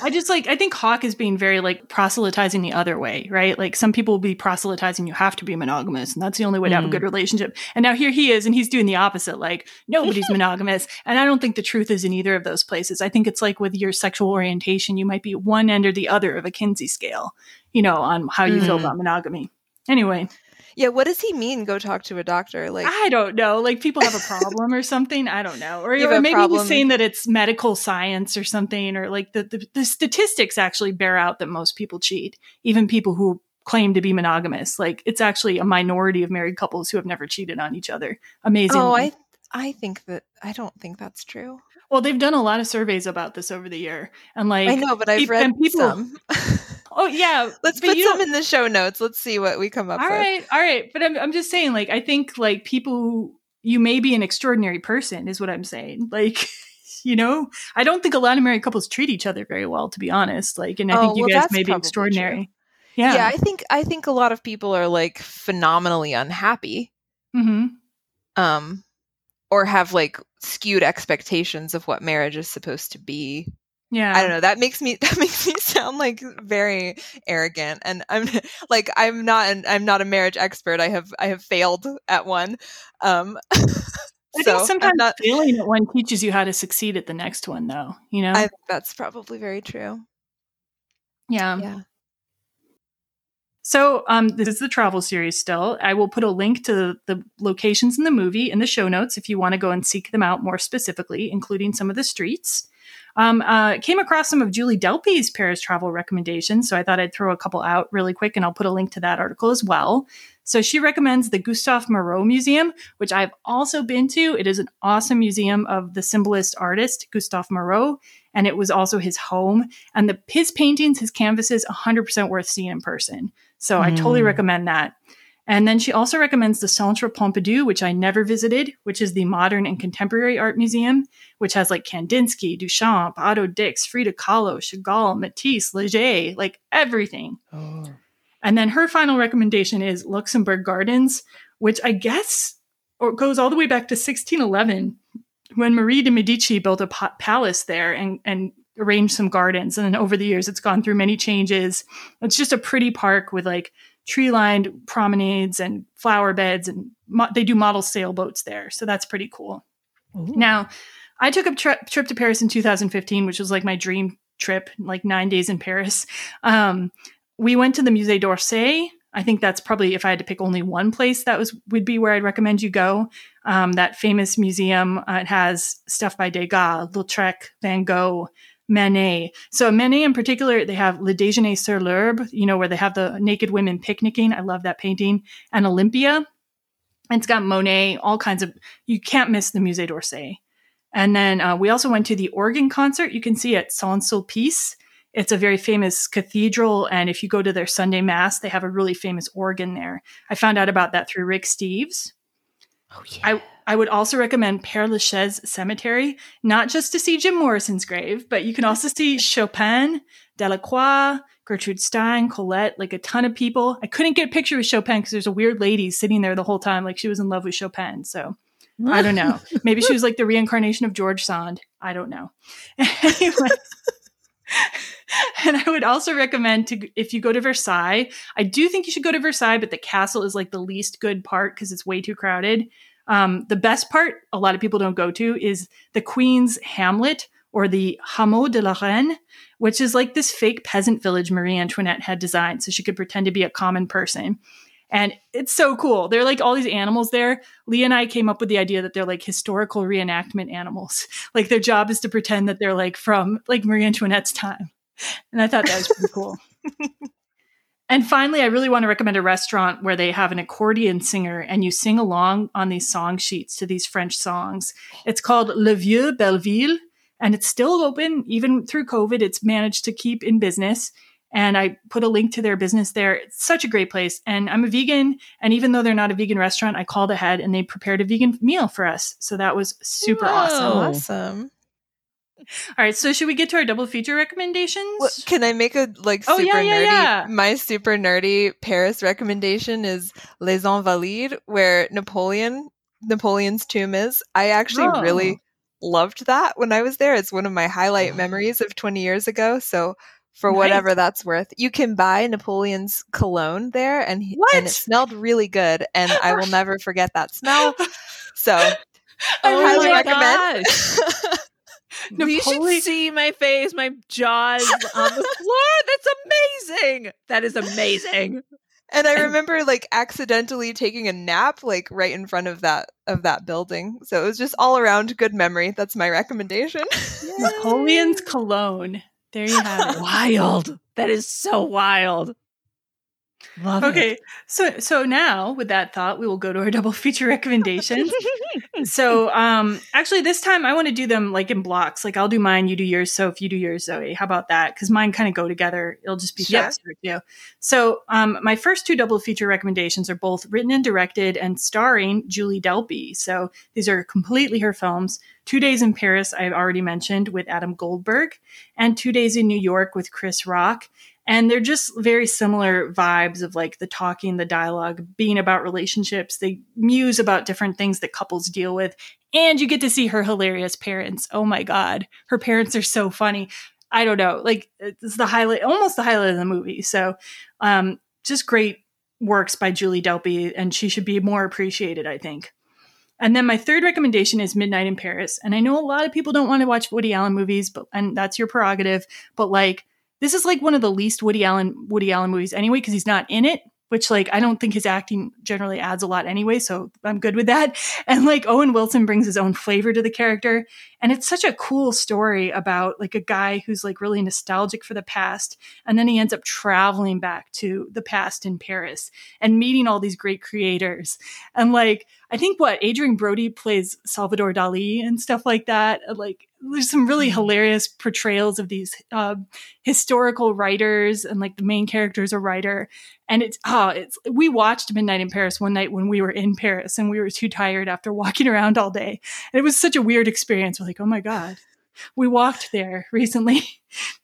I just like I think Hawke is being very like proselytizing the other way, right? Like some people will be proselytizing you have to be monogamous and that's the only way to have a Mm. good relationship. And now here he is and he's doing the opposite, like nobody's monogamous. And I don't think the truth is in either of those places. I think it's like with your sexual orientation, you might be one end or the other of a Kinsey scale, you know, on how you feel Mm. about monogamy. Anyway, Yeah, what does he mean? Go talk to a doctor. Like I don't know. Like people have a problem or something. I don't know. Or, or maybe problem. he's saying that it's medical science or something, or like the, the, the statistics actually bear out that most people cheat, even people who claim to be monogamous. Like it's actually a minority of married couples who have never cheated on each other. Amazing. Oh, I I think that I don't think that's true. well, they've done a lot of surveys about this over the year. And like I know, but I've read people- some. oh yeah. Let's but put some in the show notes. Let's see what we come up All with. right, all right. But I'm I'm just saying, like, I think like people who you may be an extraordinary person is what I'm saying. Like, you know, I don't think a lot of married couples treat each other very well, to be honest. Like, and I Oh, think you well, guys may be extraordinary. Yeah. Yeah. I think I think a lot of people are like phenomenally unhappy. hmm Um or have like skewed expectations of what marriage is supposed to be. Yeah. I don't know. That makes me that makes me sound like very arrogant, and I'm like I'm not an, I'm not a marriage expert. I have I have failed at one. Um, I so think sometimes not- failing at one teaches you how to succeed at the next one, though. You know. I that's probably very true. yeah. Yeah. So, um, this is the travel series still. I will put a link to the, the locations in the movie in the show notes if you want to go and seek them out more specifically, including some of the streets. Um, uh, came across some of Julie Delpy's Paris travel recommendations, so I thought I'd throw a couple out really quick, and I'll put a link to that article as well. So she recommends the Gustave Moreau Museum, which I've also been to. It is an awesome museum of the symbolist artist Gustave Moreau, and it was also his home. And the his paintings, his canvases, 100% worth seeing in person. So I totally Mm. recommend that. And then she also recommends the Centre Pompidou, which I never visited, which is the modern and contemporary art museum, which has like Kandinsky, Duchamp, Otto Dix, Frida Kahlo, Chagall, Matisse, Leger, like everything. Oh. And then her final recommendation is Luxembourg Gardens, which I guess or goes all the way back to 1611 when Marie de Medici built a pa- palace there and, and arranged some gardens. And then over the years, it's gone through many changes. It's just a pretty park with like tree lined promenades and flower beds, and mo- they do model sailboats there. So that's pretty cool. Now, I took a tri- trip to Paris in 2015, which was like my dream trip, like nine days in Paris. Um, we went to the Musée d'Orsay. I think that's probably if I had to pick only one place that was would be where I'd recommend you go. Um, that famous museum uh, it has stuff by Degas, Lautrec, Van Gogh, Manet. So Manet in particular, they have Le Déjeuner sur l'herbe, you know, where they have the naked women picnicking. I love that painting. And Olympia. And it's got Monet, all kinds of. You can't miss the Musée d'Orsay. And then uh, we also went to the organ concert. You can see at Saint Sulpice. It's a very famous cathedral, and if you go to their Sunday mass, they have a really famous organ there. I found out about that through Rick Steves. Oh yeah. I I would also recommend Père Lachaise Cemetery, not just to see Jim Morrison's grave, but you can also see Chopin, Delacroix, Gertrude Stein, Colette, like a ton of people. I couldn't get a picture with Chopin because there's a weird lady sitting there the whole time, like she was in love with Chopin. So I don't know. Maybe she was like the reincarnation of George Sand. I don't know. anyway. and I would also recommend to if you go to Versailles, I do think you should go to Versailles, but the castle is like the least good part because it's way too crowded. Um, the best part, a lot of people don't go to, is the Queen's Hamlet or the Hameau de la Reine, which is like this fake peasant village Marie Antoinette had designed so she could pretend to be a common person. And it's so cool. There are like all these animals there. Lee and I came up with the idea that they're like historical reenactment animals. Like their job is to pretend that they're like from like Marie Antoinette's time. And I thought that was pretty cool. And finally, I really want to recommend a restaurant where they have an accordion singer and you sing along on these song sheets to these French songs. It's called Le Vieux Belleville and it's still open. Even through COVID, it's managed to keep in business. And I put a link to their business there. It's such a great place. And I'm a vegan. And even though they're not a vegan restaurant, I called ahead and they prepared a vegan meal for us. So that was super Whoa. awesome. awesome. All right. So should we get to our double feature recommendations? Well, can I make a like Oh, yeah, yeah, nerdy? yeah. My super nerdy Paris recommendation is Les Invalides, where Napoleon Napoleon's tomb is. I actually Oh. really loved that when I was there. It's one of my highlight oh. memories of 20 years ago. So for Nice. whatever that's worth, you can buy Napoleon's cologne there, and he, and it smelled really good, and I will never forget that smell. So oh I Oh highly my recommend. You should see my face, my jaws on the floor. That's amazing. That is amazing. And I remember like accidentally taking a nap like right in front of that of that building. So it was just all around good memory. That's my recommendation. Napoleon's cologne. There you have it. Wild. That is so wild. Love okay, it. so so now with that thought, we will go to our double feature recommendations. so um actually this time I want to do them like in blocks. Like I'll do mine, you do yours. So if you do yours, Zoe, how about that? Because mine kind of go together. It'll just be Sure. faster too. So um my first two double feature recommendations are both written and directed and starring Julie Delpy. So these are completely her films. Two Days in Paris, I've already mentioned with Adam Goldberg, and Two Days in New York with Chris Rock. And they're just very similar vibes of like the talking, the dialogue, being about relationships. They muse about different things that couples deal with. And you get to see her hilarious parents. Oh my God. Her parents are so funny. I don't know. Like it's the highlight, almost the highlight of the movie. So um, just great works by Julie Delpy, and she should be more appreciated, I think. And then my third recommendation is Midnight in Paris. And I know a lot of people don't want to watch Woody Allen movies, but and that's your prerogative. But like this is like one of the least Woody Allen Woody Allen movies anyway because he's not in it. Which like I don't think his acting generally adds a lot anyway, so I'm good with that. And like Owen Wilson brings his own flavor to the character, and it's such a cool story about like a guy who's like really nostalgic for the past, and then he ends up traveling back to the past in Paris and meeting all these great creators. And like I think what Adrien Brody plays Salvador Dali and stuff like that. Uh, like there's some really mm-hmm. hilarious portrayals of these uh, historical writers, and like the main character is a writer. And it's oh, it's we watched Midnight in Paris one night when we were in Paris, and we were too tired after walking around all day. And it was such a weird experience. We're like, oh my god, we walked there recently.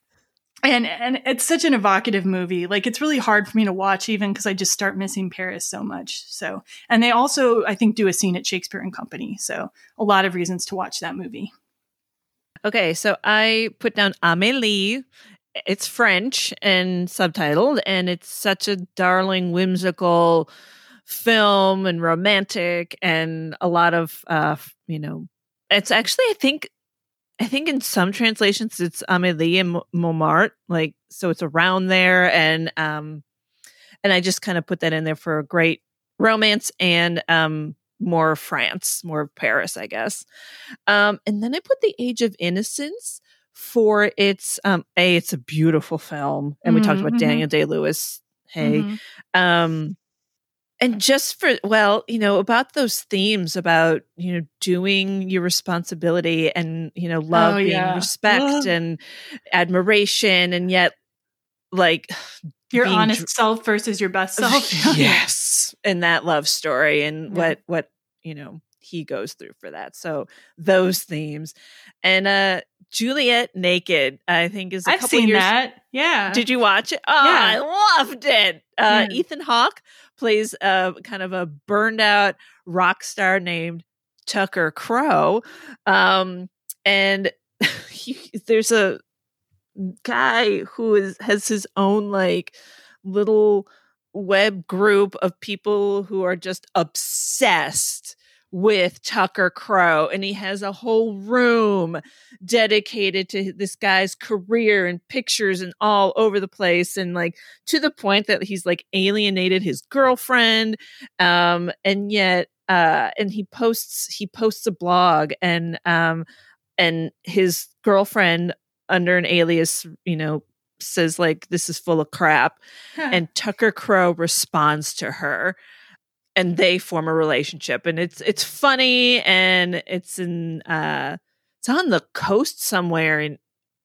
And and it's such an evocative movie. Like it's really hard for me to watch even because I just start missing Paris so much. So and they also I think do a scene at Shakespeare and Company. So a lot of reasons to watch that movie. Okay, so I put down Amélie. It's French and subtitled, and it's such a darling, whimsical film and romantic, and a lot of, uh, you know, it's actually I think, I think in some translations it's Amélie and Montmartre, like so it's around there, and um, and I just kind of put that in there for a great romance and um more France, more Paris, I guess. Um, and then I put The Age of Innocence for its um a it's a beautiful film and we talked Mhm, about mhm. Daniel Day-Lewis hey Mhm. um and just for well you know about those themes about you know doing your responsibility and you know love Oh, being respect Ugh. and admiration and yet like Your honest dr- self versus your best self. yes and that love story and Yeah. what what you know he goes through for that so those themes and uh juliet naked i think is a I've couple seen years that. Yeah. did you watch it oh Yeah. i loved it uh Yeah. ethan hawke plays a kind of a burned out rock star named tucker crowe um and he, there's a guy who is has his own like little web group of people who are just obsessed with Tucker Crowe and he has a whole room dedicated to this guy's career and pictures and all over the place and like to the point that he's like alienated his girlfriend um and yet uh and he posts he posts a blog and um and his girlfriend under an alias you know says like this is full of crap and Tucker Crowe responds to her and they form a relationship. And it's it's funny and it's in uh it's on the coast somewhere in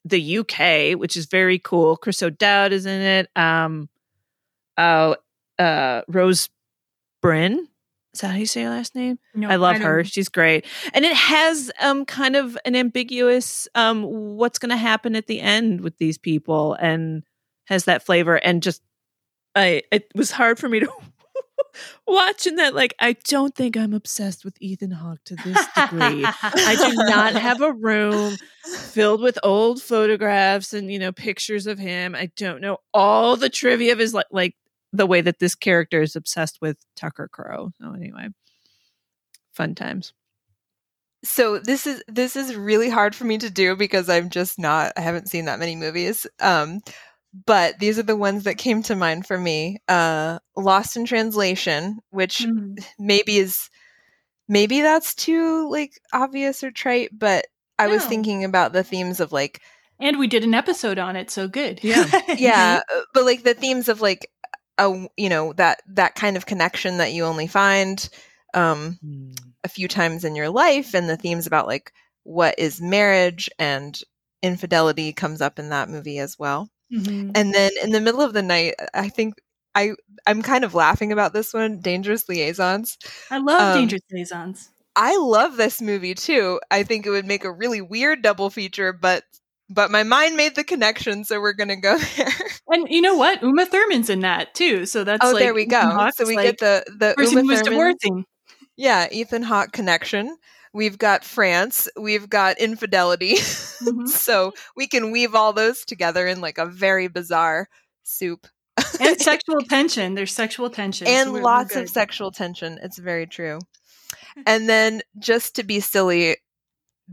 the UK which is very cool. Chris O'Dowd is in it. Um oh uh Rose Bryn. Is that how you say her last name? No, I love don't her. She's great. And it has um kind of an ambiguous um what's going to happen at the end with these people and has that flavor and just I it was hard for me to watching that like I don't think I'm obsessed with Ethan Hawke to this degree. I do not have a room filled with old photographs and you know pictures of him. I don't know all the trivia of his like like the way that this character is obsessed with Tucker Crowe. So anyway, fun times. so this is this is really hard for me to do because I'm just not I haven't seen that many movies. Um but these are the ones that came to mind for me. Uh Lost in Translation, which Mhm. maybe is maybe that's too like obvious or trite, but I was thinking about the themes of like And we did an episode on it, so good. Yeah. yeah, uh, but like the themes of like a you know that that kind of connection that you only find um, Mm. a few times in your life, and the themes about like what is marriage and infidelity comes up in that movie as well. Mhm. And then in the middle of the night, I think I I'm kind of laughing about this one, Dangerous Liaisons. I love Um, Dangerous Liaisons. I love this movie too. I think it would make a really weird double feature, but but my mind made the connection, so we're gonna go there. And you know what? Uma Thurman's in that too. So that's oh, like there we go. Hawke's, so we like, get the the person Uma who was Thurman, divorcing. yeah, Ethan Hawke connection. We've got France. We've got infidelity. Mhm. so we can weave all those together in like a very bizarre soup. and sexual tension. There's sexual tension. so and we're lots of sexual tension. It's very true. and then just to be silly,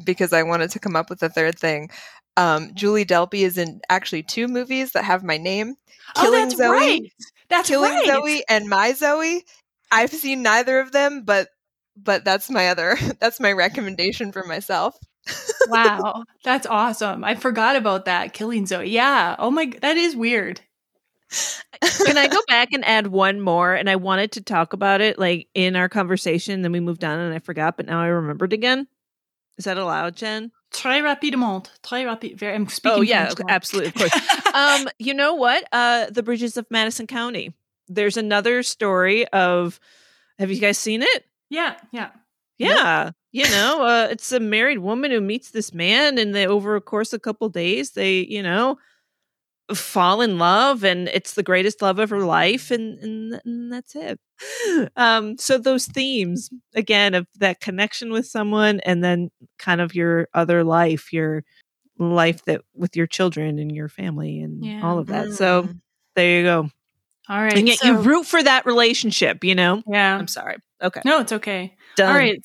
because I wanted to come up with a third thing, um, Julie Delpy is in actually two movies that have my name. Oh, Killing that's Zoe, right. That's Killing right. Zoe, and My Zoe. I've seen neither of them, but but that's my other that's my recommendation for myself. wow, that's awesome. I forgot about that. Killing Zoe. Yeah. Oh my, that is weird. Can I go back and add one more? And I wanted to talk about it like in our conversation, then we moved on and I forgot, but now I remembered again. Is that allowed, Jen? Très rapidement. Très rapide. Very. I'm speaking. oh yeah, okay, absolutely, of course. um, you know what? Uh, the bridges of Madison County. There's another story of. Have you guys seen it? Yeah. Yeah. Yeah, you know, uh, it's a married woman who meets this man, and they over a course of a couple days, they you know fall in love, and it's the greatest love of her life, and and, and that's it. Um, so those themes again of that connection with someone, and then kind of your other life, your life that with your children and your family and Yeah. all of that. So Mm. there you go. All right. And yet you root for that relationship, you know? Yeah. I'm sorry. Okay. No, it's okay. Done. All right.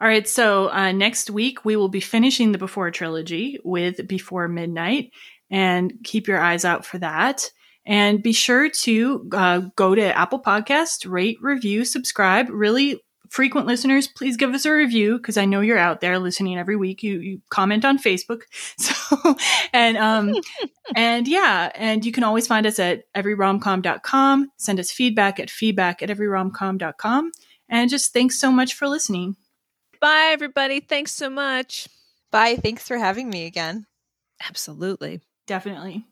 All right. So uh, next week we will be finishing the Before trilogy with Before Midnight, and keep your eyes out for that. And be sure to uh, go to Apple Podcast, rate, review, subscribe. Really frequent listeners, please give us a review because I know you're out there listening every week. You you comment on Facebook, so and um and yeah, and you can always find us at everyromcom.com. Send us feedback at feedback at everyromcom.com. And just thanks so much for listening. Bye, everybody. Thanks so much. Bye. Thanks for having me again. Absolutely. Definitely.